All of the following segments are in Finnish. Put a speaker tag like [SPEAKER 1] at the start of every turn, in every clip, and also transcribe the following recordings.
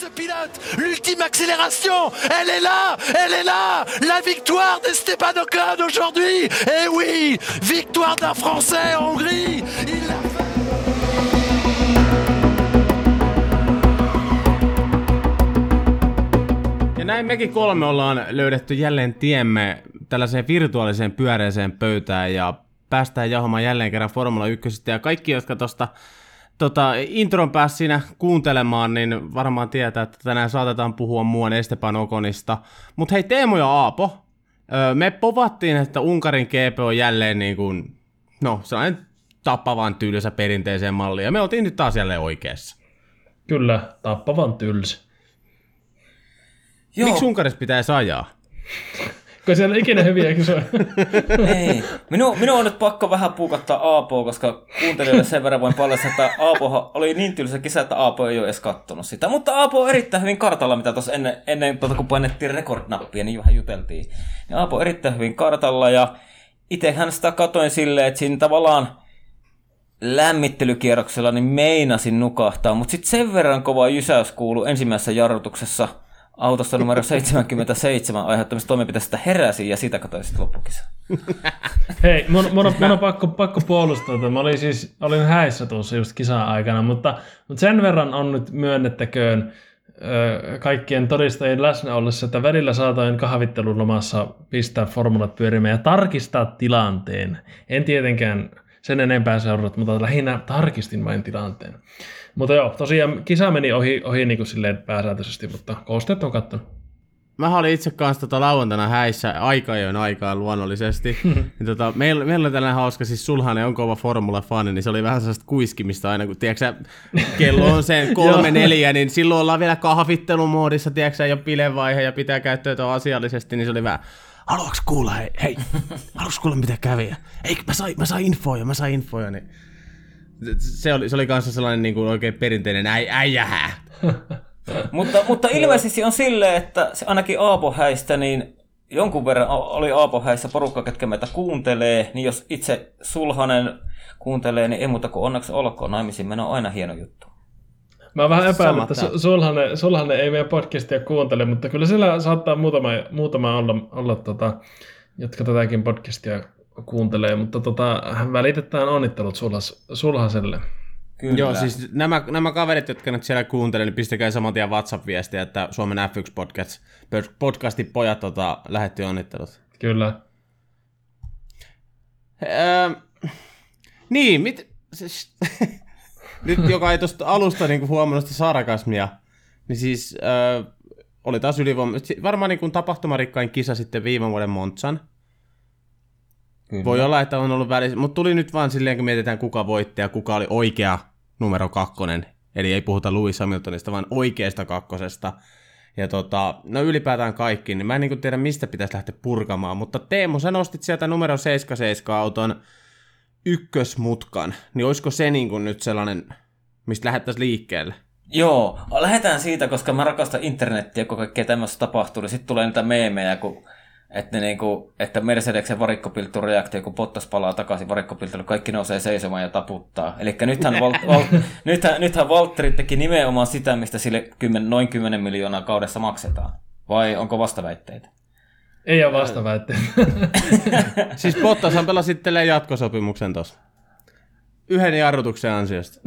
[SPEAKER 1] ce pilote, l'ultime accélération, elle est là, elle est là, la victoire d'Esteban Ocon aujourd'hui. Et oui, victoire d'un Français en Hongrie. Il fait.
[SPEAKER 2] Ja näin mekin kolme ollaan löydetty jälleen tiemme tällaiseen virtuaaliseen pyöreiseen pöytään ja päästään jauhamaan jälleen kerran Formula 1. Ja kaikki, jotka tuosta tota, intron pääsi siinä kuuntelemaan, niin varmaan tietää, että tänään saatetaan puhua muun Esteban Okonista. Mutta hei Teemu ja Aapo, öö, me povattiin, että Unkarin GP on jälleen niin kuin, no sellainen tappavan tylsä perinteiseen malliin, ja me oltiin nyt taas jälleen oikeassa.
[SPEAKER 3] Kyllä, tappavan tylsä.
[SPEAKER 2] Joo. Miksi Unkarissa pitäisi ajaa?
[SPEAKER 3] Kun siellä on ikinä hyviä kisoja.
[SPEAKER 4] Ei. Minun, minun on nyt pakko vähän puukattaa Aapoa, koska kuuntelijoille sen verran voin paljastaa, että Aapo oli niin tylsä kisa, että Aapo ei ole edes kattonut sitä. Mutta Aapo on erittäin hyvin kartalla, mitä tuossa ennen, ennen tuota, kun painettiin rekordnappia, niin vähän juteltiin. Ja Aapo on erittäin hyvin kartalla ja itsehän sitä katoin silleen, että siinä tavallaan lämmittelykierroksella niin meinasin nukahtaa, mutta sitten sen verran kova jysäys kuului ensimmäisessä jarrutuksessa – autosta numero 77 aiheuttamista toimenpiteistä heräsin ja sitä katsoin sitten loppukisa.
[SPEAKER 3] Hei, mun, mun, on, mun on pakko, pakko puolustaa, että mä olin siis olin häissä tuossa just kisan aikana, mutta, mutta sen verran on nyt myönnettäköön ö, kaikkien todistajien läsnä ollessa, että välillä saatoin kahvittelun lomassa pistää formulat pyörimään ja tarkistaa tilanteen. En tietenkään sen enempää seurannut, mutta lähinnä tarkistin vain tilanteen. Mutta joo, tosiaan kisa meni ohi, ohi niin kuin silleen pääsääntöisesti, mutta koosteet on kattonut.
[SPEAKER 2] Mä olin itse kanssa tota lauantaina häissä aika ajoin aikaa luonnollisesti. ja tota, meillä, meillä oli tällainen hauska, siis sulhan on kova formula-fani, niin se oli vähän sellaista kuiskimista aina, kun tiedätkö, kello on sen kolme neljä, niin silloin ollaan vielä kahvittelumoodissa, tiedätkö, jo pilevaihe ja pitää käyttää asiallisesti, niin se oli vähän, haluatko kuulla, hei, hei haluatko kuulla mitä kävi? Ei, mä sain, mä sain infoja, mä sain infoja, niin se oli, se oli kanssa sellainen niin kuin oikein perinteinen äi, äijähä.
[SPEAKER 4] mutta, mutta ilmeisesti on silleen, että se ainakin Aapo häistä, niin jonkun verran oli Aapo häissä porukka, ketkä meitä kuuntelee, niin jos itse Sulhanen kuuntelee, niin ei muuta kuin onneksi olkoon naimisiin meno on aina hieno juttu.
[SPEAKER 3] Mä vähän epäilen, että Sulhanen, Sulhanen ei meidän podcastia kuuntele, mutta kyllä siellä saattaa muutama, muutama olla, olla tota, jotka tätäkin podcastia kuuntelee, mutta tota, välitetään onnittelut sulhas, Sulhaselle.
[SPEAKER 2] Kyllä. Joo, siis nämä, nämä kaverit, jotka nyt siellä kuuntelee, niin pistäkää saman tien WhatsApp-viestiä, että Suomen F1 podcast, podcastin pojat tota, lähetti onnittelut.
[SPEAKER 3] Kyllä.
[SPEAKER 2] Öö, niin, mit, siis, nyt joka ei tuosta alusta niin huomannut sitä sarkasmia, niin siis öö, oli taas ylivoima. Varmaan niin tapahtumarikkain kisa sitten viime vuoden Montsan. Kyllä. Voi olla, että on ollut välissä, mutta tuli nyt vaan silleen, kun mietitään kuka voitti ja kuka oli oikea numero kakkonen. Eli ei puhuta Louis Hamiltonista, vaan oikeasta kakkosesta. Ja tota, no ylipäätään kaikki, niin mä en niin tiedä, mistä pitäisi lähteä purkamaan. Mutta Teemu, sä nostit sieltä numero 77 auton ykkösmutkan, niin olisiko se niin kuin nyt sellainen, mistä lähdettäisiin liikkeelle?
[SPEAKER 4] Joo, lähdetään siitä, koska mä rakastan internettiä, kun kaikkea tämmöistä tapahtuu, niin sitten tulee niitä meemejä, kun että, niinku, että Mercedeksen varikkopilttu reaktio, kun Bottas palaa takaisin varikkopiltulle, kaikki nousee seisomaan ja taputtaa. Eli nythän, Val, Val, nythän, nythän Valtteri teki nimenomaan sitä, mistä sille kymmen, noin 10 miljoonaa kaudessa maksetaan. Vai onko vastaväitteitä?
[SPEAKER 3] Ei ole vastaväitteitä.
[SPEAKER 2] siis Bottashan pelasi jatkosopimuksen tuossa. Yhden jarrutuksen ansiosta.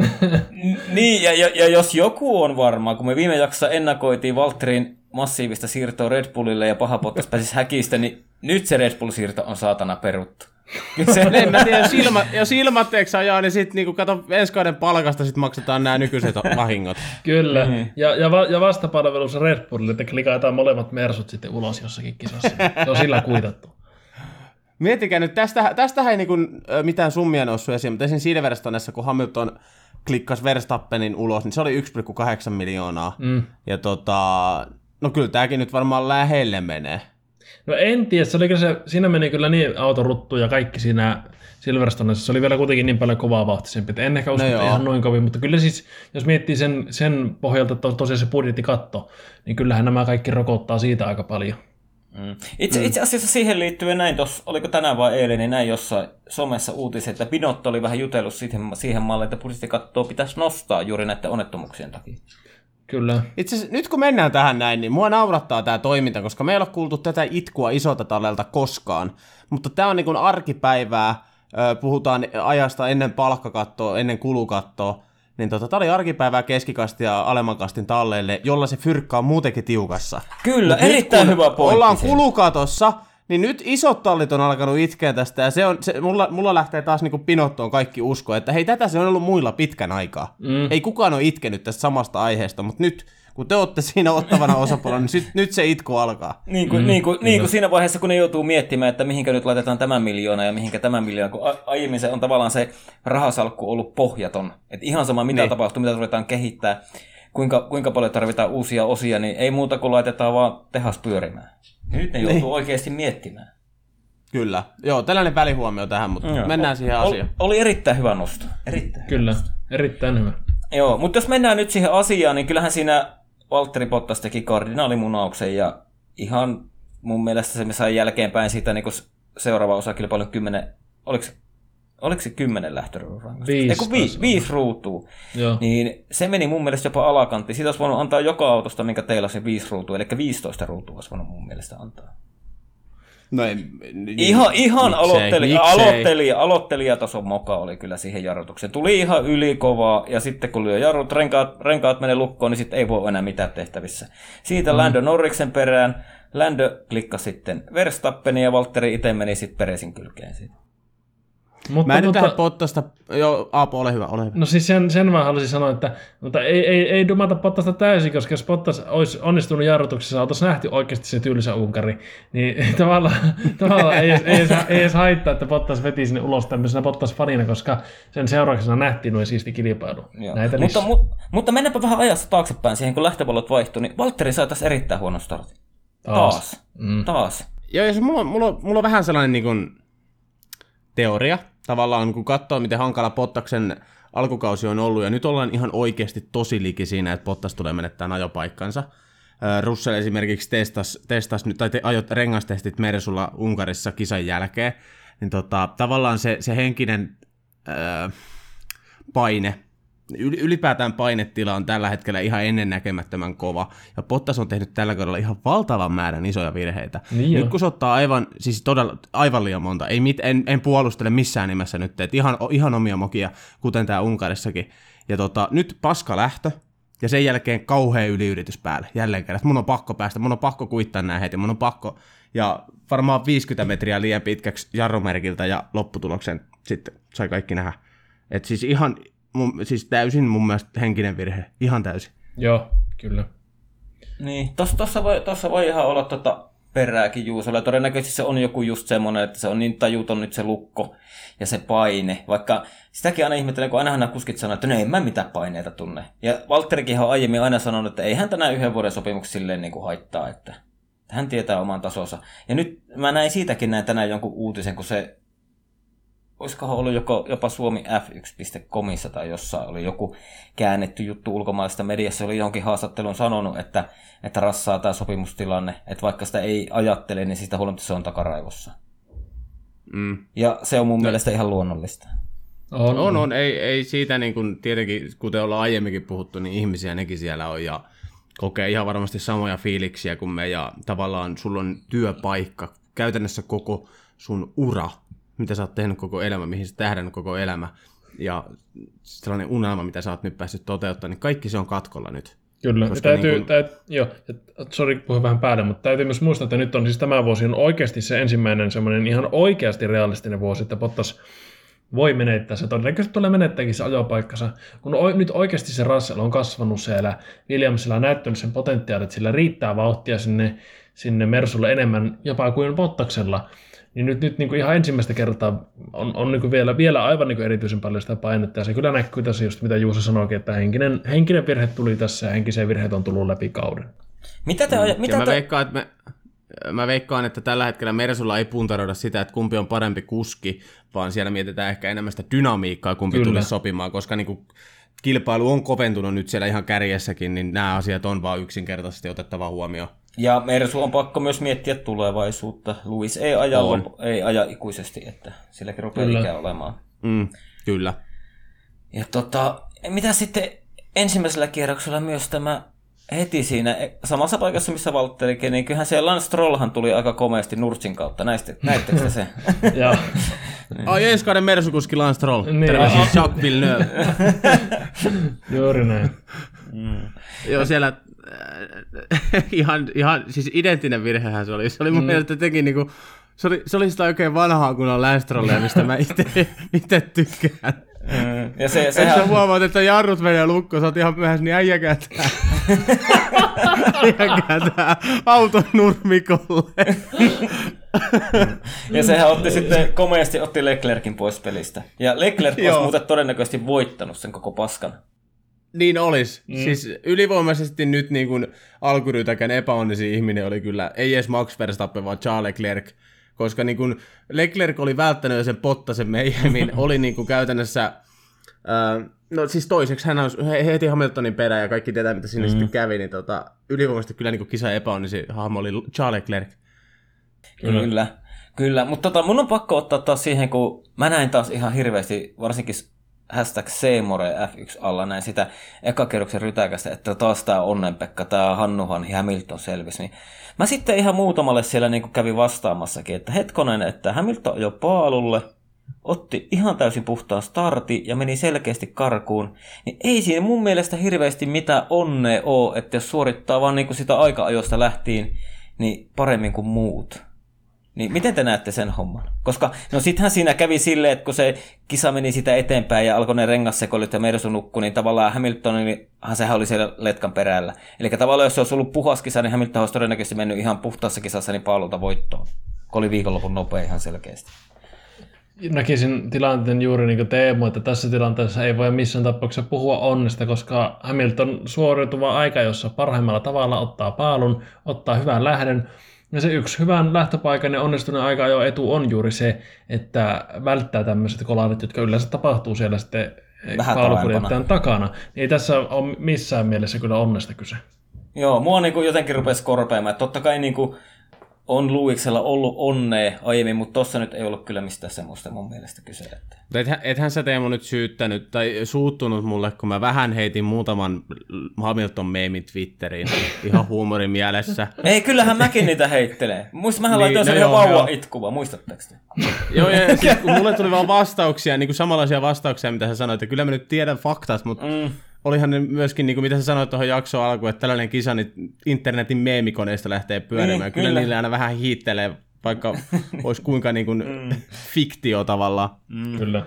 [SPEAKER 4] niin, ja, ja, ja, jos joku on varma, kun me viime jaksossa ennakoitiin Valtterin massiivista siirtoa Red Bullille ja paha Bottas pääsisi häkistä, niin nyt se Red Bull-siirto on saatana peruttu.
[SPEAKER 2] Se... en mä tiedä, jos, ilma, jos ilmatteeksi ajaa, niin sitten niinku, kato, ensi kauden palkasta sit maksetaan nämä nykyiset vahingot.
[SPEAKER 3] Kyllä, mm. ja, ja, va, ja vastapalvelussa Red Bullille, että klikataan molemmat mersut sitten ulos jossakin kisassa. Se on sillä kuitattu.
[SPEAKER 2] Miettikää nyt, tästä, tästähän ei niinku, mitään summia noussut esiin, mutta esimerkiksi Silverstoneessa, kun Hamilton klikkasi Verstappenin ulos, niin se oli 1,8 miljoonaa. Mm. Ja tota, no kyllä tämäkin nyt varmaan lähelle menee.
[SPEAKER 3] No en tiedä, se oli se, siinä meni kyllä niin autoruttu ja kaikki siinä Silverstonessa, se oli vielä kuitenkin niin paljon kovaa vauhtisempi, että en ehkä usko, no ihan noin kovin, mutta kyllä siis, jos miettii sen, sen pohjalta, että on tosiaan se budjettikatto, niin kyllähän nämä kaikki rokottaa siitä aika paljon.
[SPEAKER 4] Mm. Itse, mm. itse asiassa siihen liittyen näin, tos, oliko tänään vai eilen, niin näin jossain somessa uutiset, että Binotto oli vähän jutellut siihen, siihen malliin, että budjettikattoa pitäisi nostaa juuri näiden onnettomuuksien takia.
[SPEAKER 3] Kyllä.
[SPEAKER 2] Itse asiassa, nyt kun mennään tähän näin, niin mua naurattaa tämä toiminta, koska me ei ole kuultu tätä itkua isolta tallelta koskaan. Mutta tämä on niin kuin arkipäivää, puhutaan ajasta ennen palkkakattoa, ennen kulukattoa, niin tota, tämä oli arkipäivää keskikasti ja alemman kastin talleille, jolla se fyrkka on muutenkin tiukassa.
[SPEAKER 4] Kyllä,
[SPEAKER 2] Mut
[SPEAKER 4] erittäin hyvä pointti.
[SPEAKER 2] Ollaan kulukatossa, niin nyt isot tallit on alkanut itkeä tästä, ja se on, se, mulla, mulla lähtee taas niinku pinottoon kaikki usko, että hei, tätä se on ollut muilla pitkän aikaa. Mm. Ei kukaan ole itkenyt tästä samasta aiheesta, mutta nyt, kun te olette siinä ottavana osapuolella, niin sit, nyt se itku alkaa.
[SPEAKER 4] Niin kuin, mm, niin, kuin, niin kuin siinä vaiheessa, kun ne joutuu miettimään, että mihinkä nyt laitetaan tämä miljoona ja mihinkä tämä miljoona, kun a- aiemmin se on tavallaan se rahasalkku ollut pohjaton. Että ihan sama mitä
[SPEAKER 2] Niin.
[SPEAKER 4] tapahtuu, mitä ruvetaan kehittää, kuinka, kuinka paljon tarvitaan uusia osia, niin ei muuta kuin laitetaan vaan tehas pyörimään. Ja nyt ne joutuu niin. oikeasti miettimään.
[SPEAKER 2] Kyllä. Joo, tällainen välihuomio tähän, mutta
[SPEAKER 4] Joo.
[SPEAKER 2] mennään siihen
[SPEAKER 4] Ol-
[SPEAKER 2] asiaan.
[SPEAKER 4] Oli erittäin hyvä nosto. Erittäin.
[SPEAKER 3] Kyllä, erittäin hyvä.
[SPEAKER 4] Joo, mutta jos mennään nyt siihen asiaan, niin kyllähän siinä Valtteri Bottas teki kardinaalimunauksen ja ihan mun mielestä se me sai jälkeenpäin siitä niin seuraava osakilpailun kymmenen, oliko se, oliko se kymmenen lähtöruutua?
[SPEAKER 3] Viisi
[SPEAKER 4] Ei, kun vi, viisi ruutua.
[SPEAKER 3] Joo.
[SPEAKER 4] Niin se meni mun mielestä jopa alakantti. Siitä olisi voinut antaa joka autosta, minkä teillä on se viisi ruutua, eli 15 ruutua olisi voinut mun mielestä antaa.
[SPEAKER 2] No ei,
[SPEAKER 4] Ihan, ihan
[SPEAKER 2] miksei,
[SPEAKER 4] aloitteli,
[SPEAKER 2] miksei?
[SPEAKER 4] aloittelija, aloittelijatason moka oli kyllä siihen jarrutukseen. Tuli ihan ylikovaa ja sitten kun lyö jarrut, renkaat, renkaat menee lukkoon, niin sitten ei voi enää mitään tehtävissä. Siitä mm. Lando Norriksen perään. Lando klikkasi sitten Verstappeni ja Valtteri itse meni sitten Peresin kylkeen siitä.
[SPEAKER 3] Mutta,
[SPEAKER 2] Mä en nyt
[SPEAKER 3] mutta,
[SPEAKER 2] tähän Bottasta... Joo, Aapo, ole hyvä, ole hyvä.
[SPEAKER 3] No siis sen, sen mä haluaisin sanoa, että mutta ei, ei, ei dumata Bottasta täysin, koska jos Bottas olisi onnistunut jarrutuksessa, oltaisiin nähty oikeasti se tylsä Unkari, niin tavallaan, tavallaan ei, edes, ei, edes, ei edes haittaa, että Bottas veti sinne ulos tämmöisenä Bottas-fanina, koska sen seurauksena nähtiin noin siisti kilpailu.
[SPEAKER 4] Joo.
[SPEAKER 3] Näitä
[SPEAKER 4] mutta, mu, mutta mennäänpä vähän ajassa taaksepäin siihen, kun lähtöpallot vaihtui, niin Valtteri sai tässä erittäin huonon startin.
[SPEAKER 3] Taas.
[SPEAKER 4] Taas.
[SPEAKER 3] Mm.
[SPEAKER 4] Taas.
[SPEAKER 2] Joo, ja se, mulla, on- mulla, on- mulla on vähän sellainen niin kuin, teoria, tavallaan kun katsoo, miten hankala Pottaksen alkukausi on ollut, ja nyt ollaan ihan oikeasti tosi liki siinä, että Pottas tulee menettämään ajopaikkansa. Russell esimerkiksi testas, testas nyt, tai te, ajot rengastestit Mersulla Unkarissa kisan jälkeen, niin tota, tavallaan se, se henkinen ö, paine, ylipäätään painetila on tällä hetkellä ihan ennennäkemättömän kova, ja Bottas on tehnyt tällä kaudella ihan valtavan määrän isoja virheitä.
[SPEAKER 3] Niin
[SPEAKER 2] nyt kun se ottaa aivan, siis todella, aivan liian monta, ei mit, en, en puolustele missään nimessä nyt, että ihan, ihan omia mokia, kuten tämä Unkarissakin. Ja tota, nyt paska lähtö, ja sen jälkeen kauhea yliyritys päälle, jälleen kerran. Mun on pakko päästä, mun on pakko kuittaa nää heti, mun on pakko, ja varmaan 50 metriä liian pitkäksi jarrumerkiltä, ja lopputuloksen sitten sai kaikki nähdä. Et siis ihan, mun, siis täysin mun mielestä henkinen virhe, ihan täysin.
[SPEAKER 3] Joo, kyllä.
[SPEAKER 4] Niin, tossa, tossa, voi, tossa voi ihan olla tota perääkin Juusolla. Todennäköisesti se on joku just semmoinen, että se on niin tajuton nyt se lukko ja se paine. Vaikka sitäkin aina ihmettelen, kun ainahan nämä kuskit sanoo, että no ei mä mitään paineita tunne. Ja Valtterikin on aiemmin aina sanonut, että ei hän tänään yhden vuoden sopimuksessa silleen niin kuin haittaa, että hän tietää oman tasonsa. Ja nyt mä näin siitäkin näin tänään jonkun uutisen, kun se olisikohan ollut joko, jopa Suomi F1.comissa tai jossain oli joku käännetty juttu ulkomaalaisesta mediassa, oli johonkin haastatteluun sanonut, että, että rassaa tämä sopimustilanne, että vaikka sitä ei ajattele, niin siitä huolimatta se on takaraivossa.
[SPEAKER 2] Mm.
[SPEAKER 4] Ja se on mun mielestä ihan luonnollista.
[SPEAKER 3] On,
[SPEAKER 2] On, on. Ei, ei siitä niin kuin, tietenkin, kuten ollaan aiemminkin puhuttu, niin ihmisiä nekin siellä on ja kokee ihan varmasti samoja fiiliksiä kuin me ja tavallaan sulla on työpaikka, käytännössä koko sun ura, mitä sä oot tehnyt koko elämä, mihin sä tähdännyt koko elämä ja sellainen unelma, mitä sä oot nyt päässyt toteuttamaan, niin kaikki se on katkolla nyt.
[SPEAKER 3] Kyllä, ja
[SPEAKER 2] Koska
[SPEAKER 3] täytyy,
[SPEAKER 2] niin kun-
[SPEAKER 3] täyt, joo, sorry puhun vähän päälle, mutta täytyy myös muistaa, että nyt on siis tämä vuosi on oikeasti se ensimmäinen semmoinen ihan oikeasti realistinen vuosi, että Bottas voi menettää se, todennäköisesti tulee menettääkin se ajopaikkansa, kun o, nyt oikeasti se Russell on kasvanut siellä, Williamsilla on näyttänyt sen potentiaalit, että sillä riittää vauhtia sinne, sinne Mersulle enemmän jopa kuin Bottaksella, niin nyt, nyt niin kuin ihan ensimmäistä kertaa on, on niin kuin vielä, vielä aivan niin kuin erityisen paljon sitä painetta, ja se kyllä näkyy tässä just mitä Juuso sanoikin, että henkinen, henkinen virhe tuli tässä, ja henkisiä virheitä on tullut läpi kauden.
[SPEAKER 4] Mitä te,
[SPEAKER 2] Ja
[SPEAKER 4] mitä
[SPEAKER 2] mä,
[SPEAKER 4] te,
[SPEAKER 2] veikkaan, että me, mä veikkaan, että tällä hetkellä Mersulla ei puntaroida sitä, että kumpi on parempi kuski, vaan siellä mietitään ehkä enemmän sitä dynamiikkaa, kumpi
[SPEAKER 3] Kyllä.
[SPEAKER 2] tulisi sopimaan, koska niin kuin kilpailu on koventunut nyt siellä ihan kärjessäkin, niin nämä asiat on vaan yksinkertaisesti otettava huomioon.
[SPEAKER 4] Ja Mersu on pakko myös miettiä tulevaisuutta. Luis ei aja, lop, ei aja ikuisesti, että silläkin rupeaa
[SPEAKER 3] Kyllä.
[SPEAKER 4] ikä olemaan.
[SPEAKER 2] Mm, kyllä.
[SPEAKER 4] Ja tota, mitä sitten ensimmäisellä kierroksella myös tämä heti siinä e- samassa paikassa, missä Valtterikin, niin kyllähän se Lance Strollhan tuli aika komeasti Nurtsin kautta. Näistä, näittekö te se?
[SPEAKER 3] Joo.
[SPEAKER 2] Ai ensi kauden Mersukuski Lance Stroll.
[SPEAKER 3] Niin.
[SPEAKER 2] Terveisiä Jacques Villeneuve.
[SPEAKER 3] Juuri näin.
[SPEAKER 2] Joo, siellä äh, ihan, ihan, siis identtinen virhehän se oli. Se oli mun mm. mielestä teki niinku, se oli, se oli sitä oikein vanhaa kunnon Lance Strollia, mistä mä itse, tykkään.
[SPEAKER 4] Ja se,
[SPEAKER 2] Sehän... sä huomaat, että jarrut menee lukkoon, sä oot ihan myöhässä, niin äijäkää tää. äijäkää tää auton nurmikolle.
[SPEAKER 4] ja sehän otti sitten komeasti otti Leclerkin pois pelistä. Ja Leclerc olisi muuten todennäköisesti voittanut sen koko paskan.
[SPEAKER 2] Niin olis. Mm. Siis ylivoimaisesti nyt niin kuin alkurytäkän epäonnisin ihminen oli kyllä, ei edes Max Verstappen, vaan Charles Leclerc. Koska niin kuin Leclerc oli välttänyt sen Pottasen meijemin, oli niin kuin käytännössä, äh, no siis toiseksi hän on he- heti Hamiltonin perään ja kaikki tietää, mitä sinne mm. sitten kävi, niin tota, ylivoimaisesti kyllä niin kuin kisa epäonnisin hahmo oli Charles Leclerc.
[SPEAKER 4] Kyllä. Kyllä. Kyllä. Mutta tota, mun on pakko ottaa taas siihen, kun mä näin taas ihan hirveästi, varsinkin hashtag Seemore F1 alla näin sitä ekakerroksen rytäkästä, että taas tää onnenpekka, tää Hannuhan Hamilton selvisi. Niin mä sitten ihan muutamalle siellä niin kävin vastaamassakin, että hetkonen, että Hamilton jo paalulle, otti ihan täysin puhtaan starti ja meni selkeästi karkuun, niin ei siinä mun mielestä hirveästi mitään onnea ole, että jos suorittaa vaan niin kuin sitä aika-ajosta lähtien, niin paremmin kuin muut. Niin miten te näette sen homman? Koska no sittenhän siinä kävi silleen, että kun se kisa meni sitä eteenpäin ja alkoi ne rengassekoilut ja Mersu nukkui, niin tavallaan Hamiltoninhan sehän oli siellä letkan perällä. Eli tavallaan jos se olisi ollut puhas kisa, niin Hamilton olisi todennäköisesti mennyt ihan puhtaassa kisassa niin paalulta voittoon. Kun oli viikonlopun nopea ihan selkeästi.
[SPEAKER 3] Näkisin tilanteen juuri niin kuin Teemu, että tässä tilanteessa ei voi missään tapauksessa puhua onnesta, koska Hamilton suoriutuva aika, jossa parhaimmalla tavalla ottaa paalun, ottaa hyvän lähden, ja se yksi hyvän lähtöpaikan ja onnistuneen aika jo etu on juuri se, että välttää tämmöiset kolarit, jotka yleensä tapahtuu siellä sitten
[SPEAKER 4] Vähän
[SPEAKER 3] paalukuljettajan takana. Niin ei tässä ole missään mielessä kyllä onnesta kyse.
[SPEAKER 4] Joo, mua niin jotenkin rupesi korpeamaan. Totta kai niin kuin on Luiksella ollut onnea aiemmin, mutta tossa nyt ei ollut kyllä mistään semmoista mun mielestä kyse. Että...
[SPEAKER 2] Ethän, ethän sä Teemu nyt syyttänyt tai suuttunut mulle, kun mä vähän heitin muutaman Hamilton meemin Twitteriin ihan huumorin mielessä.
[SPEAKER 4] Ei, kyllähän mäkin niitä heittelee. Muista, mähän
[SPEAKER 2] Niin,
[SPEAKER 4] laitoin
[SPEAKER 2] no
[SPEAKER 4] sen ihan vauva itkuva, muistatteko te?
[SPEAKER 2] Joo, ja siis, kun mulle tuli vaan vastauksia, niin kuin samanlaisia vastauksia, mitä sä sanoit, ja kyllä mä nyt tiedän faktat, mutta mm. Olihan ne myöskin, niin kuin mitä sä sanoit tuohon jaksoon alkuun, että tällainen kisa niin internetin meemikoneista lähtee pyörimään.
[SPEAKER 4] Niin,
[SPEAKER 2] kyllä,
[SPEAKER 4] kyllä.
[SPEAKER 2] niillä aina vähän hiittelee, vaikka olisi kuinka niin kuin, fiktio tavallaan.
[SPEAKER 3] Mm. Kyllä.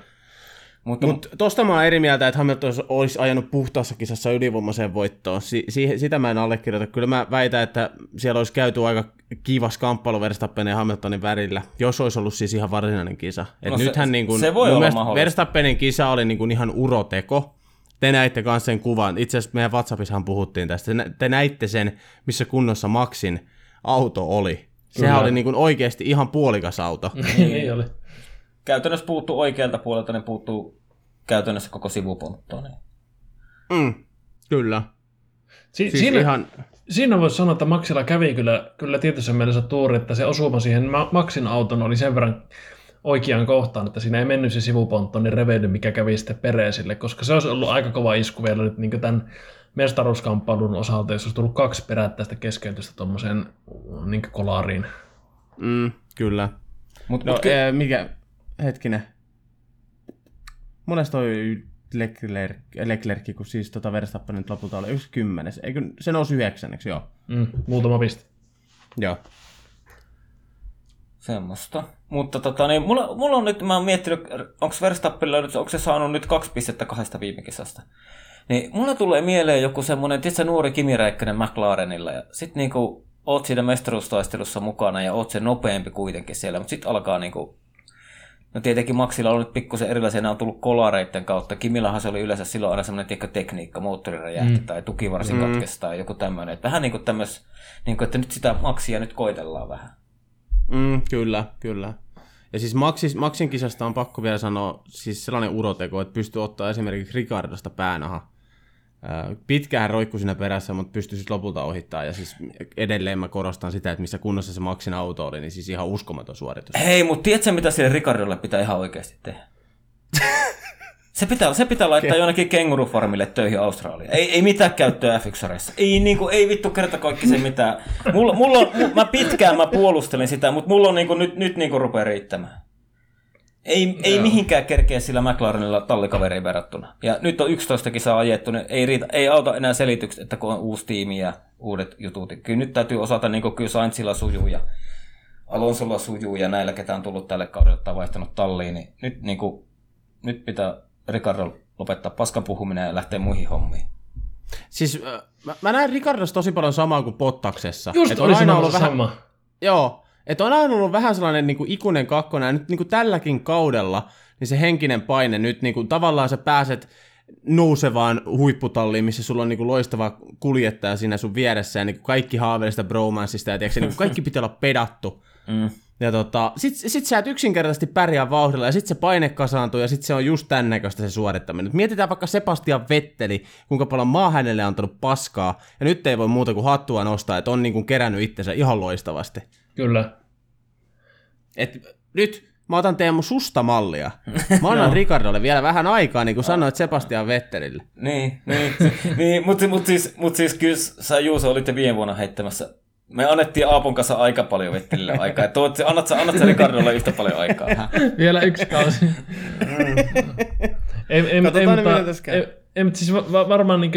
[SPEAKER 4] Mutta
[SPEAKER 2] Mutta tosta mä oon eri mieltä, että Hamilton olisi ajanut puhtaassa kisassa ylivoimaiseen voittoon. Si- si- sitä mä en allekirjoita. Kyllä mä väitän, että siellä olisi käyty aika kivas kamppailu Verstappenin ja Hamiltonin värillä, jos olisi ollut siis ihan varsinainen kisa. Et
[SPEAKER 4] No se-
[SPEAKER 2] nythän niin kun,
[SPEAKER 4] se voi olla.
[SPEAKER 2] Verstappenin kisa oli niin kun ihan uroteko. Te näitte myös sen kuvan. Itse asiassa meidän WhatsAppissahan puhuttiin tästä. Te nä- Te näitte sen, missä kunnossa Maxin auto oli. Sehän
[SPEAKER 3] Kyllä.
[SPEAKER 2] oli niin kun oikeasti ihan puolikas auto.
[SPEAKER 3] niin oli.
[SPEAKER 4] käytännössä puuttuu oikealta puolelta, ne puuttuu käytännössä koko sivuponttoon. Niin.
[SPEAKER 2] Mm, kyllä.
[SPEAKER 3] Si-
[SPEAKER 2] Siis
[SPEAKER 3] siinä,
[SPEAKER 2] ihan...
[SPEAKER 3] Siinä voisi sanoa, että Maxilla kävi kyllä, kyllä tietyssä mielessä tuuri, että se osuma siihen Ma- Maxin auton oli sen verran oikeaan kohtaan, että siinä ei mennyt se sivuponttoni reveily, mikä kävi sitten Peresille, koska se olisi ollut aika kova isku vielä nyt niin tämän mestaruuskamppailun osalta, jos olisi tullut kaksi perättäistä keskeytystä tuommoiseen niin kolariin.
[SPEAKER 2] Mm, kyllä.
[SPEAKER 4] Mut,
[SPEAKER 2] No,
[SPEAKER 4] mut ky-
[SPEAKER 2] ee, mikä, hetkinen. Monesta toi Leclerc, Leclerc, kun siis tota Verstappen nyt lopulta oli yksi kymmenes. Eikö se nousi yhdeksänneksi, joo.
[SPEAKER 3] Mm, muutama piste.
[SPEAKER 2] Joo.
[SPEAKER 4] Semmoista. Mutta tota, niin, mulla, mulla on nyt, mä oon miettinyt, onko Verstappenilla nyt, onko se saanut nyt kaksi pistettä kahdesta viime kisasta. Niin mulla tulee mieleen joku semmonen, tiedätkö, nuori Kimi Räikkönen McLarenilla ja sit niinku oot siinä mestaruustaistelussa mukana ja oot se nopeampi kuitenkin siellä, mutta sit alkaa niinku No tietenkin Maxilla on nyt pikkusen erilaisia, nämä on tullut kolareiden kautta. Kimillahan se oli yleensä silloin aina semmoinen tiedätkö, tekniikka, moottori räjähti mm. tai tukivarsin mm. katkesi tai joku tämmöinen. Että vähän niin kuin tämmöis, niin kuin, että nyt sitä Maxia nyt koitellaan vähän.
[SPEAKER 2] Mm, kyllä, kyllä. Ja siis Maxis, Maxin kisasta on pakko vielä sanoa siis sellainen uroteko, että pystyy ottaa esimerkiksi Ricardosta päänaha. Ää, Pitkään roikku siinä perässä, mutta pystyi siis lopulta ohittaa. Ja siis edelleen mä korostan sitä, että missä kunnossa se Maxin auto oli, niin siis ihan uskomaton suoritus.
[SPEAKER 4] Hei, mutta tiedätkö mitä sille Ricardolle pitää ihan oikeasti tehdä? Se pitää, se pitää laittaa jonnekin kengurufarmille töihin Australiaan. Ei, ei mitään käyttöä f Ei, niinku, ei vittu kerta kaikki se mitään. Mulla, mulla on, mä pitkään mä puolustelin sitä, mutta mulla on niinku, nyt, nyt niinku rupeaa riittämään. Ei, ei mihinkään kerkeä sillä McLarenilla tallikaveriin verrattuna. Ja nyt on 11 kisaa ajettu, niin ei, riitä, ei auta enää selitykset, että kun on uusi tiimi ja uudet jutut. Kyllä nyt täytyy osata, niin kuin kyllä Sainzilla sujuu ja Alonsolla sujuu ja näillä, ketä on tullut tälle kaudelle tai vaihtanut talliin, niin nyt, niin kuin, nyt pitää Ricardo lopettaa paskan puhuminen ja lähteä muihin hommiin.
[SPEAKER 2] Siis mä, mä näen Ricardossa tosi paljon samaa kuin Pottaksessa.
[SPEAKER 3] Just
[SPEAKER 2] Et
[SPEAKER 3] oli aina ollut
[SPEAKER 2] vähän,
[SPEAKER 3] sama.
[SPEAKER 2] Joo, että on aina ollut vähän sellainen niin kuin ikuinen kakkonen, ja nyt niin kuin tälläkin kaudella, niin se henkinen paine nyt niin kuin, tavallaan sä pääset nousevaan huipputalliin, missä sulla on niin kuin loistava kuljettaja siinä sun vieressä, ja niin kuin kaikki haaveilee sitä bromanssista, ja tiedätkö, niin kuin kaikki pitää olla pedattu.
[SPEAKER 4] Mm.
[SPEAKER 2] Ja tota, sit, sit sä et yksinkertaisesti pärjää vauhdilla, ja sit se paine kasaantuu, ja sit se on just tän näköistä se suorittaminen. Nyt mietitään vaikka Sebastian Vetteli, kuinka paljon maa hänelle on antanut paskaa, ja nyt ei voi muuta kuin hattua nostaa, että on niin kuin kerännyt itsensä ihan loistavasti.
[SPEAKER 3] Kyllä.
[SPEAKER 2] Et nyt mä otan Teemu susta mallia. Mä annan Ricardolle vielä vähän aikaa, niin kuin sanoit Sebastian Vettelille.
[SPEAKER 4] Niin, niin, niin mutta mut siis, mut siis kyllä sä Juuso olitte viime vuonna heittämässä. Me annettiin Aapon kanssa aika paljon Vettelille aikaa. Tuot, annat, sä, annat sä Ricardolle yhtä paljon aikaa?
[SPEAKER 3] Vielä yksi kausi. ei, ei,
[SPEAKER 2] Katsotaan tässä käy.
[SPEAKER 3] ei, mutta siis va- varmaan niin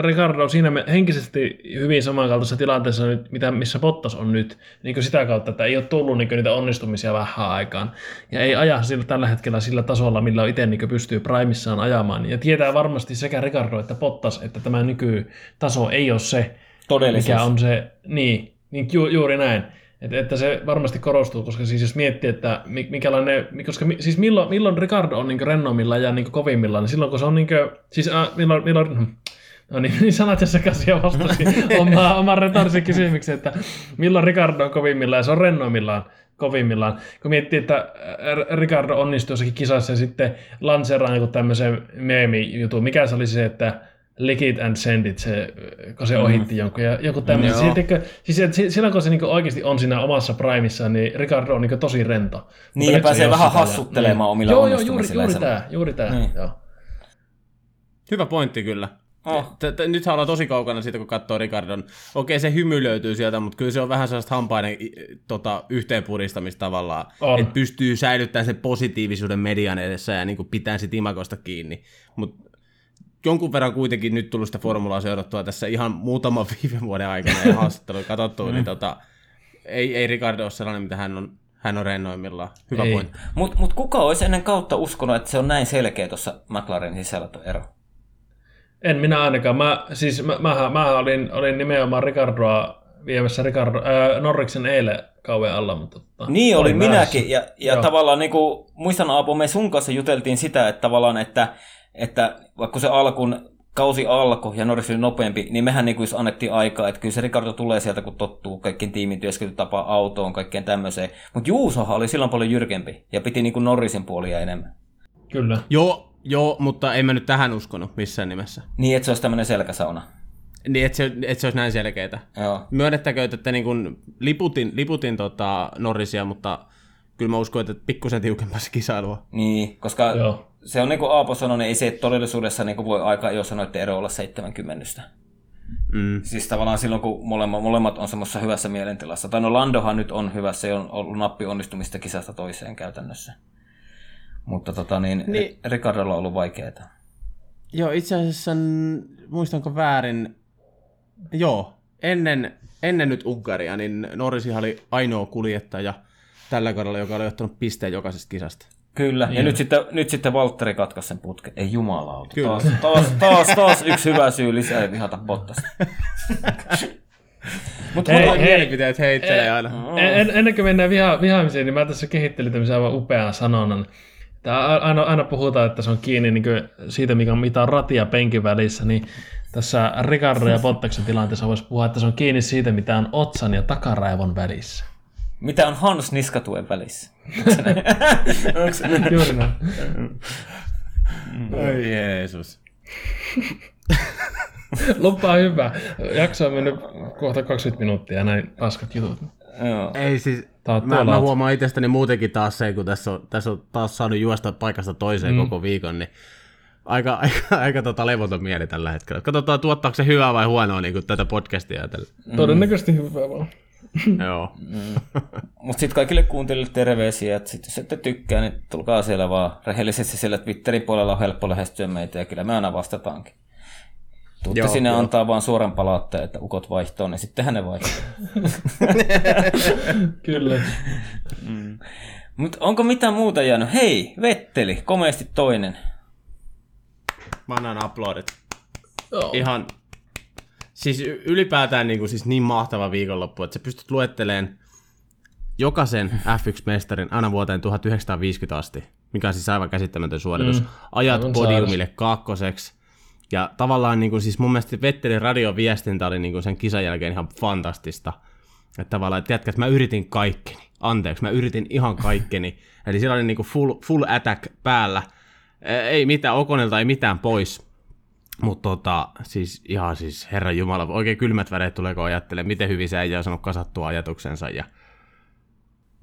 [SPEAKER 3] Ricardo on siinä me- henkisesti hyvin samankaltaisessa tilanteessa, nyt, mitä, missä Bottas on nyt, niin sitä kautta, että ei ole tullut niin niitä onnistumisia vähän aikaan. Ja ei aja sillä, tällä hetkellä sillä tasolla, millä itse niin pystyy primissaan ajamaan. Ja tietää varmasti sekä Ricardo että Bottas, että tämä nykytaso ei ole se,
[SPEAKER 4] Todellisuus.
[SPEAKER 3] mikä on se, niin, niin ju, juuri näin. Et, että se varmasti korostuu, koska siis jos miettii, että mi- mikälainen, koska siis milloin, milloin Ricardo on niin rennommillaan ja niin kovimmillaan, niin silloin kun se on niin kuin, siis äh, milloin, milloin, no niin, niin sanat ja sekaisin ja vastasi oma, oman retorisen kysymyksen, että milloin Ricardo on kovimmillaan ja se on rennoimmillaan kovimmillaan. Kun miettii, että äh, Ricardo onnistui jossakin kisassa ja sitten lanseeraa niin tämmöisen meemi-jutun, mikä se oli se, että lick it and send it, se, kun se ohitti jonkun. Ja joku tämmöinen.
[SPEAKER 2] Joo.
[SPEAKER 3] Siis, tiedätkö, siis silloin kun se niinku oikeasti on siinä omassa primissaan, niin Ricardo on niinku tosi rento.
[SPEAKER 4] Niin,
[SPEAKER 3] Mutta
[SPEAKER 4] ja
[SPEAKER 3] nyt se
[SPEAKER 4] pääsee vähän
[SPEAKER 3] sitä, ja-
[SPEAKER 4] hassuttelemaan
[SPEAKER 3] niin.
[SPEAKER 4] omilla
[SPEAKER 3] Joo, joo, juuri, juuri tämä, juuri tämä.
[SPEAKER 4] Niin.
[SPEAKER 3] Joo.
[SPEAKER 2] Hyvä pointti kyllä.
[SPEAKER 4] Oh.
[SPEAKER 2] T- t- Nythän ollaan tosi kaukana siitä, kun katsoo Ricardon. Okei, se hymy löytyy sieltä, mutta kyllä se on vähän sellaista hampaiden i- tota, yhteenpuristamista tavallaan. Että pystyy säilyttämään sen positiivisuuden median edessä ja niin pitää sit imagosta kiinni. Mutta jonkun verran kuitenkin nyt tullut sitä formulaa seurattua tässä ihan muutaman viime vuoden aikana ja haastattelua katsottua, niin tota, ei, ei Ricardo ole sellainen, mitä hän on, hän on rennoimmillaan. Hyvä
[SPEAKER 3] Ei.
[SPEAKER 2] pointti.
[SPEAKER 4] Mutta mut kuka olisi ennen kautta uskonut, että se on näin selkeä tuossa McLarenin sisällä tuo ero?
[SPEAKER 3] En minä ainakaan. Mä, siis mä, mä, mä olin, olin nimenomaan Ricardoa viemässä Ricardo, äh, Norriksen eilen kauan alla. Mutta, tota,
[SPEAKER 4] Niin oli
[SPEAKER 3] olin
[SPEAKER 4] minäkin, ja, ja
[SPEAKER 3] Joo.
[SPEAKER 4] tavallaan niin kuin, muistan Aapo, me sun kanssa juteltiin sitä, että tavallaan, että, että vaikka se alkuun kausi alkoi ja Norris oli nopeampi, niin mehän niin kuin annettiin aikaa, että kyllä se Ricardo tulee sieltä, kun tottuu kaikkien tiimin työskentelytapaan autoon, kaikkeen tämmöiseen. Mutta Juusohan oli silloin paljon jyrkempi ja piti niin kuin Norrisin puolia enemmän.
[SPEAKER 3] Kyllä.
[SPEAKER 2] Joo, joo, mutta en mä nyt tähän uskonut missään nimessä.
[SPEAKER 4] Niin, että se olisi tämmöinen selkäsauna.
[SPEAKER 2] Niin, että se, et se olisi näin selkeää.
[SPEAKER 4] Joo.
[SPEAKER 2] Myönnettäkö, että niin kun liputin, liputin tota Norrisia, mutta kyllä mä uskon, että pikkusen tiukemmassa kisailua.
[SPEAKER 4] Niin, koska
[SPEAKER 3] Joo.
[SPEAKER 4] Se on niin kuin Aapo sanoi, niin ei se todellisuudessa niin kuin voi aika jo sanoa, että ero olla 70.
[SPEAKER 2] Mm.
[SPEAKER 4] Siis tavallaan silloin, kun molemmat, molemmat on semmoisessa hyvässä mielentilassa. Tai no Landohan nyt on hyvässä, se on ollut nappi onnistumista kisasta toiseen käytännössä. Mutta tota niin,
[SPEAKER 2] Niin.
[SPEAKER 4] Ricardolla on ollut vaikeaa.
[SPEAKER 2] Joo, itse asiassa, muistanko väärin, joo, ennen, ennen nyt Unkaria, niin Norrisihan oli ainoa kuljettaja tällä kaudella, joka oli ottanut pisteen jokaisesta kisasta.
[SPEAKER 4] Kyllä, ja nyt sitten, nyt sitten Valtteri katkaisi sen putken. Ei jumalauta.
[SPEAKER 2] Kyllä.
[SPEAKER 4] Taas, taas, taas, taas yksi hyvä syy lisää ei vihata Bottasta. Mutta
[SPEAKER 3] Hei,
[SPEAKER 2] Hei, mielipiteet heittelee aina.
[SPEAKER 3] En, ennen kuin mennään viha, vihaamiseen, niin mä tässä kehittelin tämmöisen aivan upean sanonnan. Tää aina, aina puhutaan, että se on kiinni niin siitä, mikä on, mitä on ratia penkin välissä, niin tässä Ricardo ja Bottaksen tilanteessa voisi puhua, että se on kiinni siitä, mitä on otsan ja takaraivon välissä.
[SPEAKER 4] Mitä on Hans Niskatuen välissä? Onko se näin?
[SPEAKER 3] Juuri näin.
[SPEAKER 2] Oi Jeesus.
[SPEAKER 3] Lupaa hyvä. Jakso on mennyt kohta 20 minuuttia ja näin paskat jutut.
[SPEAKER 4] Joo.
[SPEAKER 2] Ei siis,
[SPEAKER 3] Tää
[SPEAKER 2] mä, mä huomaan itsestäni muutenkin taas se, kun tässä on, tässä on taas saanut juosta paikasta toiseen mm. koko viikon, niin aika, aika, aika tota levoton mieli tällä hetkellä. Katsotaan, tuottaako se hyvää vai huonoa niin tätä podcastia ajatellen.
[SPEAKER 3] Todennäköisesti hyvää vaan.
[SPEAKER 2] Joo.
[SPEAKER 4] Mutta sitten kaikille kuuntelijoille terveisiä, että sit, jos ette tykkää, niin tulkaa siellä vaan rehellisesti siellä Twitterin puolella on helppo lähestyä meitä ja kyllä me aina vastataankin. Tuutte
[SPEAKER 2] Joo,
[SPEAKER 4] sinne
[SPEAKER 2] joo.
[SPEAKER 4] antaa vaan suoran palautteen, että ukot vaihtoon, niin sittenhän ne vaihtaa.
[SPEAKER 3] Kyllä.
[SPEAKER 4] Mutta onko mitään muuta jäänyt? Hei, Vetteli, komeasti toinen.
[SPEAKER 2] Mä annan aplodit.
[SPEAKER 3] Joo.
[SPEAKER 2] Ihan, siis ylipäätään niin, kuin, siis niin mahtava viikonloppu, että sä pystyt luetteleen jokaisen F1-mestarin aina vuoteen 1950 asti, mikä on siis aivan käsittämätön suoritus. Mm, Ajat podiumille kakkoseksi. Ja tavallaan niin kuin, siis mun mielestä Vettelin radioviestintä oli niin kuin sen kisan jälkeen ihan fantastista. Että tavallaan, että tiedätkö, että mä yritin kaikkeni. Anteeksi, mä yritin ihan kaikkeni. Eli siellä oli niin kuin full, full attack päällä. Ei mitään, Okonelta ei mitään pois. Mutta tota, siis ihan siis, herra Jumala, oikein kylmät väreet tulee, kun ajattelee, miten hyvin se äijä on saanut kasattua ajatuksensa. Ja,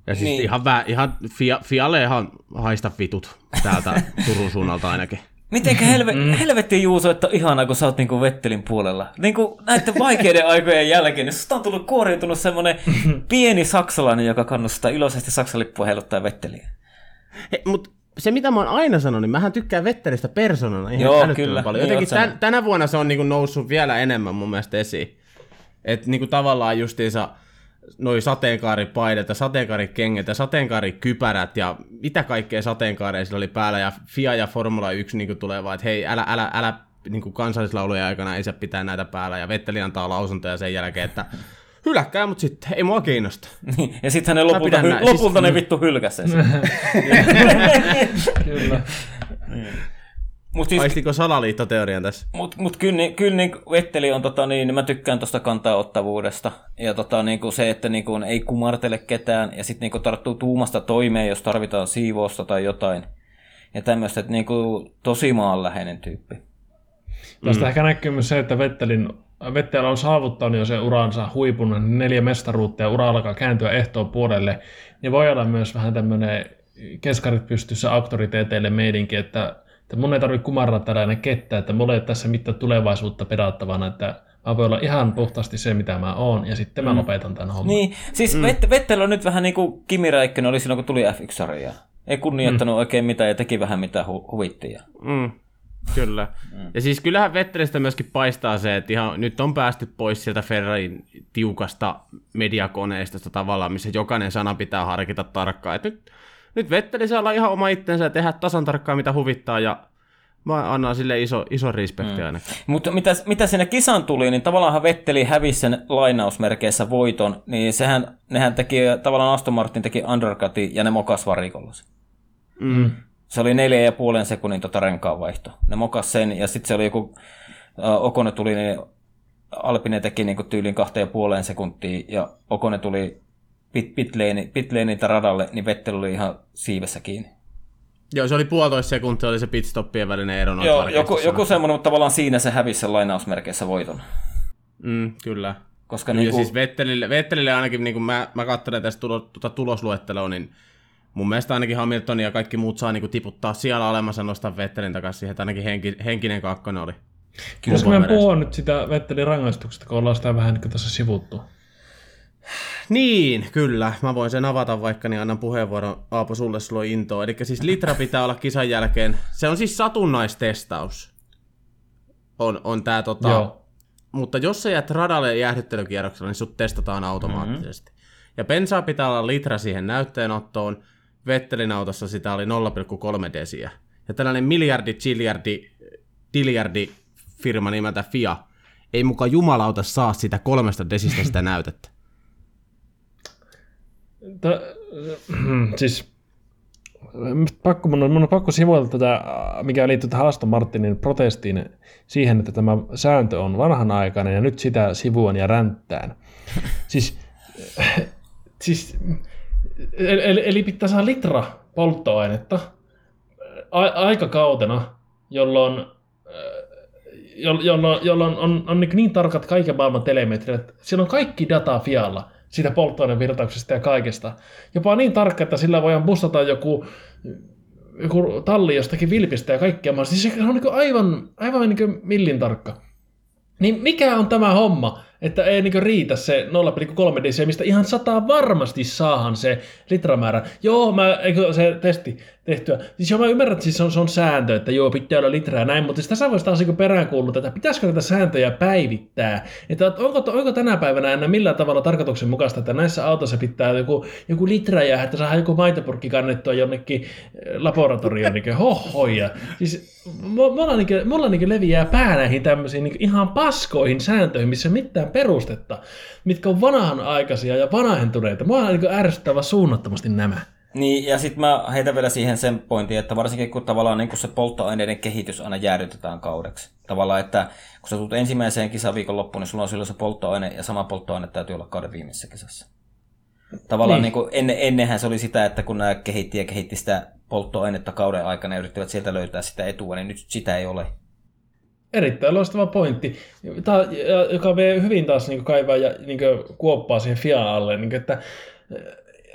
[SPEAKER 2] ja siis
[SPEAKER 4] Niin.
[SPEAKER 2] ihan, vä, ihan fia, Fialle ihan haista vitut täältä Turun suunnalta ainakin.
[SPEAKER 4] Mitenkä helve, mm. helvetti Juuso, että on ihanaa, kun sä oot niinku Vettelin puolella. Niinku näiden vaikeiden aikojen jälkeen, niin susta on tullut kuoriutunut semmonen pieni saksalainen, joka kannustaa iloisesti saksalippua heiluttaa Vetteliä.
[SPEAKER 2] He, mut se mitä mä oon aina sanonut, niin mähän tykkään Vettelistä persoonana ihan
[SPEAKER 4] Joo, kyllä.
[SPEAKER 2] paljon.
[SPEAKER 4] Niin
[SPEAKER 2] Jotenkin
[SPEAKER 4] sanonut.
[SPEAKER 2] tän, tänä vuonna se on niinku noussut vielä enemmän mun mielestä esiin. Että niinku tavallaan justiinsa noi sateenkaaripaidat ja sateenkaarikengät ja sateenkaarikypärät ja mitä kaikkea sateenkaareja sillä oli päällä ja FIA ja Formula 1 niinku tulee vaan, että hei älä, älä, älä niinku kansallislaulujen aikana ei saa pitää näitä päällä ja Vetteli antaa lausuntoja sen jälkeen, että hyläkkää mut sitten, ei mua kiinnosta.
[SPEAKER 4] ja sitten hän lopulta, hy- lopulta
[SPEAKER 2] Siis-
[SPEAKER 4] ne vittu hylkäs sen.
[SPEAKER 3] Kyllä.
[SPEAKER 4] Mutta siis,
[SPEAKER 2] Aistiko salaliittoteorian tässä?
[SPEAKER 4] mut, mut kyllä, niin- kyllä niin Vetteli on, tota, niin, mä tykkään tuosta kantaa ottavuudesta. Ja tota, niin kuin se, että niin kuin, ei kumartele ketään ja sitten niin tarttuu tuumasta toimeen, jos tarvitaan siivousta tai jotain. Ja tämmöistä, että niin kuin, tosi maanläheinen tyyppi.
[SPEAKER 3] Tästä mm. ehkä näkyy myös se, että Vettelin, Vettel on saavuttanut jo sen uransa huipun, niin neljä mestaruutta ja ura alkaa kääntyä ehtoon puolelle. Niin voi olla myös vähän tämmöinen keskarit pystyssä auktoriteeteille meidinki, että, että mun ei tarvitse kumarraa tällainen kettä, että mulla ei ole tässä mitään tulevaisuutta pedattavana, että mä voin olla ihan puhtaasti se, mitä mä oon, ja sitten mä lopetan tämän homman.
[SPEAKER 4] Niin, siis mm. Vettel on nyt vähän niin kuin Kimi Räikkönen oli silloin, kun tuli F1-sarjaa. Ei kunnioittanut mm. oikein mitään ja teki vähän mitä hu- huvitti. Ja...
[SPEAKER 2] Mm, kyllä. Mm. Ja siis kyllähän Vettelistä myöskin paistaa se, että ihan nyt on päästy pois sieltä Ferrarin tiukasta mediakoneistosta tavallaan, missä jokainen sana pitää harkita tarkkaan. Et nyt, nyt Vetteli saa olla ihan oma itsensä ja tehdä tasan tarkkaan mitä huvittaa ja mä annan sille iso, iso respekti mm. ainakin.
[SPEAKER 4] Mutta mitä, mitä sinne kisan tuli, niin tavallaan Vetteli hävisi sen lainausmerkeissä voiton, niin sehän, nehän teki, tavallaan Aston Martin teki undercutin ja ne mokas varikolla sen.
[SPEAKER 2] Mm.
[SPEAKER 4] Se oli neljä ja puolen sekunnin tota renkaanvaihto. Ne mokas sen ja sitten se oli joku, äh, Okone tuli, niin Alpine teki niinku tyyliin kahteen ja puoleen sekuntiin ja Okone tuli pit, pitlane, pitlaneilta radalle, niin Vettel oli ihan siivessä kiinni.
[SPEAKER 2] Joo, se oli puolitoista sekuntia, oli se pitstoppien välinen ero.
[SPEAKER 4] Joo, joku, joku semmoinen, mutta tavallaan siinä se hävisi sen lainausmerkeissä voiton.
[SPEAKER 2] Mm, kyllä.
[SPEAKER 4] Koska
[SPEAKER 2] Kyllä,
[SPEAKER 4] niin kuin,
[SPEAKER 2] siis Vettelille, Vettelille ainakin, niin kuin mä, mä katselen tästä tulo, tuota tulosluetteloa, niin mun mielestä ainakin Hamilton ja kaikki muut saa niin kuin, tiputtaa siellä alemassa ja nostaa Vettelin takaisin siihen, että ainakin henki, henkinen kakkonen oli.
[SPEAKER 3] Pitäisikö meidän
[SPEAKER 2] Kuvameressä.
[SPEAKER 3] puhua nyt sitä Vettelin rangaistuksesta, kun ollaan sitä vähän niin tässä sivuttu?
[SPEAKER 2] Niin, kyllä. Mä voin sen avata vaikka, niin annan puheenvuoron Aapo sulle, sulla on intoa. Eli siis litra pitää olla kisan jälkeen. Se on siis satunnaistestaus. On, on tää tota...
[SPEAKER 3] Joo.
[SPEAKER 2] Mutta jos sä jäät radalle jäähdyttelykierroksella, niin sut testataan automaattisesti. Mm-hmm. Ja bensaa pitää olla litra siihen näytteenottoon. Vettelin autossa sitä oli 0,3 desiä. Ja tällainen miljardi, chiljardi, diljardi firma nimeltä FIA ei muka jumalauta saa sitä kolmesta desistä sitä näytettä.
[SPEAKER 3] Tä, siis pakko, mun, on, mun on pakko sivuilla tätä, mikä liittyy tähän Aston Martinin protestiin siihen, että tämä sääntö on vanhanaikainen ja nyt sitä sivuan ja ränttään. siis, siis eli, eli- pitää saada litra polttoainetta aikakautena, jolloin jo- jolloin, jolloin on, on niin, niin tarkat kaiken maailman telemetrit, että siellä on kaikki data fialla siitä polttoainevirtauksesta ja kaikesta. Jopa niin tarkka, että sillä voidaan bustata joku joku talli jostakin vilpistä ja kaikkea. Siis se on niin aivan, aivan niin millin tarkka. Niin mikä on tämä homma, että ei niin riitä se 0,3 dc, mistä ihan sataa varmasti saahan se litramäärä. Joo, mä, eikö se testi tehtyä. Siis joo, mä ymmärrän, että siis on, se on sääntö, että joo, pitää olla litraa näin, mutta sitä tässä voisi taas niin peräänkuuluttaa, että pitäisikö näitä sääntöjä päivittää. Että onko, onko tänä päivänä enää millään tavalla tarkoituksenmukaista, että näissä autoissa pitää joku, joku litra jää, että saadaan joku maitopurkki kannettua jonnekin eh, laboratorioon, niin hohoja. Siis mulla, niin, mulla niin leviää pää näihin tämmöisiin niin ihan paskoihin sääntöihin, missä mitään perustetta, mitkä on vanhanaikaisia ja vanhentuneita. Mua niin ärsyttävä suunnattomasti nämä.
[SPEAKER 4] Niin, ja sitten mä heitän vielä siihen sen pointin, että varsinkin kun tavallaan niin kun se polttoaineiden kehitys aina jäädytetään kaudeksi. Tavallaan, että kun sä tulet ensimmäiseen kisaviikon loppuun, niin sulla on silloin se polttoaine, ja sama polttoaine täytyy olla kauden viimeisessä kisassa. Tavallaan niin. Niin ennen, ennenhän se oli sitä, että kun nämä kehitti ja kehitti sitä polttoainetta kauden aikana ja yrittivät sieltä löytää sitä etua, niin nyt sitä ei ole.
[SPEAKER 3] Erittäin loistava pointti, Tämä, joka vie hyvin taas niin kaivaa ja niin kuoppaa siihen FIA alle, niin että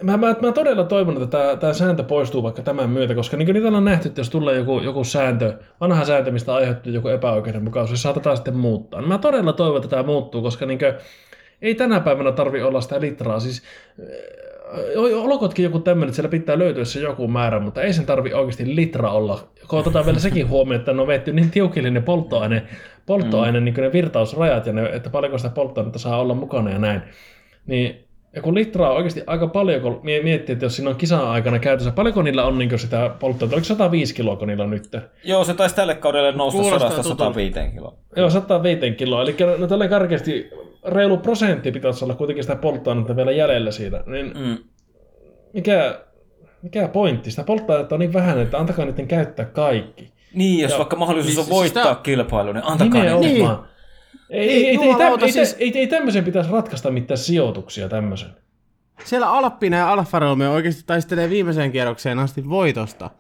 [SPEAKER 3] mä, mä, mä todella toivon, että tämä, tämä sääntö poistuu vaikka tämän myötä, koska niin kuin niitä on nähty, että jos tulee joku, joku sääntö, vanha sääntö, mistä aiheutuu joku epäoikeudenmukaisuus, se saatetaan sitten muuttaa. Mä todella toivon, että tämä muuttuu, koska niin kuin, ei tänä päivänä tarvi olla sitä litraa. Siis, olkotkin joku tämmöinen, että siellä pitää löytyä se joku määrä, mutta ei sen tarvi oikeasti litra olla. Kun otetaan vielä sekin huomioon, että ne on vetty niin tiukille ne polttoaine, polttoaine mm. niin ne virtausrajat, ja ne, että paljonko sitä polttoainetta saa olla mukana ja näin. Niin ja kun litraa on oikeasti aika paljon, kun miettii, että jos siinä on kisan aikana käytössä, paljonko niillä on niin sitä polttoa? Oliko 105 kiloa, kun niillä on nyt?
[SPEAKER 4] Joo, se taisi tälle kaudelle nousta 105 kiloa.
[SPEAKER 3] Joo, 105 kiloa. Eli no, tällä karkeasti reilu prosentti pitäisi olla kuitenkin sitä polttoainetta vielä jäljellä siitä. Niin mm. mikä, mikä pointti? Sitä polttoainetta on niin vähän, että antakaa niiden käyttää kaikki.
[SPEAKER 4] Niin, jos ja, vaikka mahdollisuus niin, on voittaa sitä... kilpailu, niin antakaa
[SPEAKER 3] niiden. Niin. Ei, ei, ei, ei, täm, ei, siis... ei, ei tämmöisen pitäisi ratkaista mitään sijoituksia tämmöisen.
[SPEAKER 2] Siellä Alppina ja Alfa Romeo oikeasti taistelee viimeiseen kierrokseen asti voitosta.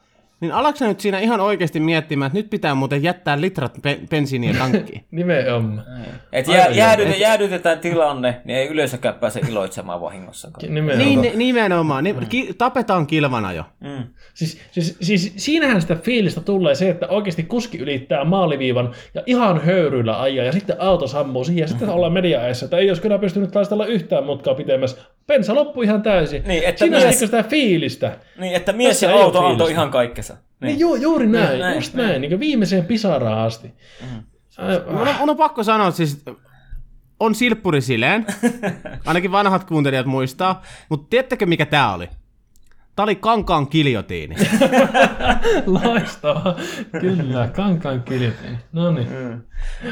[SPEAKER 2] Niin alaksa nyt siinä ihan oikeasti miettimään, että nyt pitää muuten jättää litrat pe- bensiiniä tankkiin?
[SPEAKER 3] Nimenomaan.
[SPEAKER 4] Et jää, jäädytetään, jäädytetään tilanne, niin ei yleisökään pääse iloitsemaan vahingossakaan.
[SPEAKER 2] Nimenomaan. Niin, nimenomaan. Mm. Ki- tapetaan kilvana jo. Mm.
[SPEAKER 3] Siis, siis, siis siinähän sitä fiilistä tulee se, että oikeasti kuski ylittää maaliviivan ja ihan höyryillä ajaa ja sitten auto sammuu siihen ja sitten ollaan mediaessa, että ei olisi kyllä pystynyt taistella yhtään mutkaa pitemmässä. Pensa loppui ihan täysin. Niin, että Siinä mies... sitä fiilistä.
[SPEAKER 4] Niin, että mies Tässä ja auto antoi ihan kaikkensa.
[SPEAKER 3] Niin, niin ju, juuri näin, niin, näin just näin, näin. Niin viimeiseen pisaraan asti. Mm.
[SPEAKER 2] Mun, on, on pakko sanoa, että siis on silppuri silleen, ainakin vanhat kuuntelijat muistaa, mutta tiedättekö mikä tää oli? Tää oli Kankaan kiljotiini.
[SPEAKER 3] Loistavaa. Kyllä, Kankaan kiljotiini. No niin. Mm.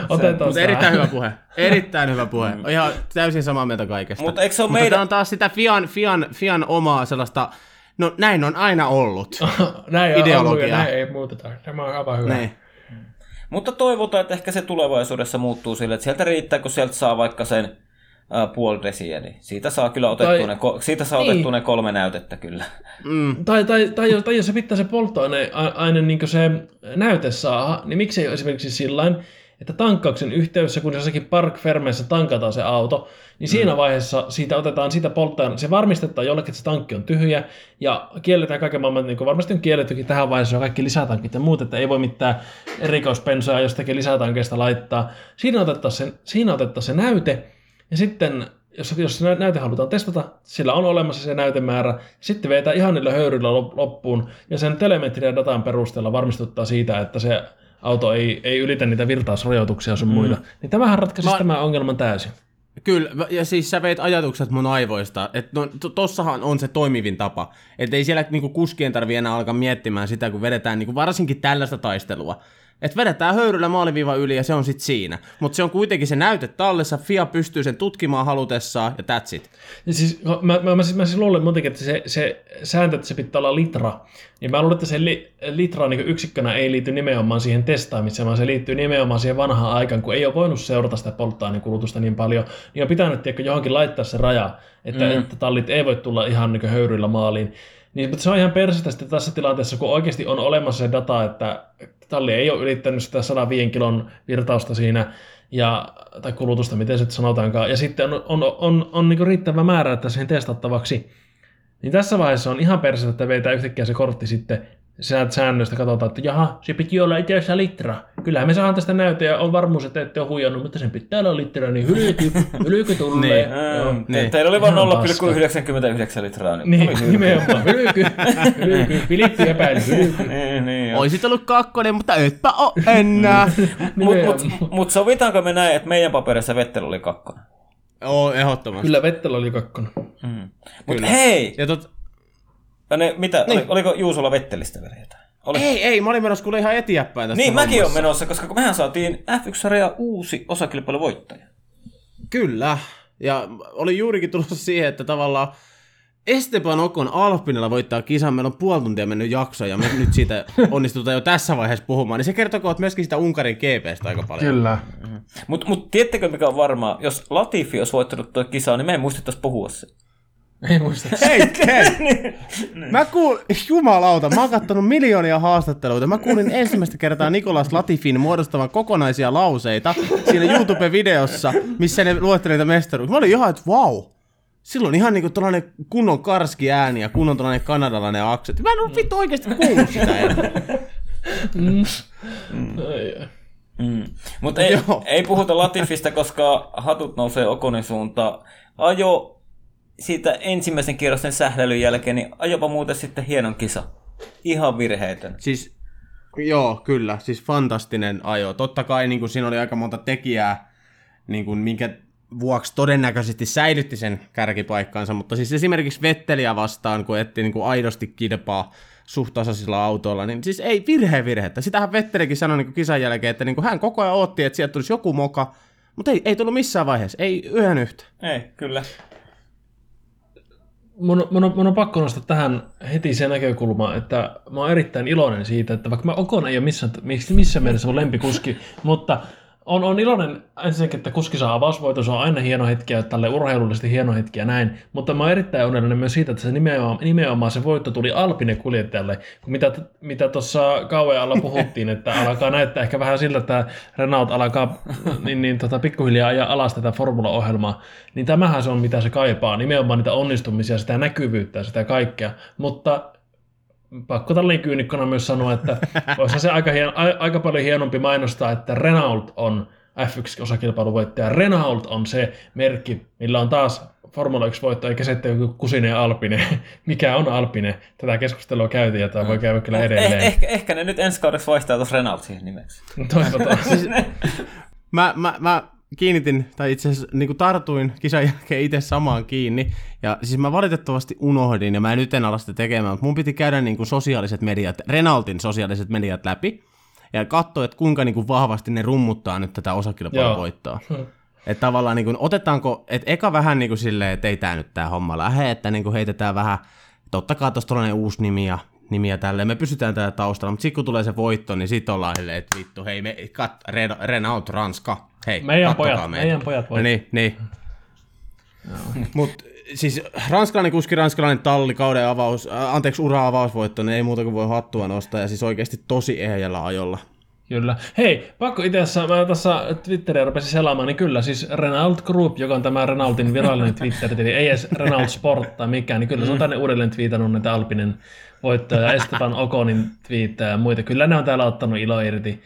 [SPEAKER 2] Otetaan Mutta erittäin hyvä puhe. Erittäin hyvä puhe. Mm. Ihan täysin samaa mieltä kaikesta.
[SPEAKER 4] Mutta eikö se ole meidän...
[SPEAKER 2] on taas sitä Fian, Fian, Fian omaa sellaista, no näin on aina ollut.
[SPEAKER 3] näin ideologia. On, näin ei muuteta. Tämä on aivan hyvä. Näin.
[SPEAKER 4] Mutta toivotaan, että ehkä se tulevaisuudessa muuttuu sille, että sieltä riittää, kun sieltä saa vaikka sen uh, puoli desiä, niin siitä saa kyllä otettua, tai, ne, siitä saa niin. otettua ne kolme näytettä kyllä.
[SPEAKER 3] Mm. Tai, tai, tai, jos, tai jos se pitää se polttoaine aine, niin se näyte saa, niin miksei esimerkiksi sillain, että tankkauksen yhteydessä, kun jossakin Park Fermeessä tankataan se auto, niin mm. siinä vaiheessa siitä otetaan sitä polttoaine, se varmistetaan jollekin, että se tankki on tyhjä, ja kielletään kaiken maailman, niin kuin varmasti on kiellettykin tähän vaiheessa kaikki lisätankit ja muut, että ei voi mitään erikoispensoa jostakin lisätankeista laittaa. Siinä otettaisiin se, siinä otettaisiin se näyte, ja sitten jos, jos se näyte halutaan testata, sillä on olemassa se näytemäärä, sitten vetää ihan niillä höyryillä loppuun, ja sen telemetrian datan perusteella varmistuttaa siitä, että se auto ei, ei ylitä niitä virtausrajoituksia sun mm. muita. Niin tämähän ratkaisisi Mä... tämän ongelman täysin.
[SPEAKER 2] Kyllä, ja siis sä veit ajatukset mun aivoista, että no, tossahan on se toimivin tapa, että ei siellä niinku kuskien tarvi enää alkaa miettimään sitä, kun vedetään niinku varsinkin tällaista taistelua, että vedetään höyryllä maaliviiva yli ja se on sitten siinä. Mutta se on kuitenkin se näyte tallessa, FIA pystyy sen tutkimaan halutessaan ja that's it.
[SPEAKER 3] Ja siis, mä, mä, mä, siis, mä siis luulen muutenkin, että se, se sääntö, että se pitää olla litra, niin mä luulen, että se li, litra niin yksikkönä ei liity nimenomaan siihen testaamiseen, vaan se liittyy nimenomaan siihen vanhaan aikaan, kun ei ole voinut seurata sitä polttoainekulutusta niin paljon, niin on pitänyt tiedätkö, johonkin laittaa se raja, että, mm. että tallit ei voi tulla ihan niin höyryillä maaliin. Niin, mutta se on ihan persetä sitten tässä tilanteessa, kun oikeasti on olemassa se data, että talli ei ole ylittänyt sitä 105 kilon virtausta siinä, ja, tai kulutusta, miten se sanotaankaan, ja sitten on, on, on, on niin riittävä määrä että siihen testattavaksi, niin tässä vaiheessa on ihan persetä, että veitää yhtäkkiä se kortti sitten säännöistä katsotaan, että jaha, se piti olla itse asiassa litra. Kyllähän me saadaan tästä näytä ja on varmuus, että ette ole huijannut, mutta sen pitää olla litra, niin hylky, hylky tulee.
[SPEAKER 2] Niin.
[SPEAKER 3] Joo.
[SPEAKER 2] Niin.
[SPEAKER 4] Teillä oli vain
[SPEAKER 3] Ihan paska.
[SPEAKER 4] 0,99 litraa. Niin,
[SPEAKER 3] Niin, nimenomaan. Hylky, hylky, Filippi epäili, hylky.
[SPEAKER 4] niin, niin.
[SPEAKER 2] Oisit ollut kakkonen, mutta etpä o enää.
[SPEAKER 4] Mut,
[SPEAKER 3] Nimenomaan.
[SPEAKER 4] mut, mut sovitaanko me näin, että meidän paperissa Vettel oli kakkonen?
[SPEAKER 2] Oo, ehdottomasti.
[SPEAKER 3] Kyllä Vettel oli kakkonen.
[SPEAKER 4] Mm. Mut
[SPEAKER 2] Kyllä.
[SPEAKER 4] hei!
[SPEAKER 2] Ja tot...
[SPEAKER 4] Ja ne, mitä,
[SPEAKER 2] Niin.
[SPEAKER 4] oli, oliko Juusolla Vettelistä vielä jotain? Oli.
[SPEAKER 2] Ei, ei, mä olin menossa kuule ihan eteenpäin tästä
[SPEAKER 4] Niin, mäkin olen
[SPEAKER 2] hommassa.
[SPEAKER 4] menossa, koska kun mehän saatiin F1-sarja uusi osakilpailuvoittaja.
[SPEAKER 2] Kyllä. Ja olin juurikin tulossa siihen, että tavallaan Esteban Okon Alpinilla voittaa kisan. Meillä on puoli tuntia mennyt jakso ja me nyt siitä onnistutaan jo tässä vaiheessa puhumaan. Niin se kertoo myöskin sitä Unkarin GPstä aika paljon.
[SPEAKER 3] Kyllä.
[SPEAKER 4] Mutta mut, tiedättekö mikä on varmaa? Jos Latifi olisi voittanut tuo kisaa, niin me ei muistettaisi puhua se.
[SPEAKER 3] Ei muista.
[SPEAKER 2] Hei, hei! Mä kuul... Jumalauta, mä oon kattonut miljoonia haastatteluita. Mä kuulin ensimmäistä kertaa Nikolas Latifin muodostavan kokonaisia lauseita siinä YouTube-videossa, missä ne luetteli niitä mestaruuksia. Mä olin ihan, että wow! Silloin ihan niinku tällainen kunnon karski ääni ja kunnon tällainen kanadalainen aksentti. Mä en ollut vittu oikeesti kuullut sitä ennen.
[SPEAKER 3] Ai, ai.
[SPEAKER 4] Mm. Mutta ei,
[SPEAKER 2] joo.
[SPEAKER 4] ei puhuta Latifista, koska hatut nousee Okonin suuntaan. Ajo siitä ensimmäisen kierrosten sählälyn jälkeen, niin ajopa muuten sitten hienon kisa. Ihan virheetön.
[SPEAKER 2] Siis, joo, kyllä. Siis fantastinen ajo. Totta kai niin kuin siinä oli aika monta tekijää, niin kuin, minkä vuoksi todennäköisesti säilytti sen kärkipaikkaansa, mutta siis esimerkiksi Vetteliä vastaan, kun etti niin kuin aidosti kilpaa suhtaisilla autoilla, niin siis ei virhe virhettä. Sitähän Vettelikin sanoi niin kuin kisan jälkeen, että niin kuin hän koko ajan otti, että sieltä tulisi joku moka, mutta ei, ei tullut missään vaiheessa, ei yhden yhtä.
[SPEAKER 4] Ei, kyllä.
[SPEAKER 3] Mun, mun, on, mun on pakko nostaa tähän heti se näkökulma, että mä oon erittäin iloinen siitä, että vaikka mä Okon ei ole missään, missä, mielessä mun lempikuski, mutta on, on iloinen ensinnäkin, että kuski saa avausvoiton, se on aina hieno hetki ja tälle urheilullisesti hieno hetki ja näin, mutta mä oon erittäin onnellinen myös siitä, että se nimenomaan, nimenomaan se voitto tuli Alpine kuljettajalle, kun mitä, mitä tuossa kauan alla puhuttiin, että alkaa näyttää ehkä vähän siltä, että Renault alkaa niin, niin, tota, pikkuhiljaa ajaa alas tätä formula-ohjelmaa, niin tämähän se on mitä se kaipaa, nimenomaan niitä onnistumisia, sitä näkyvyyttä ja sitä kaikkea, mutta pakko tälleen kyynikkona myös sanoa, että olisi se aika, hien, a, aika paljon hienompi mainostaa, että Renault on F1-osakilpailuvoittaja. Renault on se merkki, millä on taas Formula 1-voitto, eikä se, että joku Kusinen Alpine. Mikä on Alpine? Tätä keskustelua käytiin, ja tämä voi käydä kyllä edelleen.
[SPEAKER 4] Eh, ehkä, ehkä ne nyt ensi kaudeksi vaihtaa tuossa Renault siihen nimeksi.
[SPEAKER 3] Toivotaan.
[SPEAKER 2] Mä, mä, mä kiinnitin, tai itse asiassa niin tartuin kisan jälkeen itse samaan kiinni, ja siis mä valitettavasti unohdin, ja mä nyt en ala sitä tekemään, mutta mun piti käydä niin kuin sosiaaliset mediat, Renaultin sosiaaliset mediat läpi, ja katsoa, että kuinka niin kuin vahvasti ne rummuttaa nyt tätä osakilpailuvoittoa. Että tavallaan niin kuin, otetaanko, että eka vähän niin kuin silleen, että ei tää nyt tää homma lähde, että niin kuin heitetään vähän, että ottakaa tuossa tällainen uusi nimi ja nimiä tälleen, me pysytään täällä taustalla, mutta sitten kun tulee se voitto, niin sitten ollaan silleen, että vittu, hei, me, kat, Ren- Renault Ranska, hei,
[SPEAKER 3] Meidän pojat,
[SPEAKER 2] meitä.
[SPEAKER 3] meidän pojat
[SPEAKER 2] no
[SPEAKER 3] voitti.
[SPEAKER 2] niin, niin. Mutta siis ranskalainen kuski, ranskalainen talli, kauden avaus, äh, anteeksi, ura-avausvoitto, niin ei muuta kuin voi hattua nostaa, ja siis oikeasti tosi ehjällä ajolla.
[SPEAKER 3] Kyllä. Hei, pakko itse asiassa, mä tässä Twitteriä rupesin selaamaan, niin kyllä, siis Renault Group, joka on tämä Renaultin virallinen twitter eli ei edes Renault Sport tai mikään, niin kyllä se on tänne uudelleen twiitannut näitä Alpinen voittoja ja Esteban Okonin twiittejä ja muita. Kyllä ne on täällä ottanut ilo irti.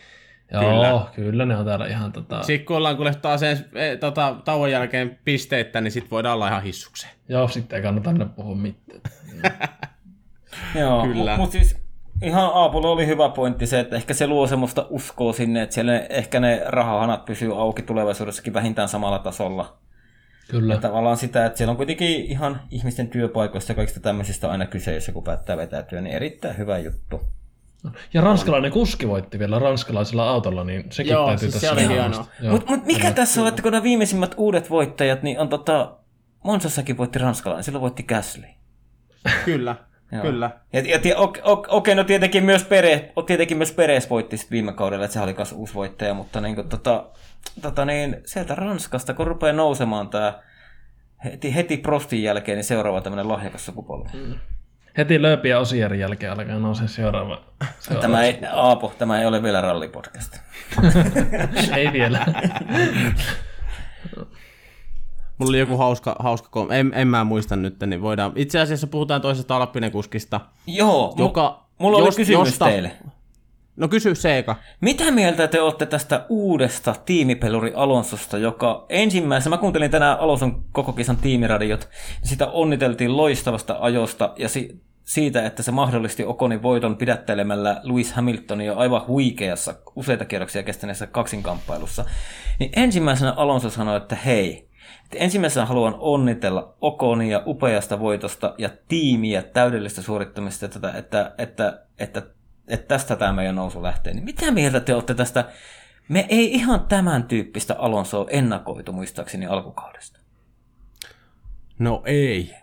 [SPEAKER 3] Joo, kyllä, kyllä ne on täällä ihan tota...
[SPEAKER 2] Sitten kun ollaan kuule taas edes, e, tota, tauon jälkeen pisteitä, niin sitten voidaan olla ihan hissukseen.
[SPEAKER 3] Joo, sitten ei kannata aina puhua mitään.
[SPEAKER 4] Joo,
[SPEAKER 2] Kyllä.
[SPEAKER 4] mutta mut siis ihan Aapulla oli hyvä pointti se, että ehkä se luo semmoista uskoa sinne, että siellä ne, ehkä ne rahahanat pysyy auki tulevaisuudessakin vähintään samalla tasolla.
[SPEAKER 3] Kyllä.
[SPEAKER 4] Tavallaan sitä, että siellä on kuitenkin ihan ihmisten työpaikoista ja kaikista tämmöisistä aina kyse, jos joku päättää vetäytyä, niin erittäin hyvä juttu.
[SPEAKER 3] Ja ranskalainen kuski voitti vielä ranskalaisella autolla, niin sekin
[SPEAKER 2] Joo,
[SPEAKER 3] täytyy
[SPEAKER 2] siis se
[SPEAKER 3] tässä
[SPEAKER 2] oli
[SPEAKER 3] ihan
[SPEAKER 2] hienoa.
[SPEAKER 4] Mutta mut mikä tässä on, että kun nämä viimeisimmät uudet voittajat, niin on tota, Monsassakin voitti ranskalainen, silloin voitti Gasly.
[SPEAKER 2] Kyllä,
[SPEAKER 4] Joo.
[SPEAKER 2] kyllä.
[SPEAKER 4] Ja, ja okei, ok, okei, no tietenkin myös, Pere, tietenkin myös Peres voitti viime kaudella, että se oli myös uusi voittaja, mutta niin kuin, tota, tota niin, sieltä Ranskasta, kun rupeaa nousemaan tämä heti, heti Prostin jälkeen, niin seuraava tämmöinen lahjakas sukupolvi. Mm.
[SPEAKER 3] Heti Lööpi ja Osierin jälkeen alkaa nousee seuraava. seuraava.
[SPEAKER 4] Tämä ei, Aapo, tämä ei ole vielä rallipodcast.
[SPEAKER 3] ei vielä.
[SPEAKER 2] Mulla oli joku hauska, hauska kom- en, en mä muista nyt, niin voidaan. Itse asiassa puhutaan toisesta Alppinen kuskista,
[SPEAKER 4] Joo, mu-
[SPEAKER 2] joka
[SPEAKER 4] mulla oli
[SPEAKER 2] Jos-
[SPEAKER 4] kysymys
[SPEAKER 2] josta-
[SPEAKER 4] teille.
[SPEAKER 2] No kysy Seeka.
[SPEAKER 4] Mitä mieltä te olette tästä uudesta tiimipeluri Alonsosta, joka ensimmäisenä, mä kuuntelin tänään Alonson koko kisan tiimiradiot, ja sitä onniteltiin loistavasta ajosta ja si- siitä, että se mahdollisti Okonin voiton pidättelemällä Lewis Hamiltonia aivan huikeassa useita kierroksia kestäneessä kaksinkamppailussa. Niin ensimmäisenä Alonso sanoi, että hei, että ensimmäisenä haluan onnitella Okonia upeasta voitosta ja tiimiä täydellistä suorittamista, että, että, että, että tästä tämä meidän nousu lähtee. Niin mitä mieltä te olette tästä? Me ei ihan tämän tyyppistä Alonsoa ennakoitu muistaakseni alkukaudesta.
[SPEAKER 2] No ei.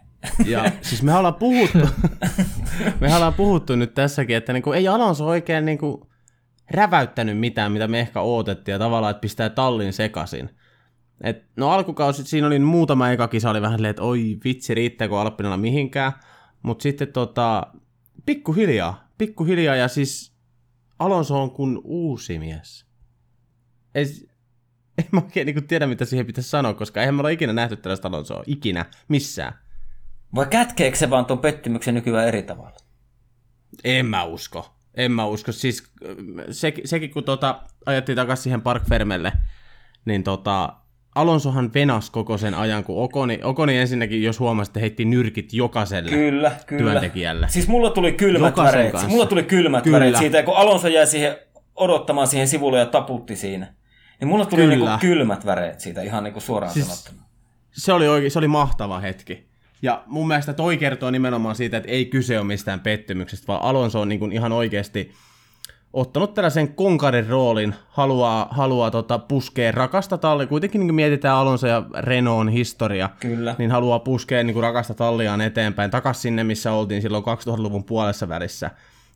[SPEAKER 2] Ja siis me ollaan puhuttu, me ollaan puhuttu nyt tässäkin, että niinku, ei Alonso oikein niinku räväyttänyt mitään, mitä me ehkä odotettiin, ja tavallaan, että pistää tallin sekaisin. Et, no alkukausi, siinä oli muutama eka kisa, oli vähän silleen, että oi vitsi, riittääkö Alppinalla mihinkään. Mutta sitten tota, pikkuhiljaa, pikkuhiljaa, ja siis Alonso on kuin uusi mies. Ei, en mä oikein niin tiedä, mitä siihen pitäisi sanoa, koska eihän me olla ikinä nähty tällaista Alonsoa, ikinä, missään.
[SPEAKER 4] Vai kätkeekö se vaan tuon pettymyksen nykyään eri tavalla?
[SPEAKER 2] En mä usko. En mä usko. Siis se, sekin, kun tota, ajettiin takaisin siihen Park Fermelle, niin tota, Alonsohan venas koko sen ajan, kun Okoni, Okoni ensinnäkin, jos huomasitte, heitti nyrkit jokaiselle
[SPEAKER 4] Kyllä, kyllä.
[SPEAKER 2] työntekijälle.
[SPEAKER 4] Siis mulla tuli kylmät
[SPEAKER 2] Jokaisen
[SPEAKER 4] väreet.
[SPEAKER 2] kanssa.
[SPEAKER 4] Mulla tuli kylmät
[SPEAKER 2] Kyllä.
[SPEAKER 4] väreet siitä, kun Alonso jäi siihen odottamaan siihen sivulle ja taputti siinä. Niin mulla tuli
[SPEAKER 2] Kyllä.
[SPEAKER 4] niinku kylmät väreet siitä ihan niinku suoraan
[SPEAKER 2] Siis-
[SPEAKER 4] sanottuna.
[SPEAKER 2] Se oli, oikein, se oli mahtava hetki. Ja mun mielestä toi kertoo nimenomaan siitä, että ei kyse ole mistään pettymyksestä, vaan Alonso on niin kuin ihan oikeasti ottanut tällaisen konkarin roolin, haluaa, haluaa tota, puskea rakasta tallia. Kuitenkin niin kuin mietitään Alonso ja Renaultin historia,
[SPEAKER 4] Kyllä.
[SPEAKER 2] niin haluaa puskea niin kuin rakasta talliaan eteenpäin, takaisin sinne, missä oltiin silloin 2000-luvun puolessa välissä.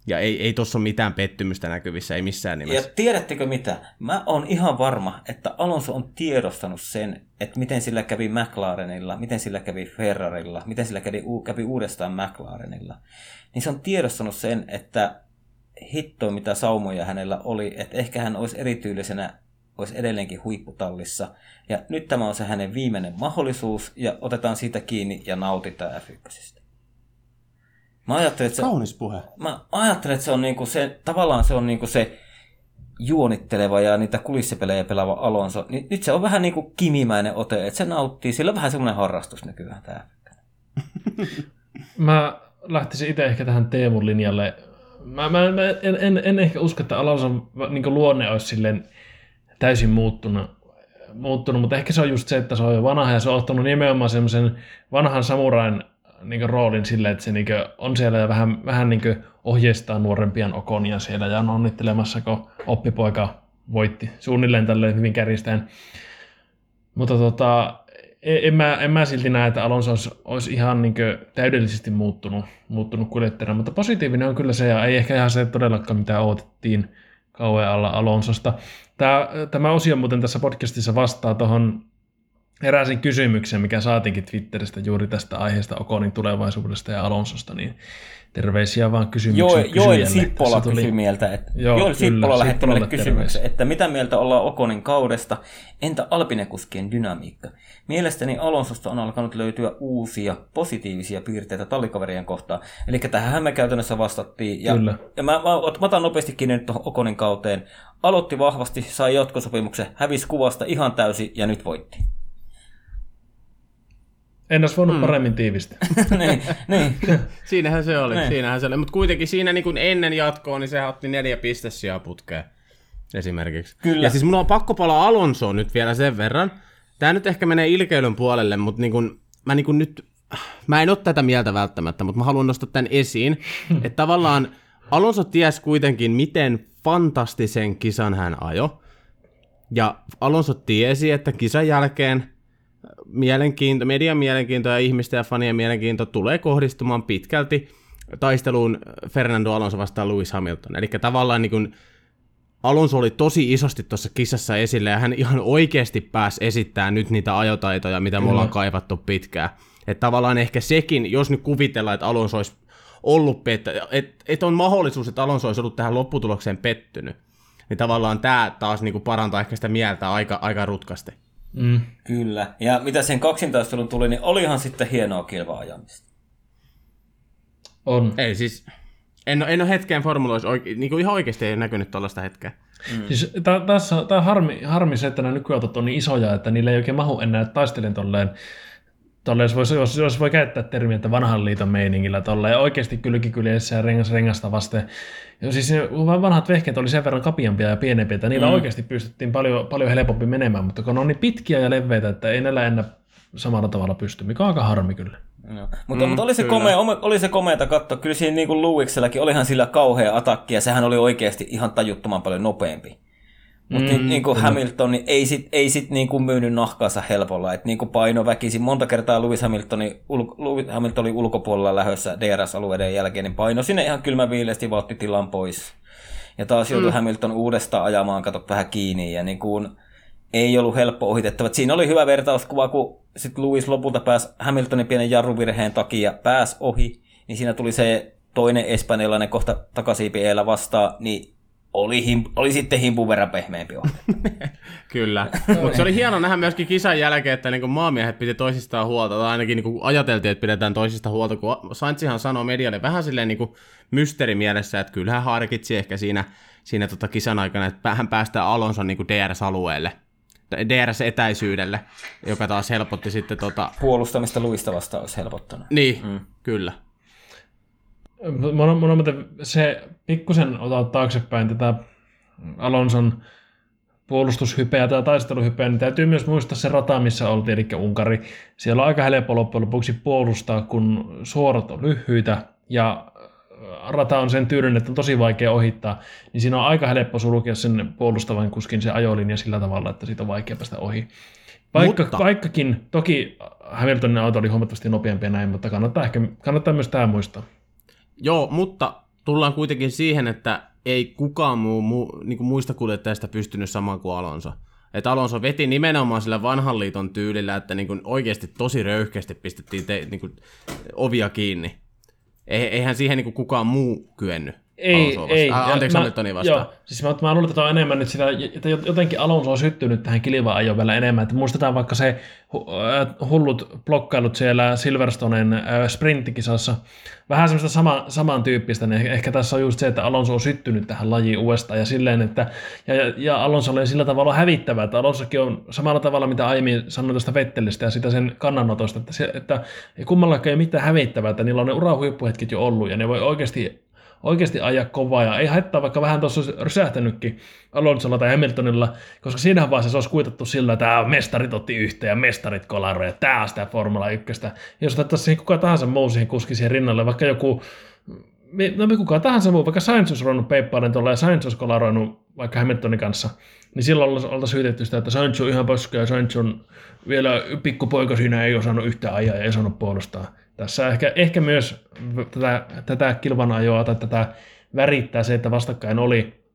[SPEAKER 2] Ja ei, ei tuossa ole mitään pettymystä näkyvissä, ei missään
[SPEAKER 4] Ja
[SPEAKER 2] nimessä.
[SPEAKER 4] tiedättekö mitä? Mä oon ihan varma, että Alonso on tiedostanut sen, että miten sillä kävi McLarenilla, miten sillä kävi Ferrarilla, miten sillä kävi, kävi uudestaan McLarenilla. Niin se on tiedostanut sen, että hitto mitä saumoja hänellä oli, että ehkä hän olisi erityylisenä olisi edelleenkin huipputallissa. Ja nyt tämä on se hänen viimeinen mahdollisuus, ja otetaan siitä kiinni ja nautitaan F1. Mä ajattelin, että se,
[SPEAKER 2] Kaunis puhe.
[SPEAKER 4] mä ajattelen, että se on niinku se, tavallaan se on niinku se juonitteleva ja niitä kulissipelejä pelaava Alonso. Niin nyt se on vähän niinku kimimäinen ote, että se nauttii. Sillä on vähän semmoinen harrastus nykyään tää.
[SPEAKER 3] Mä lähtisin itse ehkä tähän Teemun linjalle. Mä, mä, mä en, en, en, ehkä usko, että Alonson niin luonne olisi silleen täysin muuttunut, muuttunut, mutta ehkä se on just se, että se on jo vanha ja se on ottanut nimenomaan semmoisen vanhan samurain niin roolin silleen, että se niin on siellä ja vähän, vähän niin ohjeistaa nuorempien Okonia siellä ja on onnittelemassa, kun oppipoika voitti suunnilleen tälleen hyvin kärjistäen. Mutta tota, en, en, mä, en mä silti näe, että Alonso olisi, olisi ihan niin täydellisesti muuttunut, muuttunut kuljettajana, mutta positiivinen on kyllä se, ja ei ehkä ihan se todellakaan, mitä odotettiin kauan alla Alonsosta. Tämä, tämä osio muuten tässä podcastissa vastaa tuohon eräisen kysymyksen, mikä saatiinkin Twitteristä juuri tästä aiheesta Okonin tulevaisuudesta ja Alonsosta, niin terveisiä vaan kysymyksen
[SPEAKER 4] Joel, Joel. Sippola
[SPEAKER 3] tuli-
[SPEAKER 4] kysyi mieltä, että
[SPEAKER 3] Joo,
[SPEAKER 4] Joel
[SPEAKER 3] kyllä,
[SPEAKER 4] Sippola lähetti
[SPEAKER 3] Sippolalle
[SPEAKER 4] meille kysymyksen,
[SPEAKER 3] terveisiä.
[SPEAKER 4] että mitä mieltä ollaan Okonin kaudesta, entä Alpinekuskien dynamiikka? Mielestäni Alonsosta on alkanut löytyä uusia positiivisia piirteitä tallikaverien kohtaan. Eli tähän me käytännössä vastattiin. Ja,
[SPEAKER 3] Kyllä.
[SPEAKER 4] ja mä, mä, ot- mä otan nopeasti kiinni nyt tuohon Okonin kauteen. Aloitti vahvasti, sai jatkosopimuksen, hävisi kuvasta ihan täysin ja nyt voitti.
[SPEAKER 3] En olisi voinut paremmin tiivistää.
[SPEAKER 4] niin, niin.
[SPEAKER 2] Siinähän se oli,
[SPEAKER 4] Niin.
[SPEAKER 2] siinähän se oli. Mutta kuitenkin siinä niin kuin ennen jatkoa, niin se otti neljä pistessiä putkeen esimerkiksi.
[SPEAKER 4] Kyllä.
[SPEAKER 2] Ja siis mulla on pakko palaa Alonsoon nyt vielä sen verran. Tämä nyt ehkä menee ilkeilyn puolelle, mutta niin kuin, mä niin kuin nyt, mä en ole tätä mieltä välttämättä, mutta mä haluan nostaa tämän esiin, että tavallaan Alonso ties kuitenkin, miten fantastisen kisan hän ajo. Ja Alonso tiesi, että kisan jälkeen mielenkiinto, median mielenkiinto ja ihmisten ja fanien mielenkiinto tulee kohdistumaan pitkälti taisteluun Fernando Alonso vastaan Lewis Hamilton. Eli tavallaan niin kuin Alonso oli tosi isosti tuossa kisassa esille ja hän ihan oikeasti pääsi esittämään nyt niitä ajotaitoja, mitä me ollaan kaivattu pitkään. Että tavallaan ehkä sekin, jos nyt kuvitellaan, että Alonso olisi ollut pettä, että et on mahdollisuus, että Alonso olisi ollut tähän lopputulokseen pettynyt, niin tavallaan tämä taas niin kuin parantaa ehkä sitä mieltä aika, aika rutkasti.
[SPEAKER 3] Mm.
[SPEAKER 4] Kyllä. Ja mitä sen kaksintaistelun tuli, niin olihan sitten hienoa kilva-ajamista.
[SPEAKER 3] On.
[SPEAKER 2] Ei siis, En, ole- en ole hetkeen formuloissa, oike, niin kuin ihan oikeasti ei näkynyt tuollaista hetkeä.
[SPEAKER 3] Mm. Siis tässä on, harmi, harmi se, että nämä nykyautot on niin isoja, että niillä ei oikein mahu enää taistelen tolleen, tolleen jos, voi, jos, jos voi käyttää termiä, että vanhan liiton meiningillä tolleen oikeasti kylkikyljessä ja rengas rengasta vasten. Ja siis vanhat vehkeet oli sen verran kapiampia ja pienempiä, että niillä mm. oikeasti pystyttiin paljon, paljon helpompi menemään, mutta kun ne on niin pitkiä ja leveitä, että ei näillä enää samalla tavalla pysty, mikä on aika harmi kyllä.
[SPEAKER 4] No. Mutta, mm, mutta oli, se komea, oli se komeata katsoa. Kyllä siinä niin kuin Lewiselläkin olihan sillä kauhea atakki ja sehän oli oikeasti ihan tajuttoman paljon nopeampi. Mutta mm, niin, niin kuin Hamilton niin ei sit, ei sit niin kuin myynyt nahkaansa helpolla. Et niin kuin paino väkisin. Monta kertaa Lewis Hamilton, ul, Lewis Hamilton oli ulkopuolella lähössä DRS-alueiden jälkeen, niin paino sinne ihan kylmäviileesti vauhti tilan pois. Ja taas joutui mm. Hamilton uudestaan ajamaan, kato vähän kiinni. Ja niin kuin, ei ollut helppo ohitettava. Siinä oli hyvä vertauskuva, kun sitten Lewis lopulta pääsi Hamiltonin pienen jarruvirheen takia pääs ohi, niin siinä tuli se toinen espanjalainen kohta takasiipiellä vastaan, niin oli, him, oli sitten himpun verran pehmeämpi
[SPEAKER 2] Kyllä, mutta se oli hieno nähdä myöskin kisan jälkeen, että niin maamiehet piti toisistaan huolta, tai ainakin niin ajateltiin, että pidetään toisista huolta, kun Saintsihan sanoi medialle vähän silleen niin mysteerimielessä, että kyllä hän harkitsi ehkä siinä, siinä tota kisan aikana, että hän päästään Alonson niin DRS-alueelle. DRS-etäisyydelle, joka taas helpotti sitten tota...
[SPEAKER 4] Puolustamista luista vastaan olisi helpottanut.
[SPEAKER 2] Niin, mm. kyllä.
[SPEAKER 3] Mun mun on se pikkusen ottaa taaksepäin tätä Alonson puolustushypeä tai taisteluhypeä, niin täytyy myös muistaa se rata, missä oltiin, eli Unkari. Siellä on aika helppo loppujen lopuksi puolustaa, kun suorat on lyhyitä ja rata on sen tyylinen, että on tosi vaikea ohittaa, niin siinä on aika helppo sulkea sen puolustavan kuskin se ajolinja sillä tavalla, että siitä on vaikea päästä ohi. Vaikka, mutta... Vaikkakin, toki Hamiltonin auto oli huomattavasti nopeampi näin, mutta kannattaa, ehkä, kannattaa myös tämä muistaa.
[SPEAKER 2] Joo, mutta tullaan kuitenkin siihen, että ei kukaan muu, muu niin kuin muista kuljettajista pystynyt samaan kuin Alonso. Että Alonso veti nimenomaan sillä vanhan liiton tyylillä, että niin kuin oikeasti tosi röyhkeästi pistettiin te, niin kuin ovia kiinni. Eihän siihen niin kuin kukaan muu kyennyt.
[SPEAKER 3] Ei, ei.
[SPEAKER 2] Äh, anteeksi, Hamiltonin vastaan. Joo,
[SPEAKER 3] siis mä, mä luulen, että on enemmän nyt sitä, että jotenkin Alonso on syttynyt tähän kilivaan ajoon vielä enemmän. Että muistetaan vaikka se äh, hullut blokkailut siellä Silverstonen äh, sprinttikisassa. Vähän semmoista sama, samantyyppistä, niin ehkä tässä on just se, että Alonso on syttynyt tähän lajiin uudestaan ja silleen, että ja, ja Alonso oli sillä tavalla hävittävä, että Alonsokin on samalla tavalla, mitä aiemmin sanoin tuosta Vettelistä ja sitä sen kannanotosta, että, se, että kummallakaan ei mitään hävittävää, että niillä on ne urahuippuhetket jo ollut ja ne voi oikeasti oikeasti ajaa kovaa ja ei haittaa vaikka vähän tuossa rysähtänytkin Alonsolla tai Hamiltonilla, koska siinähän vaiheessa se olisi kuitattu sillä, että tämä mestarit otti yhteen ja mestarit kolaroja, tämä on sitä Formula 1. Jos otettaisiin kuka tahansa muu siihen kuski siihen rinnalle, vaikka joku no me kuka tahansa muu, vaikka Sainz olisi ruvennut peippaamaan tuolla ja Sainz olisi kolaroinut vaikka Hamiltonin kanssa, niin silloin oltaisiin syytetty sitä, että Sainz on ihan paska ja Sainz on vielä pikkupoika siinä ei osannut yhtään ajaa ja ei osannut puolustaa. Tässä ehkä, ehkä myös tätä, tätä kilvan ajoa tai tätä värittää se, että vastakkain oli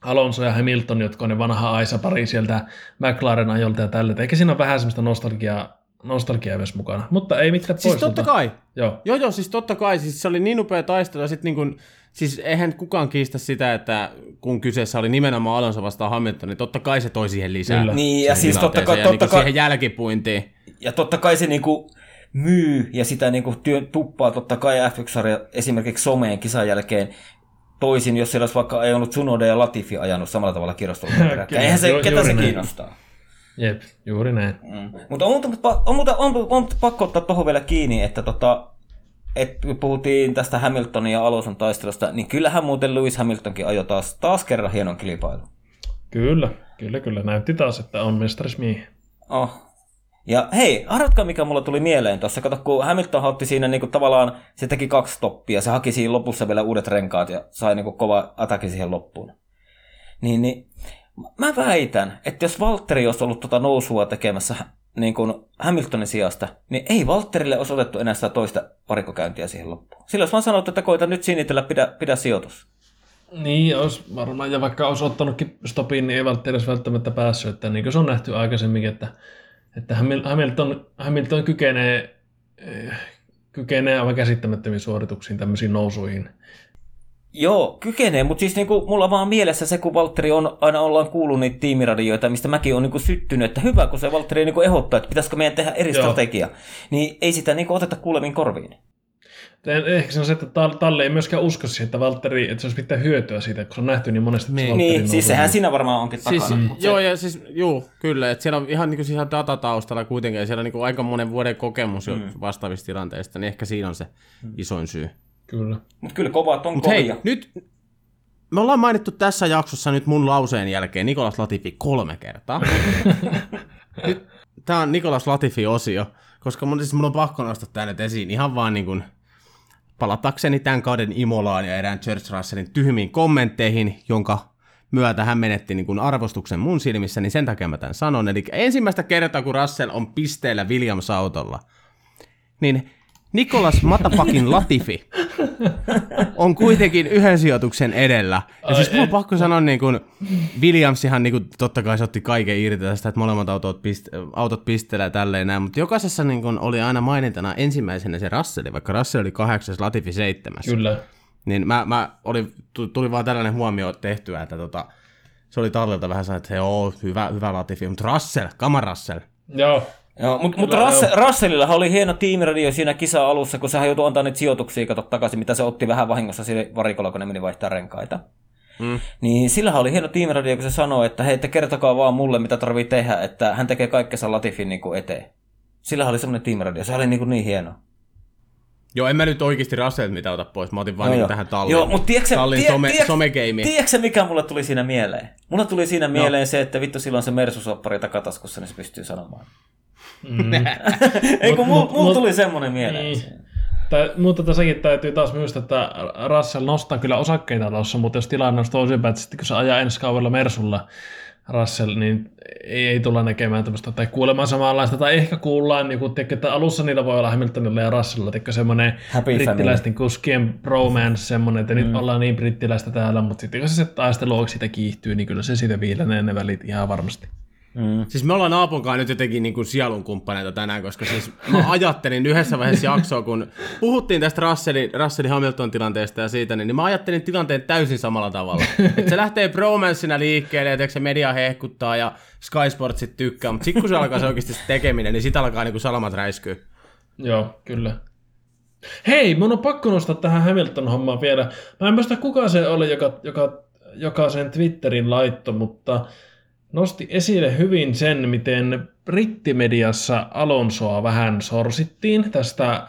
[SPEAKER 3] Alonso ja Hamilton, jotka on ne vanha Aisa-pari sieltä McLaren ajolta ja tälle. Eikä siinä ole vähän semmoista nostalgiaa, nostalgiaa myös mukana, mutta ei mitään
[SPEAKER 2] Siis totta kai.
[SPEAKER 3] Joo.
[SPEAKER 2] joo, joo, siis totta kai. Siis se oli niin upea taistelu ja sitten niin kuin, siis eihän kukaan kiistä sitä, että kun kyseessä oli nimenomaan Alonso vastaan Hamilton, niin totta kai se toi siihen lisää.
[SPEAKER 4] Kyllä. Niin, ja siis totta kai,
[SPEAKER 2] ja
[SPEAKER 4] totta
[SPEAKER 2] niin
[SPEAKER 4] kai,
[SPEAKER 2] siihen jälkipuintiin.
[SPEAKER 4] Ja totta kai se niinku, myy ja sitä niin kuin työ, tuppaa totta kai F1-sarja esimerkiksi someen kisan jälkeen toisin, jos siellä olisi vaikka ei ollut Tsunoda ja Latifi ajanut samalla tavalla kirjastolla Eihän se, ketä se kiinnostaa.
[SPEAKER 3] Jep, juuri näin.
[SPEAKER 4] Mm. Mutta on, on, on, on, on pakko ottaa tuohon vielä kiinni, että tota, et puhuttiin tästä Hamiltonin ja Alonson taistelusta, niin kyllähän muuten Lewis Hamiltonkin ajoi taas, taas kerran hienon kilpailun.
[SPEAKER 3] Kyllä, kyllä, kyllä. Näytti taas, että on mestarismiehi.
[SPEAKER 4] Oh, ja hei, arvatkaa mikä mulla tuli mieleen tuossa. Kato, kun Hamilton otti siinä niinku tavallaan, se teki kaksi toppia, se haki siinä lopussa vielä uudet renkaat ja sai niinku kova ataki siihen loppuun. Niin, niin mä väitän, että jos Valtteri olisi ollut tuota nousua tekemässä niin kuin Hamiltonin sijasta, niin ei Valtterille olisi otettu enää sitä toista parikkokäyntiä siihen loppuun. Sillä olisi vaan sanottu, että koita nyt sinitellä, pidä, pidä sijoitus.
[SPEAKER 3] Niin, olisi varmaan, ja vaikka olisi ottanutkin stopin, niin ei Valtteri olisi välttämättä päässyt. Että niin kuin se on nähty aikaisemmin, että että Hamilton, Hamilton kykenee, eh, kykenee aivan käsittämättömiin suorituksiin, tämmöisiin nousuihin.
[SPEAKER 4] Joo, kykenee, mutta siis niinku, mulla vaan mielessä se, kun Valtteri on, aina ollaan kuullut niitä tiimiradioita, mistä mäkin olen niinku syttynyt, että hyvä, kun se Valtteri niinku ehdottaa, että pitäisikö meidän tehdä eri Joo. strategia, niin ei sitä niinku oteta kuuleviin korviin.
[SPEAKER 3] Ehkä se on se, että Talle ei myöskään usko siihen, että Valtteri, että se olisi mitään hyötyä siitä, kun se on nähty niin monesti. Että
[SPEAKER 4] niin, niin siis sehän siinä varmaan onkin
[SPEAKER 2] siis,
[SPEAKER 4] takana.
[SPEAKER 2] Joo, se... ja siis, juu, kyllä, että siellä on ihan niin kuin siis datataustalla kuitenkin, ja siellä on niin kuin aika monen vuoden kokemus mm. vastaavista tilanteista, niin ehkä siinä on se mm. isoin syy.
[SPEAKER 3] Kyllä.
[SPEAKER 4] Mutta kyllä kovat on
[SPEAKER 2] Mut hei, nyt me ollaan mainittu tässä jaksossa nyt mun lauseen jälkeen Nikolas Latifi kolme kertaa. nyt, tää on Nikolas Latifi-osio, koska mun, siis mun on pakko nostaa tää nyt esiin ihan vaan niin kuin palatakseni tämän kauden Imolaan ja erään Church Russellin tyhmiin kommentteihin, jonka myötä hän menetti niin kuin arvostuksen mun silmissä, niin sen takia mä tämän sanon. Eli ensimmäistä kertaa, kun Russell on pisteellä Williams-autolla, niin Nikolas Matapakin Latifi on kuitenkin yhden sijoituksen edellä. Ja siis mulla on pakko sanoa, niin kuin, Williamsihan niin kuin, totta kai se otti kaiken irti tästä, että molemmat autot, piste, autot pistelee tälleen näin, mutta jokaisessa niin kuin, oli aina mainintana ensimmäisenä se Russell, vaikka Russell oli kahdeksas, Latifi seitsemäs.
[SPEAKER 3] Kyllä.
[SPEAKER 2] Niin mä, mä oli, tuli vaan tällainen huomio tehtyä, että tota, se oli Tallilta vähän sanoa, että joo, hyvä, hyvä Latifi, mutta Russell, kama Russell.
[SPEAKER 3] Joo,
[SPEAKER 4] Joo, mutta mut Russell, Russellilla oli hieno tiimiradio siinä kisa alussa, kun sehän joutui antaa niitä sijoituksia kato takaisin, mitä se otti vähän vahingossa sille varikolla, kun ne meni vaihtaa renkaita. Mm. Niin sillä oli hieno tiimiradio, kun se sanoi, että hei, te kertokaa vaan mulle, mitä tarvii tehdä, että hän tekee kaikkensa Latifin niin kuin eteen. Sillä oli semmoinen tiimiradio, se oli niin, kuin niin hieno.
[SPEAKER 2] Joo, en mä nyt oikeasti Russell mitä ota pois, mä otin vaan no, niin tähän tallin,
[SPEAKER 4] joo, mutta tiedätkö,
[SPEAKER 2] tallin
[SPEAKER 4] tie,
[SPEAKER 2] some,
[SPEAKER 4] tiedätkö,
[SPEAKER 2] somegeimiin.
[SPEAKER 4] Tiedätkö mikä mulle tuli siinä mieleen? Mulle tuli siinä no. mieleen se, että vittu silloin se Mersusoppari takataskussa, niin se pystyy sanomaan. Mm. Ei kun mulla mul tuli semmoinen mieleen. Niin.
[SPEAKER 3] Tää, mutta tässäkin täytyy taas muistaa, että Russell nostaa kyllä osakkeita tuossa, mutta jos tilanne on toisinpäin, että kun se ajaa ensi kaudella Mersulla Russell, niin ei, ei tulla näkemään tämmöistä, tai kuulemaan samanlaista, tai ehkä kuullaan, niin kun, tiedätkö, että alussa niillä voi olla Hamiltonilla ja Russellilla, tiedätkö, semmoinen brittiläisten kuskien bromance, semmoinen, että mm. nyt ollaan niin brittiläistä täällä, mutta sitten kun se, se taistelu siitä kiihtyy, niin kyllä se siitä viilenee ne välit ihan varmasti.
[SPEAKER 2] Mm. Siis me ollaan Aaponkaan nyt jotenkin niin kuin sielun kumppaneita tänään, koska siis mä ajattelin yhdessä vaiheessa jaksoa, kun puhuttiin tästä Russellin, Russellin Hamilton tilanteesta ja siitä, niin mä ajattelin tilanteen täysin samalla tavalla. että se lähtee bromansina liikkeelle, ja se media hehkuttaa ja Sky Sportsit tykkää, mutta sitten kun se alkaa se oikeasti se tekeminen, niin sitä alkaa niin kuin salamat räiskyä.
[SPEAKER 3] Joo, kyllä. Hei, mun on pakko nostaa tähän Hamilton-hommaan vielä. Mä en muista kuka se oli, joka, joka, joka sen Twitterin laitto, mutta nosti esille hyvin sen, miten brittimediassa Alonsoa vähän sorsittiin tästä,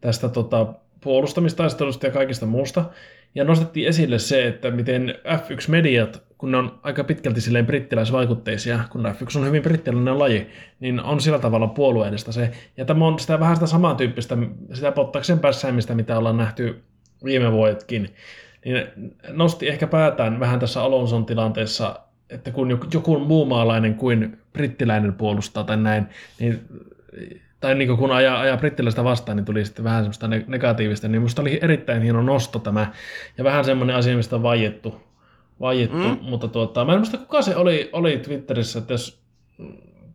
[SPEAKER 3] tästä tota, puolustamistaistelusta ja kaikista muusta. Ja nostettiin esille se, että miten F1-mediat, kun ne on aika pitkälti silleen brittiläisvaikutteisia, kun F1 on hyvin brittiläinen laji, niin on sillä tavalla puolueellista se. Ja tämä on sitä vähän sitä samantyyppistä, sitä pottaksen pässäimistä, mitä ollaan nähty viime vuodetkin. Niin nosti ehkä päätään vähän tässä Alonson tilanteessa että kun joku, muu maalainen kuin brittiläinen puolustaa tai näin, niin, tai niin kun ajaa, ajaa brittiläistä vastaan, niin tuli sitten vähän semmoista negatiivista, niin minusta oli erittäin hieno nosto tämä, ja vähän semmoinen asia, mistä on vaiettu, vaiettu mm. mutta tuota, mä en muista kuka se oli, oli Twitterissä, että jos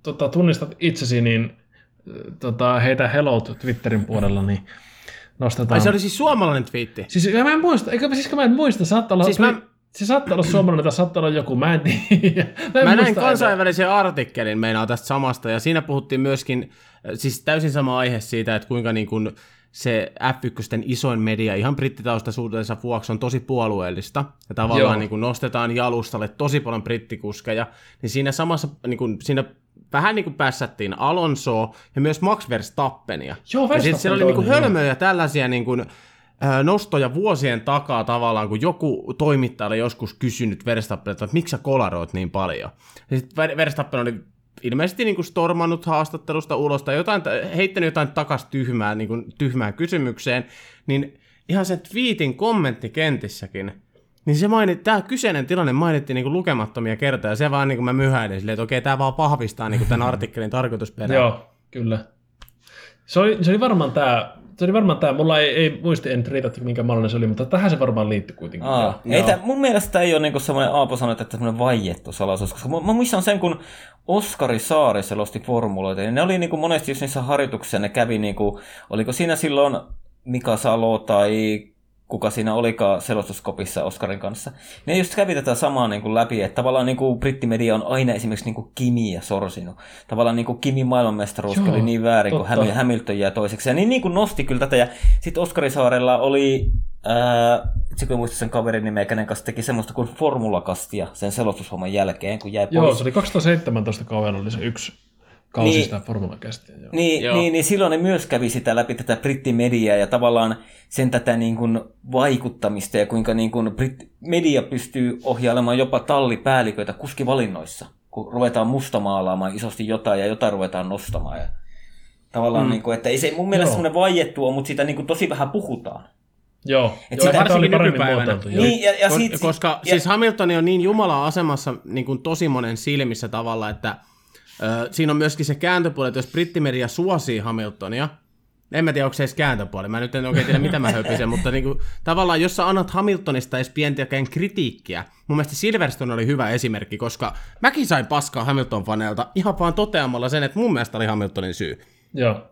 [SPEAKER 3] tota, tunnistat itsesi, niin tota, heitä hello Twitterin puolella, niin nostetaan.
[SPEAKER 2] Ai se oli siis suomalainen twiitti?
[SPEAKER 3] Siis mä en muista, eikö siis mä en muista, saattaa olla...
[SPEAKER 2] Siis mä,
[SPEAKER 3] se saattaa olla suomalainen tai saattaa olla joku, mä en tiedä.
[SPEAKER 2] Mä, en mä näin kansainvälisen enää. artikkelin meinaa tästä samasta, ja siinä puhuttiin myöskin, siis täysin sama aihe siitä, että kuinka niin kuin se F1 isoin media ihan brittitaustaisuutensa vuoksi on tosi puolueellista, ja tavallaan niin kuin nostetaan jalustalle tosi paljon brittikuskeja, niin siinä samassa, niin kuin, siinä vähän niin kuin päässättiin Alonsoa ja myös Max Verstappenia.
[SPEAKER 3] Joo,
[SPEAKER 2] Verstappen ja sitten siellä oli niin kuin hölmöjä tällaisia niin kuin, nostoja vuosien takaa tavallaan, kun joku toimittaja oli joskus kysynyt Verstappenilta, että miksi sä kolaroit niin paljon. Ja sitten Verstappen oli ilmeisesti niin kuin stormannut haastattelusta ulos tai jotain, heittänyt jotain takas tyhmää, niin kuin tyhmään kysymykseen, niin ihan sen tweetin kommenttikentissäkin, niin se mainit, tämä kyseinen tilanne mainittiin niin kuin lukemattomia kertoja, ja se vaan niin kuin mä myhäilin silleen, että okei, tämä vaan vahvistaa niin kuin tämän artikkelin tarkoitusperää.
[SPEAKER 3] Joo, kyllä. Se oli, se oli varmaan tämä se oli varmaan tämä, mulla ei, ei muisti en riitä, minkä mallinen se oli, mutta tähän se varmaan liittyy kuitenkin.
[SPEAKER 4] Aa, ei tämä, mun mielestä ei ole niinku semmoinen Aapo sanoi, että semmoinen vaiettu salaisuus, koska mä, mä muistan sen, kun Oskari Saari selosti formuloita, niin ne oli niinku monesti just niissä harjoituksissa, ne kävi niinku, oliko siinä silloin Mika Salo tai kuka siinä olikaan selostuskopissa Oscarin kanssa. Ne just kävi tätä samaa niin kuin läpi, että tavallaan niin kuin brittimedia on aina esimerkiksi niin kuin Kimiä sorsinut. Tavallaan niin kuin Kimin maailmanmestaruus
[SPEAKER 3] Joo,
[SPEAKER 4] oli niin väärin,
[SPEAKER 3] totta.
[SPEAKER 4] kun hän Hamilton jää toiseksi. Ja niin, niin kuin nosti kyllä tätä. Ja sitten Oskarisaarella oli, itse kun muista sen kaverin nimeä, kenen kanssa teki semmoista kuin formulakastia sen selostushomman jälkeen, kun jäi pois.
[SPEAKER 3] Joo, se oli 2017 kaudella oli se yksi kausi
[SPEAKER 4] Niin.
[SPEAKER 3] formulakästiä. Joo.
[SPEAKER 4] Niin,
[SPEAKER 2] Joo.
[SPEAKER 4] niin, niin silloin ne myös kävi sitä läpi tätä brittimediaa ja tavallaan sen tätä niin kuin vaikuttamista ja kuinka niin kuin britt, media pystyy ohjailemaan jopa tallipäälliköitä kuskivalinnoissa, kun ruvetaan mustamaalaamaan isosti jotain ja jotain ruvetaan nostamaan. Ja tavallaan, mm. niin kuin, että ei se mun mielestä
[SPEAKER 3] Joo.
[SPEAKER 4] semmoinen vaiettu ole, mutta siitä niin kuin tosi vähän puhutaan.
[SPEAKER 3] Joo,
[SPEAKER 4] Et
[SPEAKER 3] joo
[SPEAKER 4] sitä
[SPEAKER 2] varsinkin
[SPEAKER 3] paremmin
[SPEAKER 2] nykypäivänä.
[SPEAKER 4] Niin, ja, ja
[SPEAKER 2] Kos-
[SPEAKER 4] siitä,
[SPEAKER 2] koska
[SPEAKER 4] ja,
[SPEAKER 2] siis Hamilton on niin jumalan asemassa niin kuin tosi monen silmissä tavalla, että siinä on myöskin se kääntöpuoli, että jos brittimedia suosii Hamiltonia, en mä tiedä, onko se edes kääntöpuoli, mä nyt en oikein tiedä, mitä mä höpisen, mutta niin kuin, tavallaan jos sä annat Hamiltonista edes pientäkään kritiikkiä, mun mielestä Silverstone oli hyvä esimerkki, koska mäkin sain paskaa Hamilton-faneilta ihan vaan toteamalla sen, että mun mielestä oli Hamiltonin syy
[SPEAKER 3] Joo.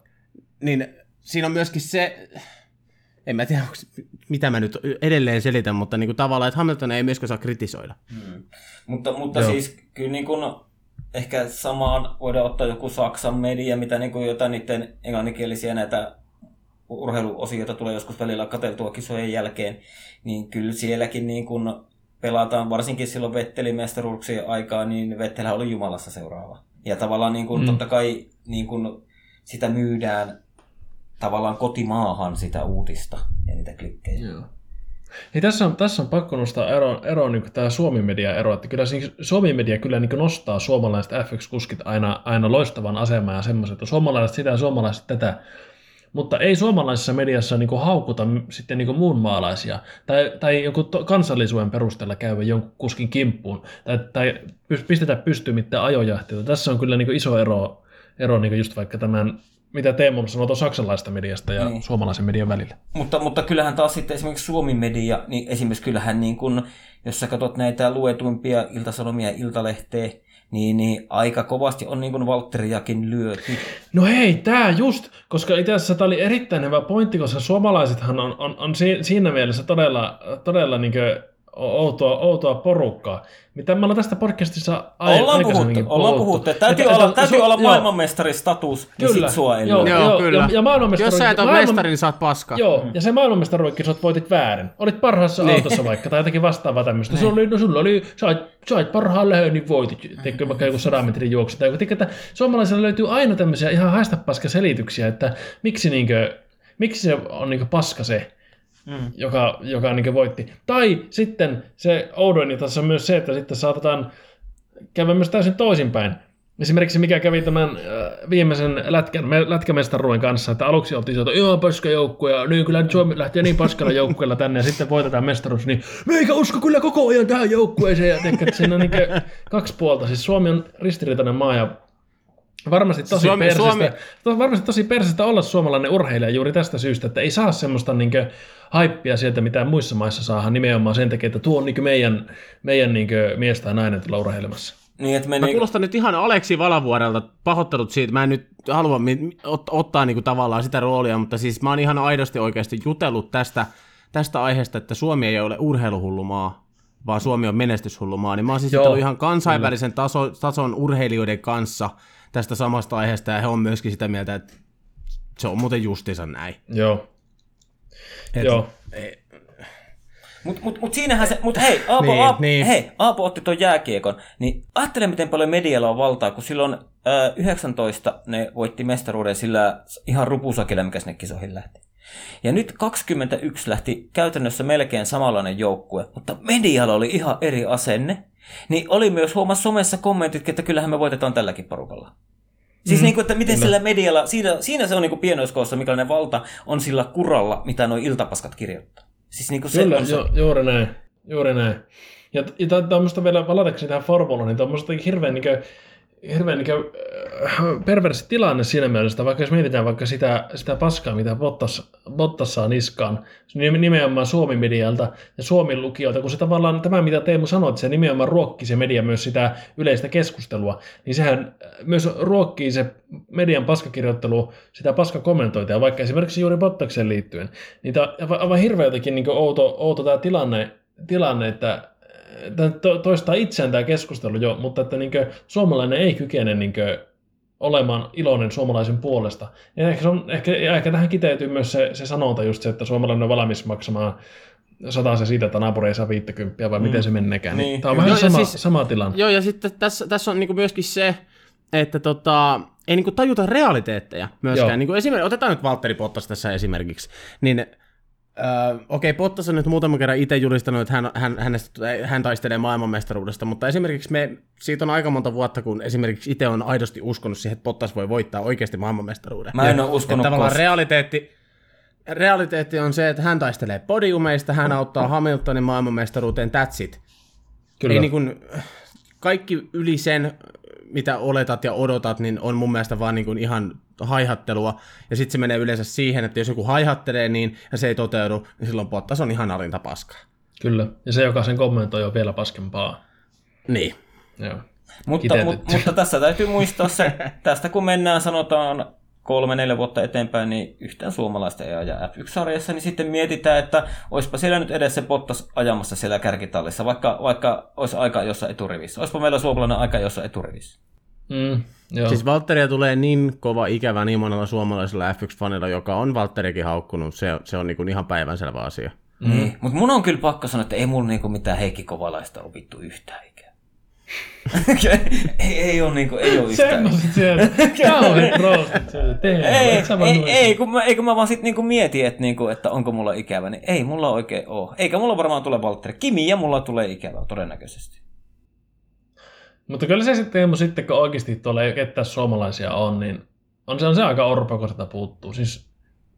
[SPEAKER 2] niin siinä on myöskin se, en mä tiedä, onks, mitä mä nyt edelleen selitän, mutta niin kuin tavallaan, että Hamilton ei myöskään saa kritisoida.
[SPEAKER 4] Mutta, mutta
[SPEAKER 3] Joo.
[SPEAKER 4] siis kyllä niin kuin, ehkä samaan voidaan ottaa joku Saksan media, mitä niin kuin jotain niiden englanninkielisiä näitä urheiluosioita tulee joskus välillä katseltua kisojen jälkeen, niin kyllä sielläkin niin kuin pelataan, varsinkin silloin Vettelin mestaruuksien aikaa, niin Vettelä oli Jumalassa seuraava. Ja tavallaan niin kuin,
[SPEAKER 3] Mm.
[SPEAKER 4] totta kai niin kuin sitä myydään tavallaan kotimaahan sitä uutista ja niitä klikkejä.
[SPEAKER 3] Joo. Niin tässä, on, tässä on pakko nostaa ero, ero niin tämä Suomi-media ero, että kyllä siis Suomi-media kyllä niin nostaa suomalaiset FX-kuskit aina, aina loistavan asemaan ja semmoiset, että suomalaiset sitä ja suomalaiset tätä, mutta ei suomalaisessa mediassa niin haukuta m- sitten niin muun maalaisia. Tai, tai joku to, kansallisuuden perusteella käyvä jonkun kuskin kimppuun. Tai, tai pys- pistetä pystyyn mitään ajojahtia. Tässä on kyllä niin iso ero, ero niin just vaikka tämän, mitä Teemu sanoi tuon saksalaista mediasta ja
[SPEAKER 4] Niin.
[SPEAKER 3] suomalaisen median välillä.
[SPEAKER 4] Mutta, mutta kyllähän taas sitten esimerkiksi Suomen media, niin esimerkiksi kyllähän niin kun, jos sä katsot näitä luetuimpia iltasanomia ja iltalehteä, niin, niin aika kovasti on niin kuin Valtteriakin lyöty.
[SPEAKER 3] No hei, tämä just, koska itse asiassa tämä oli erittäin hyvä pointti, koska suomalaisethan on, on, on si- siinä mielessä todella, todella niin outoa, outoa porukkaa. Mitä me ollaan tästä podcastissa ai-
[SPEAKER 4] ollaan puhuttu, ollaan puhuttu. Täytyy
[SPEAKER 3] Että-
[SPEAKER 4] olla, täytyy
[SPEAKER 3] su-
[SPEAKER 4] olla
[SPEAKER 3] joo,
[SPEAKER 4] maailmanmestaristatus, niin sit sua ei
[SPEAKER 3] joo.
[SPEAKER 2] Joo,
[SPEAKER 3] joo,
[SPEAKER 2] kyllä.
[SPEAKER 3] Ja, ja maailmanmestaruus,
[SPEAKER 2] Jos sä et ole
[SPEAKER 3] maailman-
[SPEAKER 2] mestari, niin saat paskaa.
[SPEAKER 3] Joo, ja se maailmanmestaruikki sä voitit väärin. Olit parhaassa
[SPEAKER 2] Niin.
[SPEAKER 3] autossa vaikka, tai jotakin vastaavaa tämmöistä. Sulla oli, no sulla oli, sait, sait parhaan lehön, niin voitit. Teikö vaikka joku sadan metrin juoksu. Tai joku, tiedätkö, että suomalaisilla löytyy aina tämmöisiä ihan haistapaska selityksiä, että miksi, niinkö, miksi se on niinkö paska se,
[SPEAKER 4] Mm.
[SPEAKER 3] joka, joka niinkö voitti. Tai sitten se oudoin tässä on myös se, että sitten saatetaan käydä myös täysin toisinpäin. Esimerkiksi mikä kävi tämän äh, viimeisen lätkän, me- lätkämestaruuden kanssa, että aluksi oltiin sieltä ihan paska joukkue, ja niin kyllä Suomi lähtee niin paskalla joukkueella tänne, ja sitten voitetaan mestaruus, niin meikä usko kyllä koko ajan tähän joukkueeseen, ja teikö, että siinä on niin kaksi puolta. Siis Suomi on ristiriitainen maa, ja varmasti tosi
[SPEAKER 2] Suomi-
[SPEAKER 3] persestä,
[SPEAKER 2] Suomi-
[SPEAKER 3] to- varmasti tosi persestä olla suomalainen urheilija juuri tästä syystä, että ei saa semmoista niin haippia sieltä, mitä muissa maissa saadaan nimenomaan sen takia, että tuo on niin meidän, meidän niin mies tai nainen tulla urheilemassa.
[SPEAKER 4] Niin, että me
[SPEAKER 2] Mä
[SPEAKER 4] niin,
[SPEAKER 2] kuulostan nyt ihan Aleksi Valavuorelta, pahoittelut siitä, mä en nyt halua ot- ottaa niinku tavallaan sitä roolia, mutta siis mä oon ihan aidosti oikeasti jutellut tästä, tästä aiheesta, että Suomi ei ole urheiluhullu maa, vaan Suomi on menestyshullu maa, niin mä oon siis
[SPEAKER 3] Joo,
[SPEAKER 2] jutellut ihan kansainvälisen taso, tason urheilijoiden kanssa tästä samasta aiheesta, ja he on myöskin sitä mieltä, että se on muuten justiinsa näin.
[SPEAKER 3] Joo.
[SPEAKER 2] Et-
[SPEAKER 3] Joo.
[SPEAKER 4] Mut, mut, mut siinähän se, mut hei, Aapo,
[SPEAKER 2] Niin,
[SPEAKER 4] Aapo,
[SPEAKER 2] niin.
[SPEAKER 4] niin. hei, Aapo otti tuon jääkiekon, niin ajattele miten paljon medialla on valtaa, kun silloin äh, 19 ne voitti mestaruuden sillä ihan rupusakilla, mikä sinne kisoihin lähti. Ja nyt 21 lähti käytännössä melkein samanlainen joukkue, mutta medialla oli ihan eri asenne. Niin oli myös huomassa somessa kommentit, että kyllähän me voitetaan tälläkin porukalla. Siis mm, niin kuin, että miten sillä medialla, siinä, siinä se on niin kuin pienoiskoossa, mikälainen valta on sillä kuralla, mitä nuo iltapaskat kirjoittaa. Siis niin kuin se
[SPEAKER 3] Kyllä,
[SPEAKER 4] on se,
[SPEAKER 3] ju, juuri näin. Juuri näin. Ja, ja tuommoista vielä palatakseni tähän formulaan, niin tuommoista hirveän niin kuin, hirveän niin kuin, perversi tilanne siinä mielessä, vaikka jos mietitään vaikka sitä, sitä paskaa, mitä Bottas, Bottas saa niskaan, nimenomaan Suomi-medialta ja Suomen lukijoilta, kun se tavallaan, tämä mitä Teemu sanoi, että se nimenomaan ruokki se media myös sitä yleistä keskustelua, niin sehän myös ruokkii se median paskakirjoittelu, sitä paskakommentointia, vaikka esimerkiksi juuri Bottakseen liittyen. Niin tämä on aivan hirveä jotenkin niin outo, outo tämä tilanne, tilanne, että to, toistaa itseään tämä keskustelu jo, mutta että niin suomalainen ei kykene niin olemaan iloinen suomalaisen puolesta. Ja ehkä, on, ehkä, ehkä tähän kiteytyy myös se, se sanonta just se, että suomalainen on valmis maksamaan sataa se siitä, että naapuri ei saa 50 vai mm. miten se menneekään. Niin. Tämä on vähän sama, siis, sama tilanne.
[SPEAKER 2] Joo, ja sitten tässä, tässä on niin myöskin se, että tota, ei niin tajuta realiteetteja myöskään. Niin esimerkiksi, otetaan nyt Valtteri Pottas tässä esimerkiksi, niin Öö, Okei, okay, Bottas on nyt muutaman kerran itse julistanut, että hän, hän, hänestä, hän taistelee maailmanmestaruudesta, mutta esimerkiksi me, siitä on aika monta vuotta, kun esimerkiksi itse on aidosti uskonut siihen, että Bottas voi voittaa oikeasti maailmanmestaruuden.
[SPEAKER 4] Mä en ole uskonut.
[SPEAKER 2] Ja tavallaan realiteetti, realiteetti on se, että hän taistelee podiumeista, hän auttaa Hamiltonin maailmanmestaruuteen, that's it. Kyllä. Ei niin kuin, kaikki yli sen, mitä oletat ja odotat, niin on mun mielestä vaan niin kuin ihan haihattelua, ja sitten se menee yleensä siihen, että jos joku haihattelee niin, ja se ei toteudu, niin silloin Bottas on ihan alinta paskaa.
[SPEAKER 3] Kyllä, ja se, joka sen kommentoi, on vielä paskempaa.
[SPEAKER 2] Niin.
[SPEAKER 3] Joo.
[SPEAKER 4] Mutta, mutta, mutta tässä täytyy muistaa se, tästä kun mennään, sanotaan kolme, neljä vuotta eteenpäin, niin yhtään suomalaista ei aja F1-sarjassa, niin sitten mietitään, että olisipa siellä nyt edes se Bottas ajamassa siellä kärkitallissa, vaikka, vaikka olisi aika jossain eturivissä. Olisipa meillä suomalainen aika jossain eturivissä.
[SPEAKER 2] Mm, joo. Siis Valtteria tulee niin kova ikävä niin monella suomalaisella F1-fanilla, joka on Valtterikin haukkunut, se, se on niin ihan päivänselvä asia.
[SPEAKER 4] Mm. Niin, mutta mun on kyllä pakko sanoa, että ei mulla niinku mitään Heikki Kovalaista opittu yhtään ikään. Ei, ei ole, niinku, ei ole yhtään.
[SPEAKER 3] Semmoiset siellä, kauheat roostit
[SPEAKER 4] Ei, ei, ei, kun mä, ei, kun mä vaan sit niinku mietin, että, niinku, että onko mulla ikävä, niin ei mulla oikein ole. Eikä mulla varmaan tule Valtteri. Kimi ja mulla tulee ikävä todennäköisesti.
[SPEAKER 3] Mutta kyllä se sitten, Teemu, sitten kun oikeasti tuolla ei ketään suomalaisia on, niin on se, on se aika orpo, kun sitä puuttuu. Siis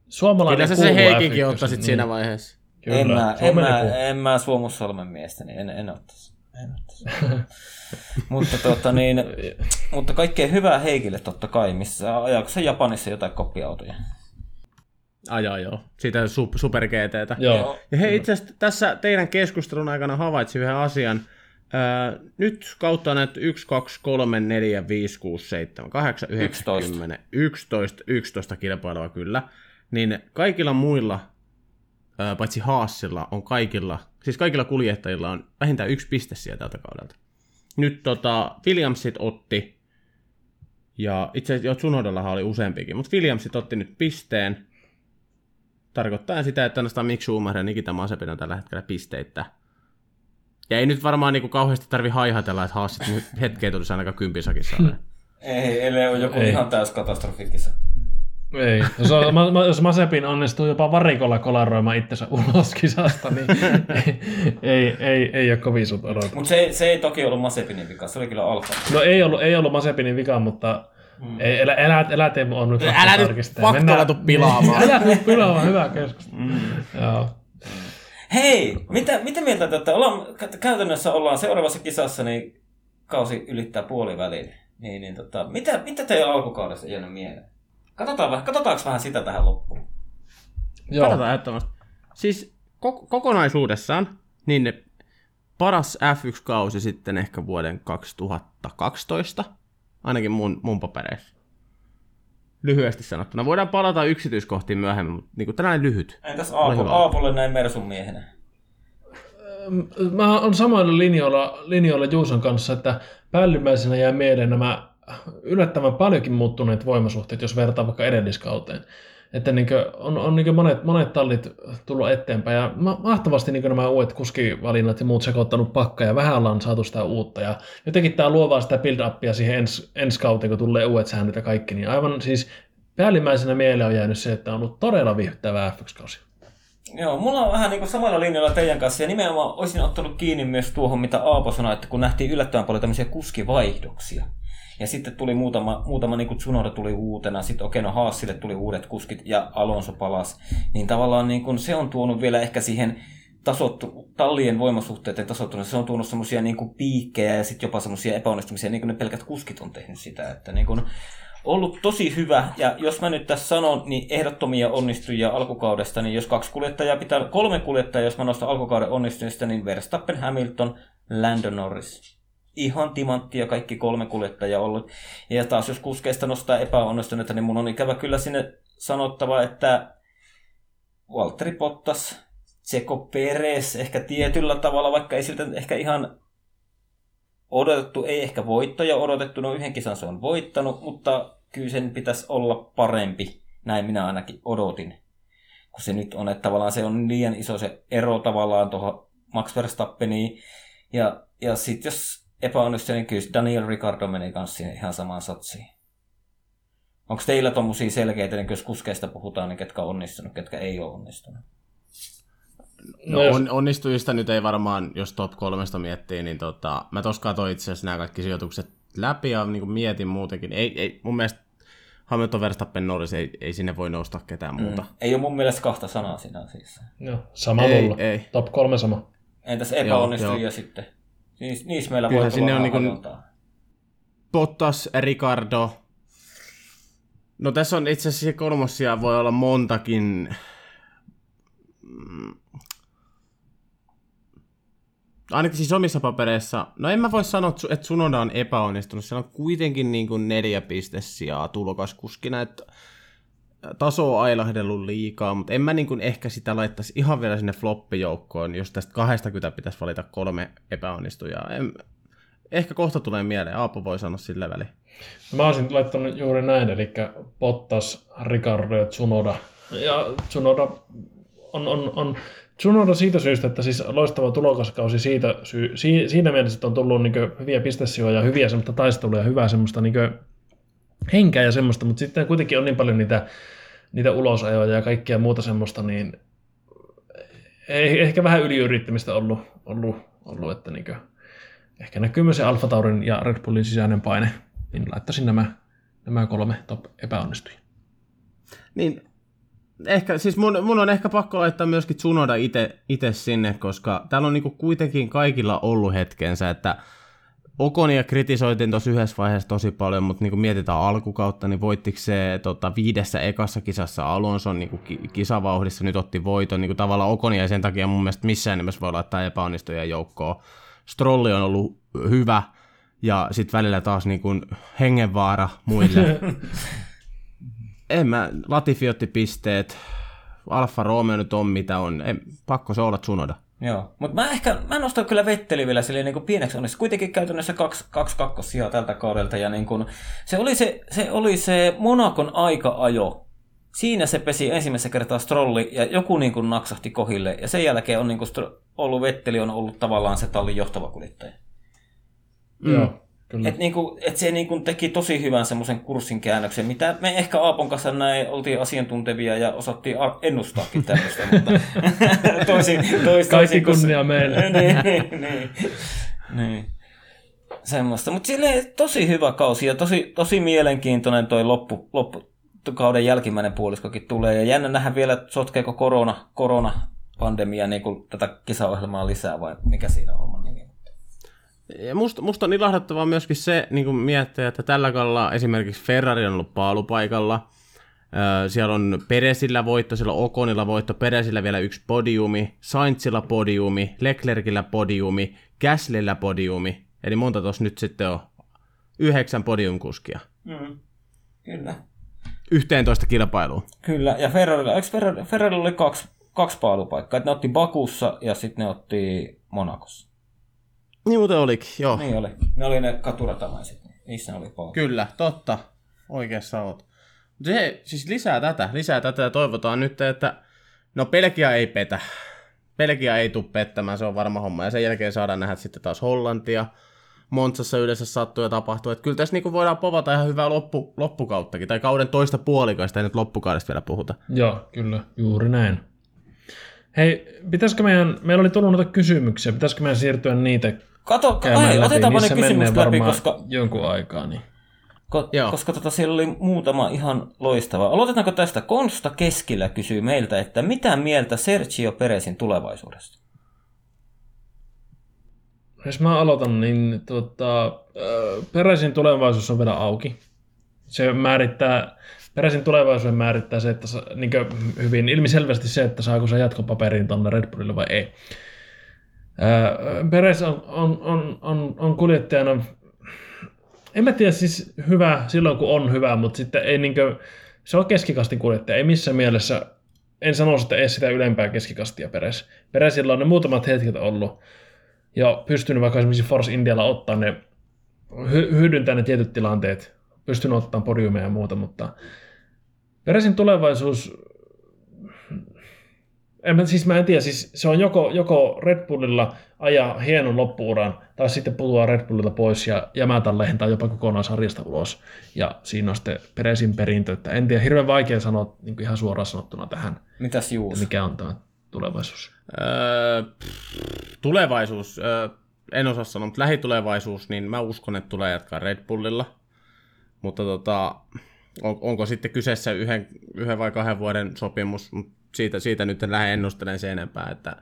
[SPEAKER 3] suomalainen
[SPEAKER 2] Kyllä se se Heikikin ottaisit niin. siinä vaiheessa.
[SPEAKER 4] Kyllä. En mä, en mä, en mä Suomussalmen miestä, niin en, en ottaisi. En ottaisi. mutta, tota, niin, mutta kaikkea hyvää Heikille totta kai, missä ajaako se Japanissa jotain koppiautoja?
[SPEAKER 2] Ajaa joo, siitä super GTtä.
[SPEAKER 3] Joo.
[SPEAKER 2] Ja hei, itse asiassa tässä teidän keskustelun aikana havaitsin yhden asian, Öö, nyt kautta näitä 1, 2, 3, 4, 5, 6, 7, 8, 9, 11. 10, 11, 11 kilpailua kyllä, niin kaikilla muilla, öö, paitsi Haasilla, on kaikilla, siis kaikilla kuljettajilla on vähintään yksi piste sieltä tältä kaudelta. Nyt tota, Williamsit otti, ja itse asiassa jo Tsunodallahan oli useampikin, mutta Williamsit otti nyt pisteen, tarkoittaa sitä, että ainoastaan Mick Schumacher ja Nikita Mazepin on tällä hetkellä pisteitä ja ei nyt varmaan niinku kauheasti tarvi haihatella, että haasit nyt hetkeen tulisi ainakaan kympisakissa.
[SPEAKER 4] ei, ellei ole joku ei. ihan täys katastrofikissa.
[SPEAKER 3] Ei. Jos, jos Masepin onnistuu jopa varikolla kolaroimaan itsensä ulos kisasta, niin ei, ei, ei, ei ole kovin sut.
[SPEAKER 4] Mutta se, se ei toki ollut Masepinin vika, se oli kyllä Alfa.
[SPEAKER 3] No ei ollut, ei ollut Masepinin vika, mutta Mm. Ei, älä, älä, älä tee on nyt
[SPEAKER 2] Älä nyt faktoilla tuu pilaamaan.
[SPEAKER 3] älä nyt pilaamaan, hyvä keskustelu. Mm. Joo.
[SPEAKER 4] Hei, mitä, mitä mieltä te olette? Ollaan, käytännössä ollaan seuraavassa kisassa, niin kausi ylittää puoliväliin. Niin, niin tota, mitä, mitä teidän alkukaudessa jäänyt mieleen? Katsotaan, katsotaanko vähän sitä tähän loppuun?
[SPEAKER 2] Joo. Katsotaan ehdottomasti. Siis ko- kokonaisuudessaan, niin ne paras F1-kausi sitten ehkä vuoden 2012, ainakin mun, mun papereissa lyhyesti sanottuna. Voidaan palata yksityiskohtiin myöhemmin, mutta niin tällainen lyhyt.
[SPEAKER 4] Entäs Aapo, Aapolle näin Mersun miehenä?
[SPEAKER 3] Mä on samoilla linjoilla, linjoilla Juuson kanssa, että päällimmäisenä jää mieleen nämä yllättävän paljonkin muuttuneet voimasuhteet, jos vertaa vaikka edelliskauteen. Että niin on, on niin monet, monet tallit tullut eteenpäin ja mahtavasti niin nämä uudet kuskivalinnat ja muut sekoittanut pakka ja vähän ollaan saatu sitä uutta ja jotenkin tämä luovaa sitä build-upia siihen ens, ensi kauteen, kun tulee uudet säännöt ja kaikki, niin aivan siis päällimmäisenä mieleen on jäänyt se, että on ollut todella viihdyttävä F1-kausi.
[SPEAKER 4] Joo, mulla on vähän niin kuin samalla linjalla teidän kanssa ja nimenomaan olisin ottanut kiinni myös tuohon, mitä Aapo sanoi, että kun nähtiin yllättävän paljon tämmöisiä kuskivaihdoksia. Ja sitten tuli muutama, muutama niin kuin Tsunoda tuli uutena, sitten okei, no Haasille tuli uudet kuskit ja Alonso palas. Niin tavallaan niin kuin se on tuonut vielä ehkä siihen tasottu, tallien voimasuhteiden tasottunut, se on tuonut semmoisia niin piikkejä ja sitten jopa semmoisia epäonnistumisia, niin kuin ne pelkät kuskit on tehnyt sitä, että niin kuin, ollut tosi hyvä, ja jos mä nyt tässä sanon, niin ehdottomia onnistujia alkukaudesta, niin jos kaksi kuljettajaa pitää, kolme kuljettajaa, jos mä nostan alkukauden onnistujista, niin Verstappen, Hamilton, Lando Norris. Ihan timanttia kaikki kolme kuljettajaa ollut. Ja taas jos kuskeista nostaa epäonnistuneita, niin mun on ikävä kyllä sinne sanottava, että Valtteri Bottas, Tseko Peres ehkä tietyllä tavalla, vaikka ei siltä ehkä ihan odotettu, ei ehkä voittoja odotettu, no yhden kisan se on voittanut, mutta kyllä sen pitäisi olla parempi, näin minä ainakin odotin. Kun se nyt on, että tavallaan se on liian iso se ero tavallaan tuohon Max Verstappeniin. Ja, ja sitten jos epäonnistuu, niin kyllä Daniel Ricardo meni kanssa ihan samaan satsiin. Onko teillä tuommoisia selkeitä, niin jos kuskeista puhutaan, niin ketkä on onnistunut, ketkä ei ole onnistunut?
[SPEAKER 2] No, no on, onnistujista nyt ei varmaan, jos top kolmesta miettii, niin tota, mä tuossa katsoin itse asiassa nämä kaikki sijoitukset läpi ja niin kuin mietin muutenkin. Ei, ei, mun mielestä Hamilton Verstappen Norris ei, ei sinne voi nousta ketään mm. muuta.
[SPEAKER 4] Ei ole mun mielestä kahta sanaa siinä siis.
[SPEAKER 3] Joo, sama ei, mulla. Ei. Top kolme sama.
[SPEAKER 4] Entäs epäonnistujia sitten? Niis, niissä meillä Kyllä voi
[SPEAKER 2] sinne on niin Bottas, Ricardo. No tässä on itse asiassa kolmosia voi olla montakin. Mm, ainakin siis omissa papereissa, no en mä voi sanoa, että Sunoda on epäonnistunut, se on kuitenkin niin kuin neljä pistesijaa tulokaskuskina, että taso on ailahdellut liikaa, mutta en mä niin kuin ehkä sitä laittaisi ihan vielä sinne floppijoukkoon, jos tästä 20 pitäisi valita kolme epäonnistujaa. En, ehkä kohta tulee mieleen, Aapo voi sanoa sillä väliin.
[SPEAKER 3] Mä olisin laittanut juuri näin, eli Bottas, Ricardo ja Tsunoda. Ja Tsunoda on, on, on Tsunoda siitä syystä, että siis loistava tulokaskausi siitä syy, si, siinä mielessä, että on tullut niin hyviä pistesijoja ja hyviä semmoista taistelua ja hyvää semmoista niin henkeä ja semmoista, mutta sitten kuitenkin on niin paljon niitä, niitä ulosajoja ja kaikkea muuta semmoista, niin ei, ehkä vähän yliyrittämistä ollut, ollut, ollut että niin kuin, ehkä näkyy myös se Alfa Taurin ja Red Bullin sisäinen paine, niin laittaisin nämä, nämä kolme top epäonnistuja.
[SPEAKER 2] Niin, ehkä, siis mun, mun on ehkä pakko laittaa myöskin Tsunoda itse sinne, koska täällä on niinku kuitenkin kaikilla ollut hetkensä, että Okonia kritisoitiin tuossa yhdessä vaiheessa tosi paljon, mutta niin mietitään alkukautta, niin voittiko se tota, viidessä ekassa kisassa Alonson niin kisavauhdissa nyt otti voiton. Niin tavallaan Okonia sen takia mun mielestä missään nimessä voi laittaa epäonnistuja joukkoon. Strolli on ollut hyvä ja sitten välillä taas niin kuin hengenvaara muille. en mä, Latifi otti pisteet, Alfa Romeo nyt on mitä on, en, pakko se olla Tsunoda.
[SPEAKER 4] Joo, mutta mä ehkä, mä nostan kyllä Vetteli vielä silleen niin kuin pieneksi onnissa. Kuitenkin käytännössä kaksi, kaksi kakkosia tältä kaudelta. Ja niin kuin, se, oli se, se, oli se Monakon aika-ajo. Siinä se pesi ensimmäistä kertaa strolli ja joku niin kuin naksahti kohille. Ja sen jälkeen on niin kuin ollut Vetteli on ollut tavallaan se tallin johtava kuljettaja.
[SPEAKER 3] Mm. Joo.
[SPEAKER 4] Kyllä. Et, niinku, et se niinku teki tosi hyvän semmoisen kurssin käännöksen, mitä me ehkä Aapon kanssa näin oltiin asiantuntevia ja osattiin ennustaakin tämmöistä, mutta toisin, toisin,
[SPEAKER 3] Kaikki kunnia meille.
[SPEAKER 4] niin, niin, niin. Semmoista, mutta sille tosi hyvä kausi ja tosi, tosi mielenkiintoinen toi loppu, loppu kauden jälkimmäinen puoliskokin tulee. Ja jännä nähdä vielä, sotkeeko korona, korona pandemia niin tätä kisaohjelmaa lisää vai mikä siinä on
[SPEAKER 2] musta, musta on ilahduttavaa myöskin se niin miettiä, että tällä kalla esimerkiksi Ferrari on ollut paalupaikalla. Siellä on Peresillä voitto, siellä on Okonilla voitto, Peresillä vielä yksi podiumi, Saintsilla podiumi, Leclercillä podiumi, Gaslillä podiumi. Eli monta tuossa nyt sitten on yhdeksän podiumkuskia.
[SPEAKER 4] Mm. Kyllä.
[SPEAKER 2] 11 kilpailuun.
[SPEAKER 4] Kyllä, ja Ferrarilla, eikö Ferrarilla oli kaksi, kaksi paalupaikkaa, ne otti Bakussa ja sitten ne otti Monakossa.
[SPEAKER 2] Niin muuten olikin, joo.
[SPEAKER 4] Niin oli. Ne oli ne katuratamaiset. Niissä oli paljon.
[SPEAKER 2] Kyllä, totta. Oikeassa oot. Se siis lisää tätä, lisää tätä ja toivotaan nyt, että no Pelkia ei petä. Pelkia ei tule pettämään, se on varma homma. Ja sen jälkeen saadaan nähdä sitten taas Hollantia. Montsassa yleensä sattuu ja tapahtuu. Että kyllä tässä niinku voidaan povata ihan hyvää loppu, loppukauttakin, tai kauden toista puolikaista, ei nyt loppukaudesta vielä puhuta.
[SPEAKER 3] Joo, kyllä, juuri näin. Hei, pitäisikö meidän, meillä oli tullut noita kysymyksiä, pitäisikö meidän siirtyä niitä
[SPEAKER 4] Kato, ai, otetaanpa ne kysymykset läpi, koska...
[SPEAKER 3] Jonkun aikaa, niin.
[SPEAKER 4] Ko- Joo. koska tota, siellä oli muutama ihan loistava. Aloitetaanko tästä? Konsta Keskillä kysyy meiltä, että mitä mieltä Sergio Perezin tulevaisuudesta?
[SPEAKER 3] jos mä aloitan, niin tota, peräisin tulevaisuus on vielä auki. Se määrittää, peräisin tulevaisuuden määrittää se, että niin hyvin ilmiselvästi se, että saako se jatkopaperin tuonne Red Bullille vai ei. Peres on, on, on, on, on kuljettajana, en mä tiedä siis hyvä silloin kun on hyvä, mutta sitten ei niinkö, se on keskikastin kuljettaja, ei missään mielessä, en sano, että ei sitä ylempää keskikastia Peres. Peresillä on ne muutamat hetket ollut, ja pystynyt vaikka esimerkiksi Force Indialla ottaa ne, hy- hyödyntää ne tietyt tilanteet, pystynyt ottaa podiumeja ja muuta, mutta Peresin tulevaisuus, en mä, siis mä en tiedä, siis se on joko, joko Red Bullilla ajaa hienon loppuuran, tai sitten putoaa Red Bullilta pois ja jämätä lentaa jopa kokonaan sarjasta ulos. Ja siinä on sitten Peresin perintö, että en tiedä, hirveän vaikea sanoa niin ihan suoraan sanottuna tähän.
[SPEAKER 4] Mitäs Juus?
[SPEAKER 3] Mikä on tämä tulevaisuus?
[SPEAKER 2] Öö, tulevaisuus, öö, en osaa sanoa, mutta lähitulevaisuus, niin mä uskon, että tulee jatkaa Red Bullilla. Mutta tota, on, onko sitten kyseessä yhden, yhden vai kahden vuoden sopimus, siitä, siitä nyt en lähde ennustelemaan sen enempää, että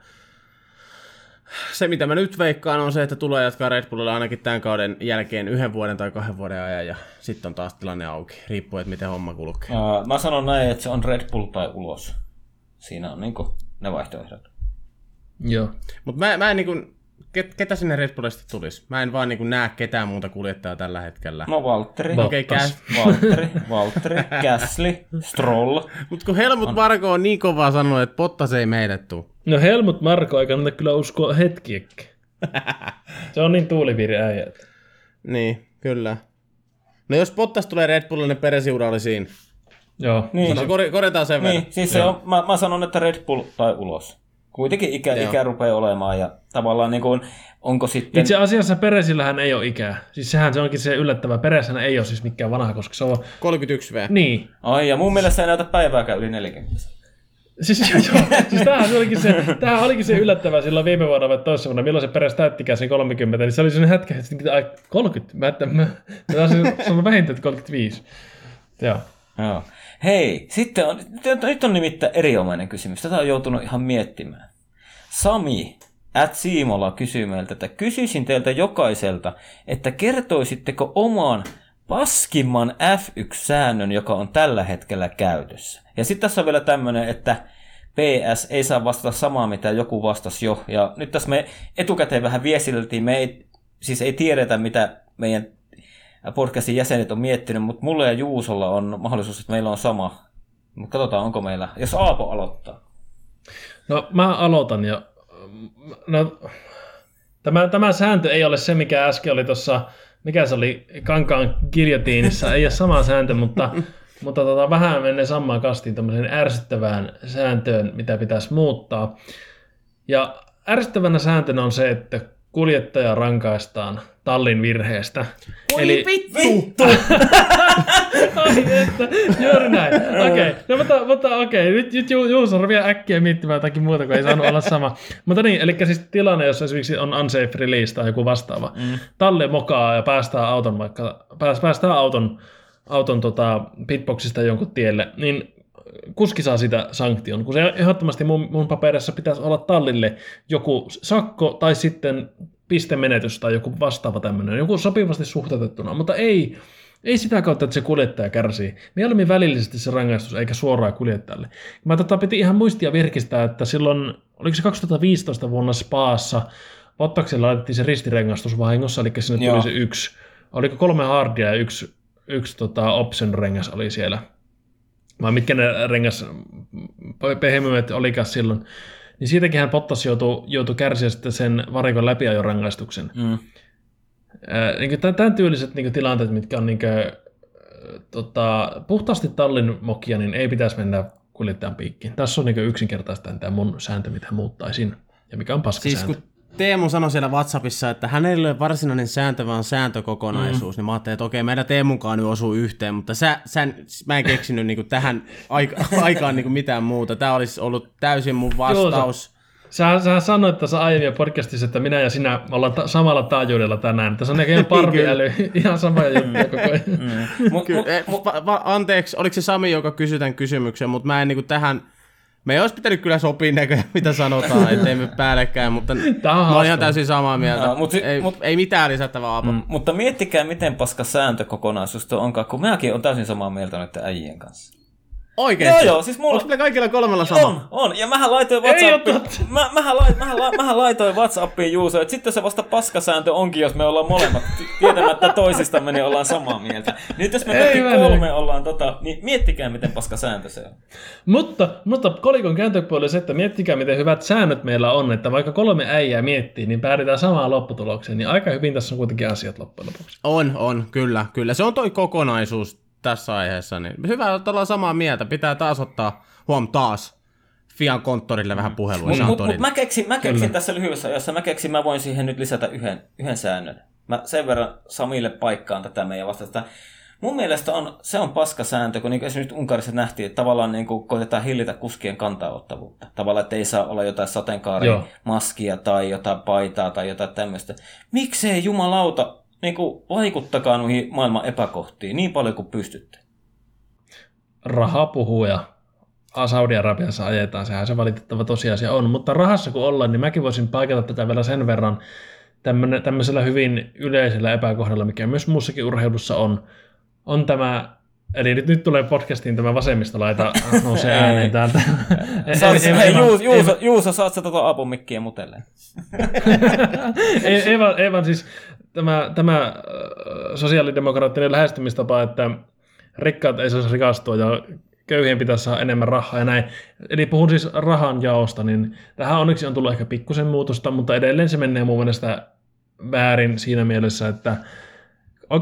[SPEAKER 2] se, mitä mä nyt veikkaan, on se, että tulee jatkaa Red Bullilla ainakin tämän kauden jälkeen yhden vuoden tai kahden vuoden ajan, ja sitten on taas tilanne auki, riippuu, että miten homma kulkee.
[SPEAKER 4] Uh, mä sanon näin, että se on Red Bull tai ulos. Siinä on niin ne vaihtoehdot.
[SPEAKER 3] Joo.
[SPEAKER 2] Mutta mä, mä en niin ket, ketä sinne Red Bullista tulisi? Mä en vaan niin näe ketään muuta kuljettajaa tällä hetkellä.
[SPEAKER 4] No Valtteri.
[SPEAKER 2] Okei, okay,
[SPEAKER 4] Valtteri, Valtteri, Gasly, Stroll.
[SPEAKER 2] Mutta kun Helmut on. Marko on niin kovaa sanonut, että Bottas ei meidät tuu.
[SPEAKER 3] No Helmut Marko ei kannata kyllä uskoa hetkiäkään. Se on niin tuuliviiri äijä.
[SPEAKER 2] Niin, kyllä. No jos Bottas tulee Red Bullille, niin peresiura oli siinä.
[SPEAKER 3] Joo.
[SPEAKER 2] Niin. Sano, kor- korjataan sen
[SPEAKER 4] niin,
[SPEAKER 2] verran.
[SPEAKER 4] siis se on, mä, mä sanon, että Red Bull tai ulos. Kuitenkin ikä, ikä rupeaa olemaan ja tavallaan niin kuin, onko sitten...
[SPEAKER 3] Itse asiassa Peresillähän ei ole ikää. Siis sehän se onkin se yllättävä. Peressähän ei ole siis mikään vanha, koska se on...
[SPEAKER 2] 31 V.
[SPEAKER 3] Niin.
[SPEAKER 4] Ai ja mun mielestä ei näytä päivääkään yli 40.
[SPEAKER 3] Siis, joo, siis tämähän, olikin se, tämähän olikin se yllättävä silloin viime vuonna vai toisessa vuonna, milloin se peräs täyttikään sen 30, niin se oli sellainen hetki, että ai 30, mä, että mä, se on vähintään 35. Joo.
[SPEAKER 4] Joo. Hei, sitten on, nyt on nimittäin erinomainen kysymys. Tätä on joutunut ihan miettimään. Sami at Siimola kysyy meiltä, että kysyisin teiltä jokaiselta, että kertoisitteko omaan paskimman F1-säännön, joka on tällä hetkellä käytössä. Ja sitten tässä on vielä tämmöinen, että PS ei saa vastata samaa, mitä joku vastasi jo. Ja nyt tässä me etukäteen vähän viestiltiin, me ei, siis ei tiedetä, mitä meidän podcastin jäsenet on miettinyt, mutta mulla ja Juusolla on mahdollisuus, että meillä on sama. Mutta katsotaan, onko meillä. Jos Aapo aloittaa.
[SPEAKER 3] No mä aloitan ja no, tämä, tämä sääntö ei ole se, mikä äsken oli tuossa, mikä se oli Kankaan kirjotiinissa, ei ole sama sääntö, mutta, mutta tota, vähän menee samaan kastiin tämmöiseen ärsyttävään sääntöön, mitä pitäisi muuttaa. Ja ärsyttävänä sääntönä on se, että kuljettaja rankaistaan tallin virheestä.
[SPEAKER 4] Oi Eli... vittu!
[SPEAKER 3] Ai että, juuri näin. Okei, okay. no mutta, mutta okei, okay. nyt, nyt Juuso rupeaa äkkiä miettimään jotakin muuta, kun ei saanut olla sama. Mutta niin, eli siis tilanne, jossa esimerkiksi on unsafe release tai joku vastaava. Mm. Talle mokaa ja päästää auton vaikka, päästää auton, auton tota, pitboxista jonkun tielle, niin kuski saa sitä sanktion, kun se ehdottomasti mun, mun paperissa pitäisi olla tallille joku sakko tai sitten pistemenetys tai joku vastaava tämmöinen, joku sopivasti suhteutettuna, mutta ei, ei sitä kautta, että se kuljettaja kärsii. Mieluummin välillisesti se rangaistus, eikä suoraan kuljettajalle. Mä tota, piti ihan muistia virkistää, että silloin, oliko se 2015 vuonna Spaassa, Bottaksella laitettiin se ristirengastus vahingossa, eli sinne Joo. tuli se yksi, oliko kolme hardia ja yksi, yksi tota, option rengas oli siellä. Vai mitkä ne rengas pehmymet olikaan silloin. Niin siitäkin hän Bottas joutui, joutui kärsiä sitten sen varikon läpiajorangaistuksen. Mm. niin tämän tyyliset niin tilanteet, mitkä on niin kuin, tota, puhtaasti tallin mokia, niin ei pitäisi mennä kuljettajan piikkiin. Tässä on niin yksinkertaista tämä mun sääntö, mitä muuttaisin ja mikä on paska
[SPEAKER 2] siis. Kun Teemu sanoi siellä WhatsAppissa, että hänellä ei ole varsinainen sääntö, vaan sääntökokonaisuus, mm. niin mä ajattelin, että okei, meidän Teemunkaan nyt osuu yhteen, mutta sä, sä, mä en keksinyt niin kuin tähän aika, aikaan niin kuin mitään muuta. Tämä olisi ollut täysin mun vastaus. Joo,
[SPEAKER 3] Sä, sä sanoit tässä aiemmin podcastissa, että minä ja sinä ollaan ta- samalla taajuudella tänään. Tässä on näköjään parviäly, ihan sama juttu koko ajan.
[SPEAKER 2] Mm. Kyllä, eh, va- va- anteeksi, oliko se Sami, joka kysyi tämän kysymyksen, mutta mä en niin kuin tähän Me ei olisi pitänyt kyllä sopia näköjään, mitä sanotaan, ettei me päällekkäin, mutta
[SPEAKER 3] on
[SPEAKER 2] mä oon ihan täysin samaa mieltä.
[SPEAKER 4] Joo, mut si-
[SPEAKER 2] ei,
[SPEAKER 4] mut-
[SPEAKER 2] ei mitään lisättävää, Aapo. Mm.
[SPEAKER 4] Mutta miettikää, miten paska sääntökokonaisuus tuo onkaan, kun mäkin on täysin samaa mieltä noiden äijien kanssa.
[SPEAKER 2] Oikeesti?
[SPEAKER 4] Joo, joo, siis mulla-
[SPEAKER 2] Onko meillä kaikilla kolmella sama?
[SPEAKER 4] On, on. Ja mähän laitoin
[SPEAKER 3] Ei oo
[SPEAKER 4] WhatsAppiin,
[SPEAKER 3] totta.
[SPEAKER 4] mä, mähän, laitoin, mähän, la- mähän laitoin WhatsAppiin Juuso, että sitten se vasta paskasääntö onkin, jos me ollaan molemmat tietämättä toisistamme, niin ollaan samaa mieltä. Nyt jos me
[SPEAKER 3] Ei
[SPEAKER 4] kaikki
[SPEAKER 3] mene.
[SPEAKER 4] kolme ollaan tota, niin miettikää, miten paskasääntö se on.
[SPEAKER 3] Mutta, mutta kolikon kääntöpuoli on se, että miettikää miten hyvät säännöt meillä on, että vaikka kolme äijää miettii, niin päädytään samaan lopputulokseen, niin aika hyvin tässä on kuitenkin asiat loppujen lopuksi.
[SPEAKER 2] On, on, kyllä, kyllä. Se on toi kokonaisuus tässä aiheessa. Niin hyvä, että ollaan samaa mieltä. Pitää taas ottaa, huom, taas Fian konttorille vähän puhelua. On
[SPEAKER 4] mut, mut mä keksin, mä keksin tässä lyhyessä ajassa, mä keksin, mä voin siihen nyt lisätä yhden, yhden säännön. Mä sen verran Samille paikkaan tätä meidän vastasta. Mun mielestä on, se on paska sääntö, kun niin esimerkiksi nyt Unkarissa nähtiin, että tavallaan niin kuin koitetaan hillitä kuskien kantaottavuutta. Tavallaan, että ei saa olla jotain sateenkaarimaskia maskia tai jotain paitaa tai jotain tämmöistä. Miksei jumalauta niin kuin vaikuttakaa noihin maailman epäkohtiin niin paljon kuin pystytte?
[SPEAKER 3] Raha puhuu ja Saudi-Arabiassa ajetaan, sehän se valitettava tosiasia on. Mutta rahassa kun ollaan, niin mäkin voisin paikata tätä vielä sen verran tämmönen, tämmöisellä hyvin yleisellä epäkohdalla, mikä myös muussakin urheilussa on, on tämä, eli nyt, nyt tulee podcastiin tämä vasemmistolaita nousee ääneen täältä.
[SPEAKER 4] Juuso, saat sä tota apumikkiä mutelleen?
[SPEAKER 3] ei vaan siis tämä, tämä äh, sosiaalidemokraattinen lähestymistapa, että rikkaat ei saisi rikastua ja köyhien pitäisi saada enemmän rahaa ja näin. Eli puhun siis rahan jaosta, niin tähän onneksi on tullut ehkä pikkusen muutosta, mutta edelleen se menee mun mielestä väärin siinä mielessä, että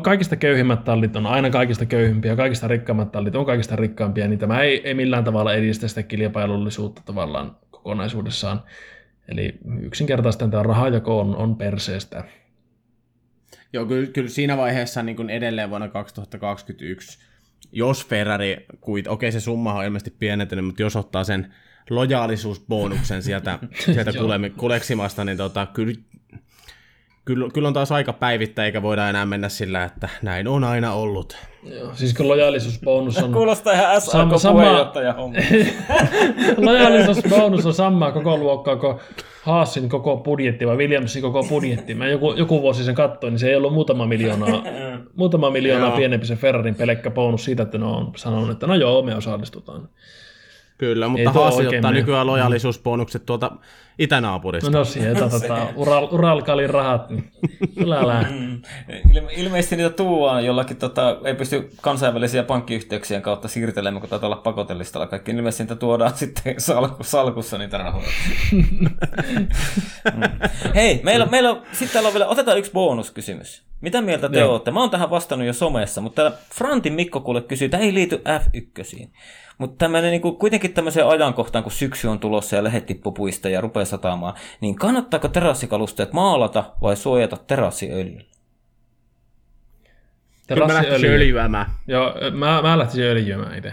[SPEAKER 3] kaikista köyhimmät tallit on aina kaikista köyhimpiä, kaikista rikkaammat tallit on kaikista rikkaampia, niin tämä ei, ei millään tavalla edistä sitä kilpailullisuutta tavallaan kokonaisuudessaan. Eli yksinkertaisesti tämä rahajako on, on perseestä.
[SPEAKER 2] Joo, kyllä, kyllä siinä vaiheessa niin kuin edelleen vuonna 2021, jos Ferrari, kuit, okei se summa on ilmeisesti pienentynyt, mutta jos ottaa sen lojaalisuusbonuksen sieltä, sieltä kuleksimasta, niin tota, kyllä, kyllä, kyllä on taas aika päivittää, eikä voida enää mennä sillä, että näin on aina ollut.
[SPEAKER 3] Joo, siis kun lojaalisuusbonus on...
[SPEAKER 4] Kuulostaa ihan
[SPEAKER 3] Sama-
[SPEAKER 4] SAK-puheenjohtaja homma.
[SPEAKER 3] lojaalisuusbonus on samaa koko luokkaa kuin Haasin koko budjetti vai Williamsin koko budjetti. Mä joku, joku vuosi sen katsoin, niin se ei ollut muutama miljoonaa, muutama miljoonaa
[SPEAKER 2] Joo.
[SPEAKER 3] pienempi se Ferrarin pelkkä bonus siitä, että ne on sanonut, että no joo, me osallistutaan.
[SPEAKER 2] Kyllä, mutta Haasi ottaa
[SPEAKER 3] mene.
[SPEAKER 2] nykyään lojaalisuusbonukset tuota itänaapurista.
[SPEAKER 3] No, no sieltä tota, Ural, Uralkalin rahat, niin kyllä lää.
[SPEAKER 4] Mm. Ilme- ilmeisesti niitä tuuaan jollakin, tota, ei pysty kansainvälisiä pankkiyhteyksien kautta siirtelemään, kun taitaa olla pakotellistalla kaikki. Ilmeisesti niitä tuodaan sitten salku, salkussa niitä rahoja. Mm. Hei, meillä, meillä on, sitten täällä on vielä, otetaan yksi bonuskysymys. Mitä mieltä te
[SPEAKER 3] Joo.
[SPEAKER 4] olette? Mä oon tähän vastannut jo somessa, mutta Frantin Mikko kuule kysyy, tämä ei liity F1. Mutta tämmöinen niin kuitenkin tämmöiseen ajankohtaan, kun syksy on tulossa ja lehet tippuu puista ja rupeaa satamaan, niin kannattaako terassikalusteet maalata vai suojata terassiöljyllä?
[SPEAKER 2] Kyllä mä lähtisin
[SPEAKER 3] Terassiöljy.
[SPEAKER 2] öljyämään.
[SPEAKER 3] Joo, mä, mä lähtisin öljyämään itse.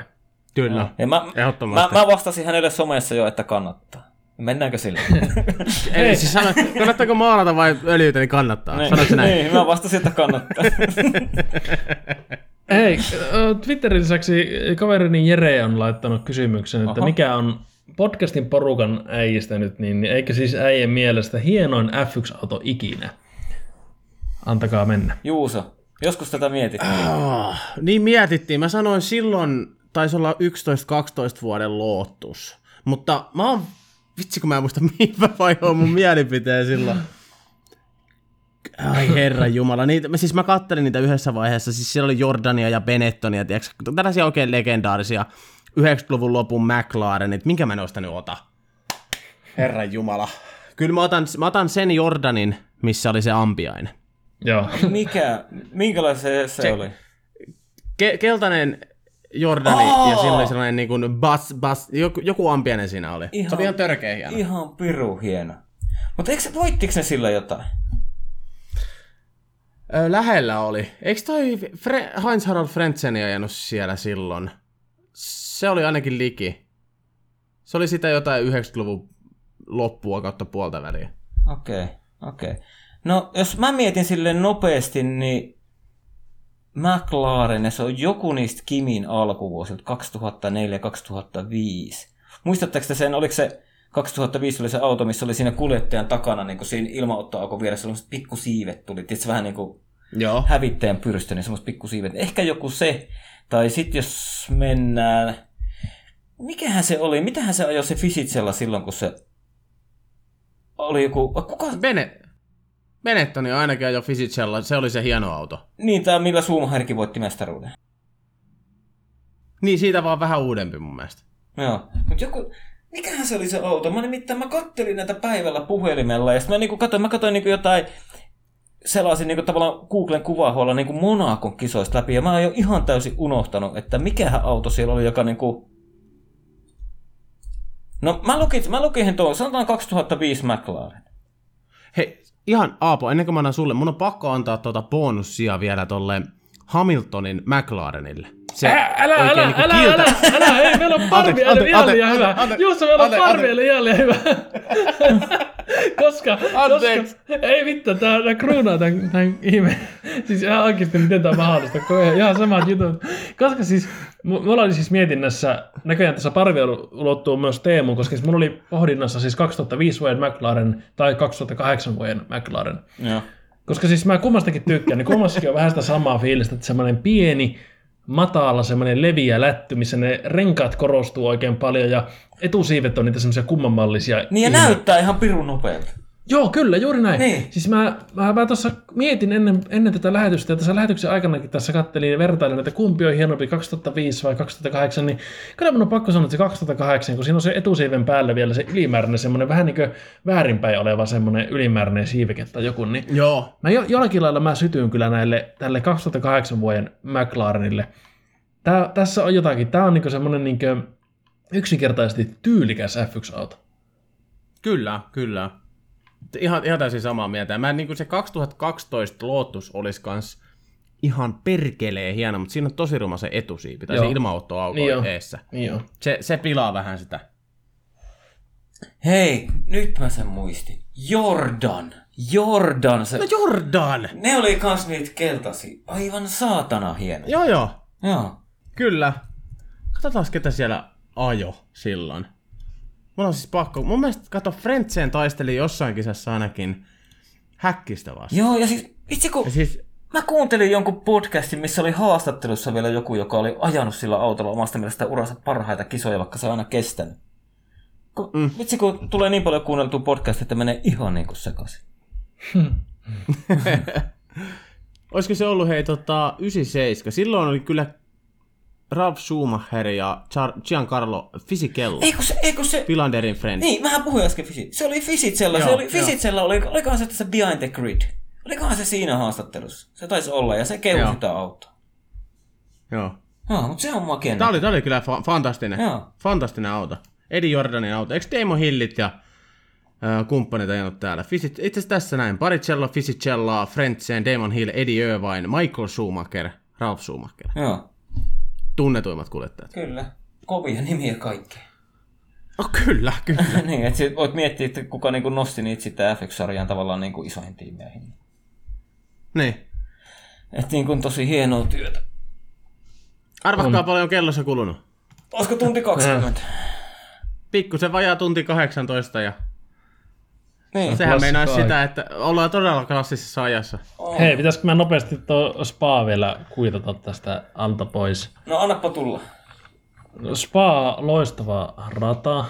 [SPEAKER 2] Kyllä,
[SPEAKER 4] Ja mä, mä, mä vastasin hänelle somessa jo, että kannattaa. Mennäänkö sille?
[SPEAKER 2] Ei, siis sano, kannattaako maalata vai öljytä, niin kannattaa. Sanoitko se näin?
[SPEAKER 4] Niin, mä vastasin, että kannattaa.
[SPEAKER 3] Hei, Twitterin lisäksi kaverini Jere on laittanut kysymyksen, että
[SPEAKER 4] Aha.
[SPEAKER 3] mikä on podcastin porukan äijistä nyt, niin eikö siis äijän mielestä hienoin F1-auto ikinä? Antakaa mennä.
[SPEAKER 4] Juuso, joskus tätä mietit.
[SPEAKER 2] Oh, niin mietittiin. Mä sanoin silloin, taisi olla 11-12 vuoden loottus. Mutta mä oon, vitsi kun mä en muista mihin mä vaihoin mun mielipiteen silloin. Ai herra jumala, niitä, mä, siis mä kattelin niitä yhdessä vaiheessa, siis siellä oli Jordania ja Benettonia, tiiäks, tällaisia oikein legendaarisia 90-luvun lopun McLarenit, minkä mä noista nyt ota? Herra jumala. Kyllä mä otan, mä otan sen Jordanin, missä oli se ampiainen.
[SPEAKER 3] Joo.
[SPEAKER 4] Mikä, minkälainen se, se, oli?
[SPEAKER 2] Ke- keltainen Jordani
[SPEAKER 4] Aa!
[SPEAKER 2] ja siinä oli sellainen niin kuin bas, bas, joku, joku ampiainen siinä oli.
[SPEAKER 4] Ihan-
[SPEAKER 2] se oli ihan törkeä hieno.
[SPEAKER 4] Ihan piru hieno. Mutta eikö se, voittiko ne sillä jotain?
[SPEAKER 2] Ö, lähellä oli. Eikö toi Fre- Heinz Harald Frentzen ajanut siellä silloin? Se oli ainakin liki. Se oli sitä jotain 90-luvun loppua kautta puolta väliä.
[SPEAKER 4] Okei, okay, okei. Okay. No, jos mä mietin sille nopeasti, niin McLaren, se on joku niistä Kimin alkuvuosilta, 2004-2005. muistatteko te sen, oliko se 2005 oli se auto, missä oli siinä kuljettajan takana, niin kuin siinä ilmaottoaukon vieressä, sellaiset pikkusiivet tuli, tietysti vähän niin kuin
[SPEAKER 2] Joo.
[SPEAKER 4] hävittäjän pyrstö, niin semmoiset pikkusiivet. Ehkä joku se, tai sitten jos mennään, mikähän se oli, mitähän se ajoi se Fisitsella silloin, kun se oli joku, kuka,
[SPEAKER 2] Bene, Benettoni ainakin jo Fisicella, se oli se hieno auto.
[SPEAKER 4] niin tämä millä Schumacherkin voitti mestaruuden.
[SPEAKER 2] Niin, siitä vaan vähän uudempi mun mielestä.
[SPEAKER 4] Joo, mutta joku, mikähän se oli se auto? Mä nimittäin, mä kattelin näitä päivällä puhelimella ja sitten mä niinku katsoin, mä katsoin niinku jotain, selasin niinku tavallaan Googlen kuvahuolella niinku Monakon kisoista läpi ja mä oon jo ihan täysin unohtanut, että mikähän auto siellä oli, joka niinku... No mä lukin, mä lukin tuon, sanotaan 2005 McLaren.
[SPEAKER 2] Ihan Aapo, ennen kuin mä annan sulle, mun on pakko antaa tuota bonussia vielä tolle Hamiltonin McLarenille. Se
[SPEAKER 3] Ä, älä,
[SPEAKER 2] oikein
[SPEAKER 3] älä,
[SPEAKER 2] niinku
[SPEAKER 3] älä,
[SPEAKER 2] kiltä-
[SPEAKER 3] älä, älä, ei, meillä on parvi,
[SPEAKER 2] anteeksi,
[SPEAKER 3] ihan liian hyvä. Juuso, meillä on parvi, eli ihan liian hyvä. koska,
[SPEAKER 2] Anteeksi.
[SPEAKER 3] koska, ei vittu, tää, tää kruunaa tän, tän ihme. Siis ihan oikeesti, miten tää on mahdollista, kun ihan- ihan samat jutut. Koska siis, mu- mulla oli siis mietinnässä, näköjään tässä parvi ulottuu myös Teemu, koska siis mulla oli pohdinnassa siis 2005 vuoden McLaren tai 2008 vuoden McLaren.
[SPEAKER 4] Joo.
[SPEAKER 3] Koska siis mä kummastakin tykkään, niin kummassakin on vähän sitä samaa fiilistä, että semmoinen pieni, matala, semmoinen leviä lätty, missä ne renkaat korostuu oikein paljon ja etusiivet on niitä semmoisia kummanmallisia.
[SPEAKER 4] Niin ja näyttää ihan pirun nopealta.
[SPEAKER 3] Joo, kyllä, juuri näin.
[SPEAKER 4] Niin.
[SPEAKER 3] Siis mä, mä, mä tuossa mietin ennen, ennen tätä lähetystä, ja tässä lähetyksen aikanakin tässä kattelin ja vertailin, että kumpi on hienompi, 2005 vai 2008, niin kyllä mun on pakko sanoa, että se 2008, kun siinä on se etusiiven päällä vielä se ylimääräinen, semmoinen vähän niin kuin väärinpäin oleva semmoinen ylimääräinen siiveke tai joku, niin
[SPEAKER 2] Joo,
[SPEAKER 3] Mä jo, jollakin lailla mä sytyin kyllä näille, tälle 2008 vuoden McLarenille. Tää, tässä on jotakin. Tää on niinku semmonen niinku yksinkertaisesti tyylikäs F1-auto.
[SPEAKER 2] kyllä, kyllä. Ihan, ihan täysin samaa mieltä. Mä niin kuin se 2012 Lotus olisi kans ihan perkelee hieno, mutta siinä on tosi ruma se etusiipi, tai
[SPEAKER 3] Joo.
[SPEAKER 2] se ilmaottoauko
[SPEAKER 3] Niin
[SPEAKER 2] niin eessä.
[SPEAKER 3] Niin.
[SPEAKER 2] Se, se pilaa vähän sitä.
[SPEAKER 4] Hei, nyt mä sen muistin. Jordan. Jordan. Se...
[SPEAKER 2] No Jordan!
[SPEAKER 4] Ne oli kans niitä keltaisia. Aivan saatana hieno.
[SPEAKER 2] Joo joo,
[SPEAKER 4] Joo.
[SPEAKER 2] kyllä. Katsotaan ketä siellä ajo silloin. Mulla on siis pakko. Mun mielestä, kato, Frentzen taisteli jossain kisassa ainakin häkkistä vastaan.
[SPEAKER 4] Joo, ja siis itse kun
[SPEAKER 2] Ja siis,
[SPEAKER 4] mä kuuntelin jonkun podcastin, missä oli haastattelussa vielä joku, joka oli ajanut sillä autolla omasta mielestä uransa parhaita kisoja, vaikka se on aina kestänyt. Kun, mm. Vitsi, kun tulee niin paljon kuunneltua podcastia, että menee ihan niin kuin sekaisin.
[SPEAKER 2] olisiko se ollut hei tota 97? Silloin oli kyllä Ralf Schumacher ja Char- Giancarlo Fisichella.
[SPEAKER 4] Ei kun se, ei kun se,
[SPEAKER 2] Pilanderin friend.
[SPEAKER 4] niin, mähän puhuin äsken Fisit. Se oli Fisitsella, se
[SPEAKER 2] Joo,
[SPEAKER 4] oli Fisitsella, oli, olikohan se tässä Behind the Grid? Olikohan se siinä haastattelussa? Se taisi olla, ja se kehui
[SPEAKER 2] Joo.
[SPEAKER 4] sitä autoa.
[SPEAKER 2] Joo.
[SPEAKER 4] Joo, mutta se on makea.
[SPEAKER 2] Tää oli, tää oli kyllä fa- fantastinen.
[SPEAKER 4] Joo.
[SPEAKER 2] Fantastinen auto. Eddie Jordanin auto. Eikö Teemo Hillit ja äh, kumppanit ajanut täällä? Fisit, itse asiassa tässä näin. Baricello, Fisichella, Frentzen, Damon Hill, Eddie Irvine, Michael Schumacher, Ralf Schumacher.
[SPEAKER 4] Joo,
[SPEAKER 2] Tunnetuimmat kuljettajat.
[SPEAKER 4] kyllä. Kovia nimiä kaikki.
[SPEAKER 2] Oh, kyllä, kyllä.
[SPEAKER 4] niin, että sit voit miettiä, että kuka niinku nosti niitä sitten FX-sarjaan tavallaan niinku isoihin tiimeihin.
[SPEAKER 2] niin.
[SPEAKER 4] Että niin kuin tosi hienoa työtä.
[SPEAKER 2] Arvatkaa paljon kellossa kulunut.
[SPEAKER 4] Olisiko tunti 20?
[SPEAKER 2] Pikkusen vajaa tunti 18 ja
[SPEAKER 4] Niin.
[SPEAKER 2] sehän meinaa sitä, että ollaan todella klassisessa ajassa.
[SPEAKER 3] Hei, pitäisikö mä nopeasti tuo Spa vielä kuitata tästä alta pois?
[SPEAKER 4] No annappa tulla.
[SPEAKER 3] Spa, loistava rata.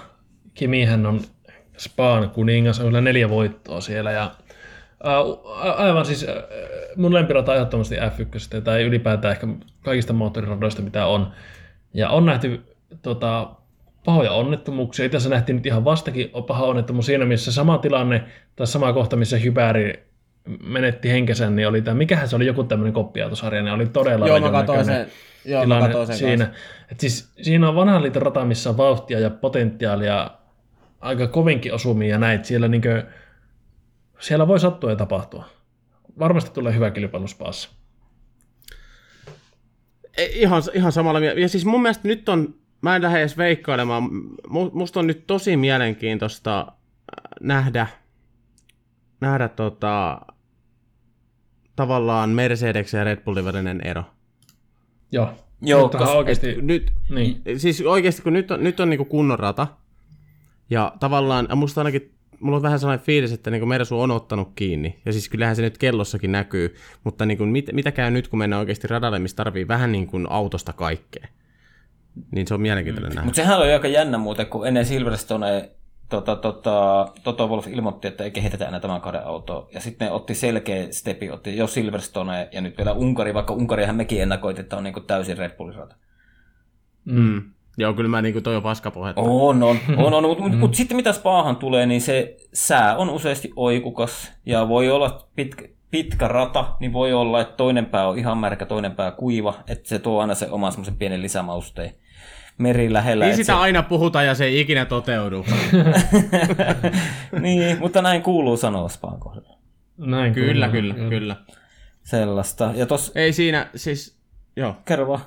[SPEAKER 3] Kimihän on Spaan kuningas, on kyllä neljä voittoa siellä. Ja, ää, aivan siis ää, mun lempirata ehdottomasti F1, tai ylipäätään ehkä kaikista moottoriradoista, mitä on. Ja on nähty tota, pahoja onnettomuuksia. Itse asiassa nähtiin nyt ihan vastakin paha onnettomuus siinä, missä sama tilanne, tai sama kohta, missä Hypäri menetti henkensä, niin oli tämä, mikähän se oli joku tämmöinen koppiautosarja, niin oli todella
[SPEAKER 2] Joo, mä katsoin sen. Joo, mä
[SPEAKER 3] tilanne
[SPEAKER 2] katsoin sen
[SPEAKER 3] siinä. Et siis, siinä on vanhan liiton rata, missä on vauhtia ja potentiaalia, aika kovinkin osumia ja näitä. Siellä, niinkö, siellä voi sattua ja tapahtua. Varmasti tulee hyvä kilpailu Spaassa.
[SPEAKER 2] Ei, Ihan, ihan samalla. Ja siis mun mielestä nyt on, mä en lähde edes veikkailemaan, mu- musta on nyt tosi mielenkiintoista äh, nähdä, nähdä tota, tavallaan Mercedeksen ja Red Bullin välinen ero.
[SPEAKER 3] Joo.
[SPEAKER 4] Joo,
[SPEAKER 3] Nyt oikeasti,
[SPEAKER 2] Nyt,
[SPEAKER 3] niin.
[SPEAKER 2] siis oikeasti kun nyt on, nyt on niinku kunnon rata, Ja tavallaan, ja musta ainakin, mulla on vähän sellainen fiilis, että niin Mersu on ottanut kiinni. Ja siis kyllähän se nyt kellossakin näkyy, mutta niin kuin, mit, mitä käy nyt, kun mennään oikeasti radalle, missä tarvii vähän niin kuin autosta kaikkea. Niin se on mielenkiintoinen mm. nähdä.
[SPEAKER 4] Mutta sehän oli aika jännä muuten, kun ennen Silverstone tota, tota, Toto Wolf ilmoitti, että ei kehitetä enää tämän kauden autoa. Ja sitten ne otti selkeä stepi, otti jo Silverstone ja nyt vielä Unkari, vaikka Unkarihan mekin ennakoit, että on niin kuin täysin Red Bullin rata.
[SPEAKER 2] Mm. Joo, kyllä mä niin kuin toi on paskapuhetta.
[SPEAKER 4] On, on, on, on. mutta mut, mut sitten mitä spaahan tulee, niin se sää on useasti oikukas ja voi olla pitkä, pitkä rata, niin voi olla, että toinen pää on ihan märkä, toinen pää kuiva, että se tuo aina se oma semmoisen pienen lisämausteen meri lähellä.
[SPEAKER 2] Niin sitä
[SPEAKER 4] se...
[SPEAKER 2] aina puhutaan ja se ei ikinä toteudu.
[SPEAKER 4] niin, mutta näin kuuluu sanoa Spaan kohdalla.
[SPEAKER 3] Näin
[SPEAKER 2] kyllä,
[SPEAKER 3] kuuluu.
[SPEAKER 2] kyllä, kyllä.
[SPEAKER 4] Sellaista. Ja tos...
[SPEAKER 2] Ei siinä, siis, joo.
[SPEAKER 4] Kerro vaan.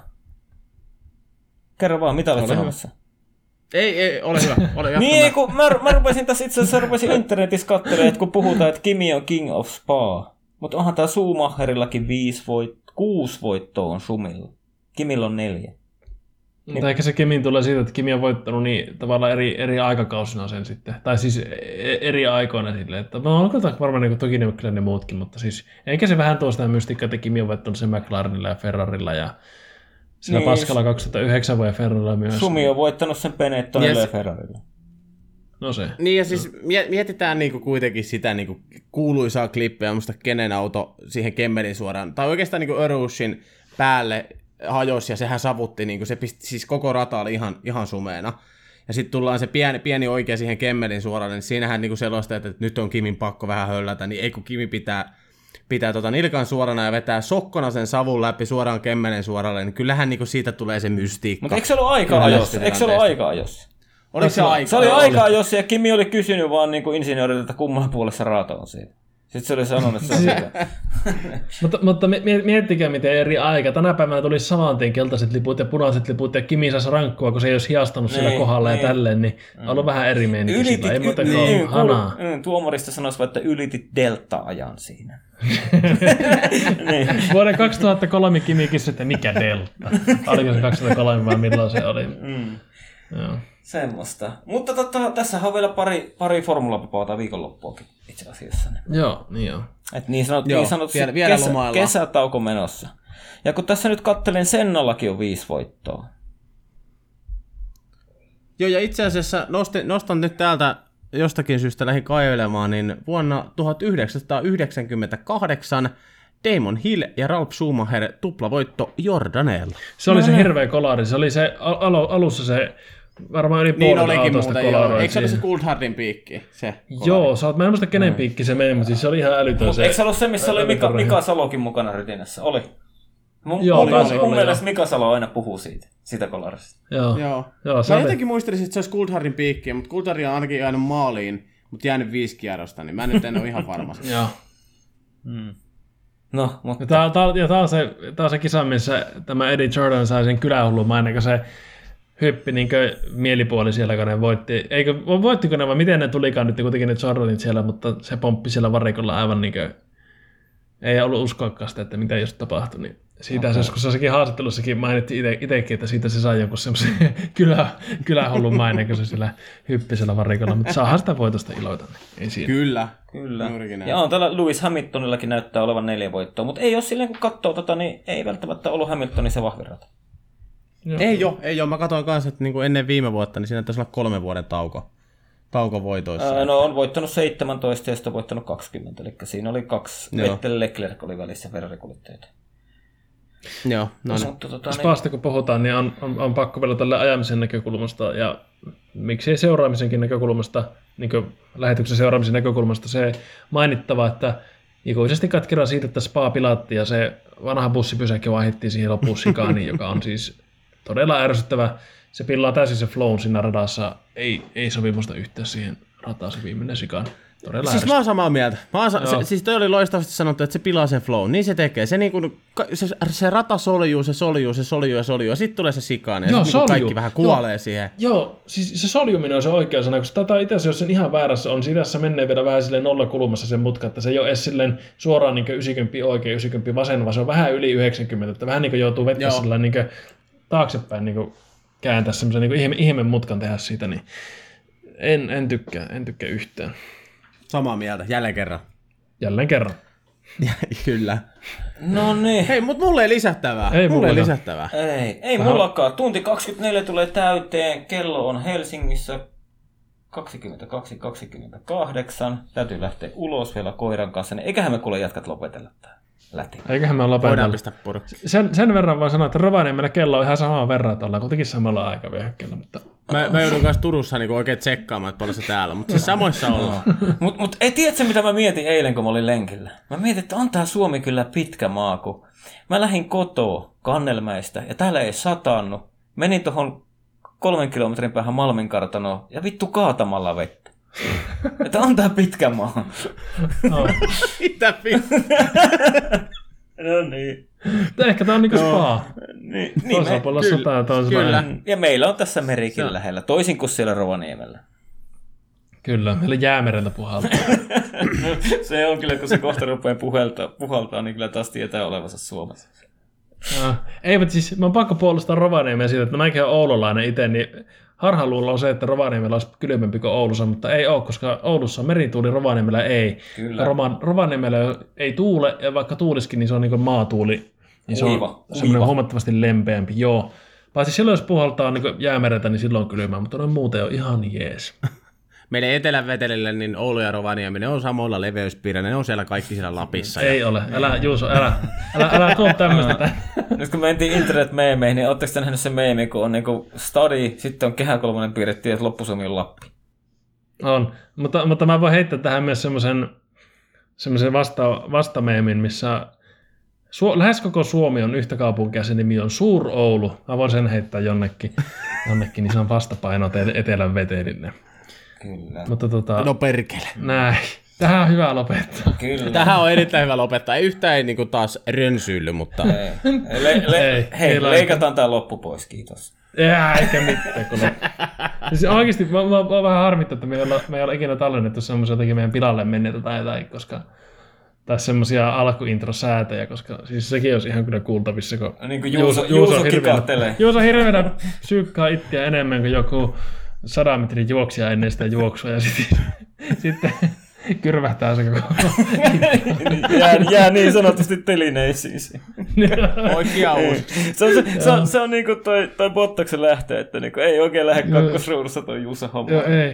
[SPEAKER 4] Kerro vaan, mitä olet sanomassa?
[SPEAKER 2] Ei, ei, ole hyvä. Ole hyvä.
[SPEAKER 4] niin, kun mä, mä rupesin tässä itse asiassa rupesin internetissä katselemaan, että kun puhutaan, että Kimi on King of Spa. Mutta onhan tää Sumacherillakin viisi voit, kuusi voittoa on Sumilla. Kimillä on neljä.
[SPEAKER 3] Mutta ehkä se Kimin tulee siitä, että Kimi on voittanut niin tavallaan eri, eri aikakausina sen sitten. Tai siis e- eri aikoina silleen. Että no onko varmaan niin toki ne, kyllä ne muutkin, mutta siis eikä se vähän tuo sitä mystiikkaa, että Kimi on voittanut sen McLarenilla ja Ferrarilla ja sillä niin, Paskalla 2009 vuoden Ferrarilla myös.
[SPEAKER 4] Sumi on voittanut sen Benettonilla yes. ja Ferrarilla.
[SPEAKER 3] No se.
[SPEAKER 2] Niin ja siis mietitään niinku kuitenkin sitä niinku kuuluisaa klippiä, musta kenen auto siihen kemmelin suoraan, tai oikeastaan niinku Örushin päälle hajosi ja sehän savutti, niin kuin se pisti, siis koko rata oli ihan, ihan sumeena. Ja sitten tullaan se pieni, pieni oikea siihen kemmelin suoralle, niin siinähän niin sellaista, että nyt on Kimin pakko vähän höllätä, niin ei kun Kimi pitää, pitää tota nilkan suorana ja vetää sokkona sen savun läpi suoraan kemmelin suoralle, niin kyllähän niin siitä tulee se mystiikka.
[SPEAKER 4] Mutta eikö se ollut aika ajossa? Eikö se ollut aika ajossa?
[SPEAKER 2] Oliko se aika?
[SPEAKER 4] Se oli aika ajossa ja Kimi oli kysynyt vaan niin insinööriltä, että kummalla puolessa raata on siitä. Sitten se oli sanonut, että se on
[SPEAKER 3] mutta, mutta miettikää miten eri aika. Tänä päivänä tuli saman tien keltaiset liput ja punaiset liput ja Kimi saisi rankkua, kun se ei olisi hiastanut niin, sillä kohdalla niin. ja tälleen, niin mm. ollut vähän eri meininki
[SPEAKER 4] Ylitit,
[SPEAKER 3] sillä. Ei muuta
[SPEAKER 4] kuin
[SPEAKER 3] niin, hanaa.
[SPEAKER 4] Kuulu, tuomorista sanoisi, että ylitit delta-ajan siinä.
[SPEAKER 3] niin. Vuoden 2003 Kimi kysyi, että mikä delta? Oliko se 2003 vai milloin se oli? Mm.
[SPEAKER 4] Joo. Semmoista. Mutta totta, tässä on vielä pari, pari formulapapaata viikonloppuakin itse asiassa.
[SPEAKER 3] Joo, niin joo.
[SPEAKER 4] Et niin sanot, joo, niin sanot vielä, vielä kesä, kesätauko menossa. Ja kun tässä nyt kattelen, Sennallakin on viisi voittoa.
[SPEAKER 2] Joo, ja itse asiassa nostin, nostan nyt täältä jostakin syystä lähin kaivelemaan, niin vuonna 1998 Damon Hill ja Ralph Schumacher tuplavoitto Jordanella.
[SPEAKER 3] Se oli se hirveä kolari. Se oli se al- alussa se Varmaan yli
[SPEAKER 2] niin olikin muuten, joo. Eikö se ole se Coulthardin piikki? Se
[SPEAKER 3] joo, sä oot, mä en muista kenen mm. piikki se meni, mutta siis se oli ihan älytön se.
[SPEAKER 4] Eikö se ollut se, missä oli Mika, Mika Salokin mukana rytinässä? Oli. Mun, joo, mun, mun, mun mielestä Mika Salo aina puhuu siitä, siitä kolarista.
[SPEAKER 2] Joo. joo. joo mä jotenkin muistelisin, että se olisi Coulthardin piikki, mutta Coulthard on ainakin jäänyt maaliin, mutta jäänyt viisi kierrosta, niin mä nyt en ole ihan varma.
[SPEAKER 3] joo.
[SPEAKER 4] Mm. No, mutta...
[SPEAKER 3] Tämä, tämä, ja tämä, on se, tämä on se kisa, missä tämä Eddie Jordan sai sen kylähullun maineen, kun se hyppi niin mielipuoli siellä, kun ne voitti. Eikö, voittiko ne vai miten ne tulikaan nyt kuitenkin ne Jordanit siellä, mutta se pomppi siellä varikolla aivan niin kuin, ei ollut uskoakaan sitä, että mitä jos tapahtui. Niin siitä okay. se, kun sekin haastattelussakin mainittiin itsekin, että siitä se sai jonkun semmoisen kylä, kylähullun maineen, kun se siellä hyppi siellä varikolla, mutta saahan sitä voitosta iloita. Niin ei siinä.
[SPEAKER 2] Kyllä.
[SPEAKER 4] Kyllä. Ja on täällä Lewis Hamiltonillakin näyttää olevan neljä voittoa, mutta ei ole silleen, kun katsoo tota, niin ei välttämättä ollut Hamiltonin se vahvin rata.
[SPEAKER 2] Joo. Ei jo, ei jo. Mä katsoin kanssa, että niinku ennen viime vuotta, niin siinä taisi olla kolmen vuoden tauko. Tauko voitoissa.
[SPEAKER 4] Ää, no on voittanut 17 ja sitten on voittanut 20, eli siinä oli kaksi. Vettel Leclerc oli välissä Ferrari-kuljettajat.
[SPEAKER 2] Joo, no
[SPEAKER 3] niin. Mutta, tota, niin... kun puhutaan, niin on, on, on pakko vielä tälle ajamisen näkökulmasta ja miksei seuraamisenkin näkökulmasta, niin lähetyksen seuraamisen näkökulmasta se mainittava, että ikuisesti katkera siitä, että spa pilatti ja se vanha bussipysäkki vaihdettiin siihen lopussikaaniin, joka on siis todella ärsyttävä. Se pillaa täysin se flown siinä radassa. Ei, ei sovi musta yhtään siihen rataan se viimeinen sikaan.
[SPEAKER 2] Todella siis mä oon samaa mieltä. Mä oon, sa- se, siis toi oli loistavasti sanottu, että se pilaa sen flow. Niin se tekee. Se, niinku, se, se rata soljuu, se soljuu, se soljuu ja soljuu. Ja sitten tulee se sikaan. Ja Joo, sit niinku kaikki vähän kuolee
[SPEAKER 3] Joo.
[SPEAKER 2] siihen.
[SPEAKER 3] Joo, siis se soljuminen on se oikea sana. Koska tätä itse asiassa, jos sen ihan väärässä on, siinä menee vielä vähän silleen nolla kulmassa sen mutka, että se ei ole edes silleen suoraan niin 90 oikein, 90 vasen, vaan se on vähän yli 90. Että vähän niin kuin joutuu vettä sillä niin taaksepäin niin kuin kääntää semmoisen niin ihme, ihme mutkan tehdä siitä, niin En, en tykkää, en tykkää yhtään.
[SPEAKER 2] Samaa mieltä, jälleen kerran.
[SPEAKER 3] Jälleen kerran.
[SPEAKER 2] Kyllä.
[SPEAKER 4] No niin.
[SPEAKER 2] Hei, mutta mulle ei lisättävää.
[SPEAKER 3] Ei
[SPEAKER 2] mulle ei lisättävää.
[SPEAKER 4] Ei, ei mullakaan. Tunti 24 tulee täyteen. Kello on Helsingissä 22.28. Täytyy lähteä ulos vielä koiran kanssa. Niin eiköhän me kuule jatkat lopetella tää läti.
[SPEAKER 3] Eiköhän me
[SPEAKER 2] Voidaan
[SPEAKER 3] lopetella.
[SPEAKER 2] pistää purkki.
[SPEAKER 3] Sen, sen verran vaan sanoa, että Rovaniemellä kello on ihan samaa verran, että ollaan kuitenkin samalla aikavyöhykkeellä, mutta
[SPEAKER 2] Mä, mä joudun kanssa Turussa niinku oikein tsekkaamaan, että paljon se täällä, mutta siis samoissa ollaan.
[SPEAKER 4] Mut, mut ei tiedätkö, mitä mä mietin eilen, kun mä olin lenkillä? Mä mietin, että on tää Suomi kyllä pitkä maa, kun mä lähdin kotoa Kannelmäistä ja täällä ei satanut. Menin tuohon kolmen kilometrin päähän Malmin kartanoon ja vittu kaatamalla vettä. Että on tää pitkä maa.
[SPEAKER 3] no.
[SPEAKER 2] Mitä vittu?
[SPEAKER 4] No niin.
[SPEAKER 3] ehkä tää on niinku spa.
[SPEAKER 4] Niin, niin
[SPEAKER 3] Toisella
[SPEAKER 4] me,
[SPEAKER 3] puolella
[SPEAKER 2] kyllä,
[SPEAKER 3] sataa ja toisella
[SPEAKER 2] kyllä.
[SPEAKER 4] ja meillä on tässä merikin lähellä, toisin kuin siellä Rovaniemellä.
[SPEAKER 3] Kyllä, meillä jäämereltä puhaltaa.
[SPEAKER 4] Se on kyllä, kun se kohta rupeaa puhaltaa, puhaltaa niin kyllä taas tietää olevansa Suomessa.
[SPEAKER 3] No, ei, mutta siis mä oon pakko puolustaa Rovaniemeä siitä, että mäkin olen oululainen itse, niin harhaluulo on se, että Rovaniemellä olisi kylmempi kuin Oulussa, mutta ei ole, koska Oulussa on merituuli, Rovaniemellä ei.
[SPEAKER 4] Kyllä.
[SPEAKER 3] Rova, Rovaniemellä ei tuule, ja vaikka tuuliskin, niin se on niin maatuuli. Niin se
[SPEAKER 4] Uiva,
[SPEAKER 3] on semmoinen
[SPEAKER 4] uiva.
[SPEAKER 3] huomattavasti lempeämpi, joo. Paitsi silloin, jos puhaltaa niin jäämereltä, niin silloin on kylmää, mutta noin muuten on ihan jees.
[SPEAKER 2] Meidän etelän vetelille, niin Oulu ja Rovaniemi, ne on samoilla leveyspiirillä, ne on siellä kaikki siellä Lapissa.
[SPEAKER 3] Ei ole. Älä, Juuso, älä, älä, älä tuo tämmöistä tänne.
[SPEAKER 4] Nyt kun mentiin internet-meemeihin, niin ootteko te nähnyt se meemi, kun on niinku study, sitten on kehäkolmonen piirretty ja loppusuomi on Lappi.
[SPEAKER 3] On, mutta, mutta mä voin heittää tähän myös semmoisen semmoisen vasta, vastameemin, missä Su- lähes koko Suomi on yhtä kaupunkia, se nimi on Suur-Oulu. Mä voin sen heittää jonnekin, jonnekin niin se on vastapaino te- etelän vetelille.
[SPEAKER 4] Kyllä.
[SPEAKER 3] Mutta tota,
[SPEAKER 2] No perkele.
[SPEAKER 3] näin. Tähän on hyvä lopettaa.
[SPEAKER 4] Kyllä.
[SPEAKER 2] Tähän on erittäin hyvä lopettaa. Ei yhtään ei niinku taas rönsyily, mutta
[SPEAKER 4] Ei. Le- le-
[SPEAKER 3] Ei,
[SPEAKER 4] hei,
[SPEAKER 3] ei
[SPEAKER 4] leikataan tää loppu pois, kiitos.
[SPEAKER 3] Jää, eikä mitään. Kun siis oikeasti mä, mä, mä, vähän harmittaa, että me ei olla, me ei olla ikinä tallennettu semmoisia jotenkin meidän pilalle menneitä tai jotain, koska tai semmoisia alkuintrosäätöjä, koska siis sekin olisi ihan kyllä kuultavissa, kun
[SPEAKER 4] Niin kuin Juuso, Juuso,
[SPEAKER 3] hirveänä-
[SPEAKER 4] kikattelee.
[SPEAKER 3] Juuso hirveänä syykkaa itseä enemmän kuin joku sadan metrin juoksija ennen sitä juoksua ja sitten, sitten kyrvähtää se koko
[SPEAKER 4] jää, jää niin sanotusti telineisiin.
[SPEAKER 2] oikea uusi.
[SPEAKER 4] Se on, se, se, on, se on niinku toi, toi Bottaksen lähtö, että niinku ei oikein lähde kakkosruudussa toi Juuso homma.
[SPEAKER 3] Joo, ei.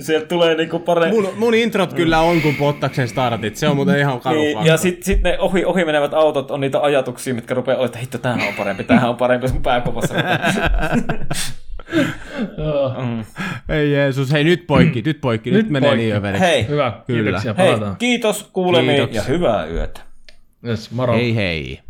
[SPEAKER 4] Sieltä tulee niinku parempi.
[SPEAKER 2] Mun, mun introt kyllä on kuin Pottaksen startit. Se on muuten ihan karu
[SPEAKER 4] Niin, ja sitten sit ne ohi, ohi menevät autot on niitä ajatuksia, mitkä rupeaa olemaan, että hitto, tämähän on parempi, tämähän on parempi, sun pääkopassa.
[SPEAKER 3] Joo.
[SPEAKER 4] mm.
[SPEAKER 2] Ei Jeesus, hei nyt poikki, nyt poikki, nyt,
[SPEAKER 3] Nyt
[SPEAKER 2] menee
[SPEAKER 3] poikki.
[SPEAKER 2] Niin överiksi.
[SPEAKER 4] Hei,
[SPEAKER 3] Hyvä,
[SPEAKER 2] Kyllä.
[SPEAKER 3] kiitoksia,
[SPEAKER 4] hei,
[SPEAKER 3] palataan.
[SPEAKER 4] kiitos kuulemiin
[SPEAKER 2] Kiitoksia.
[SPEAKER 4] ja hyvää yötä.
[SPEAKER 3] Yes, moro.
[SPEAKER 2] Hei hei.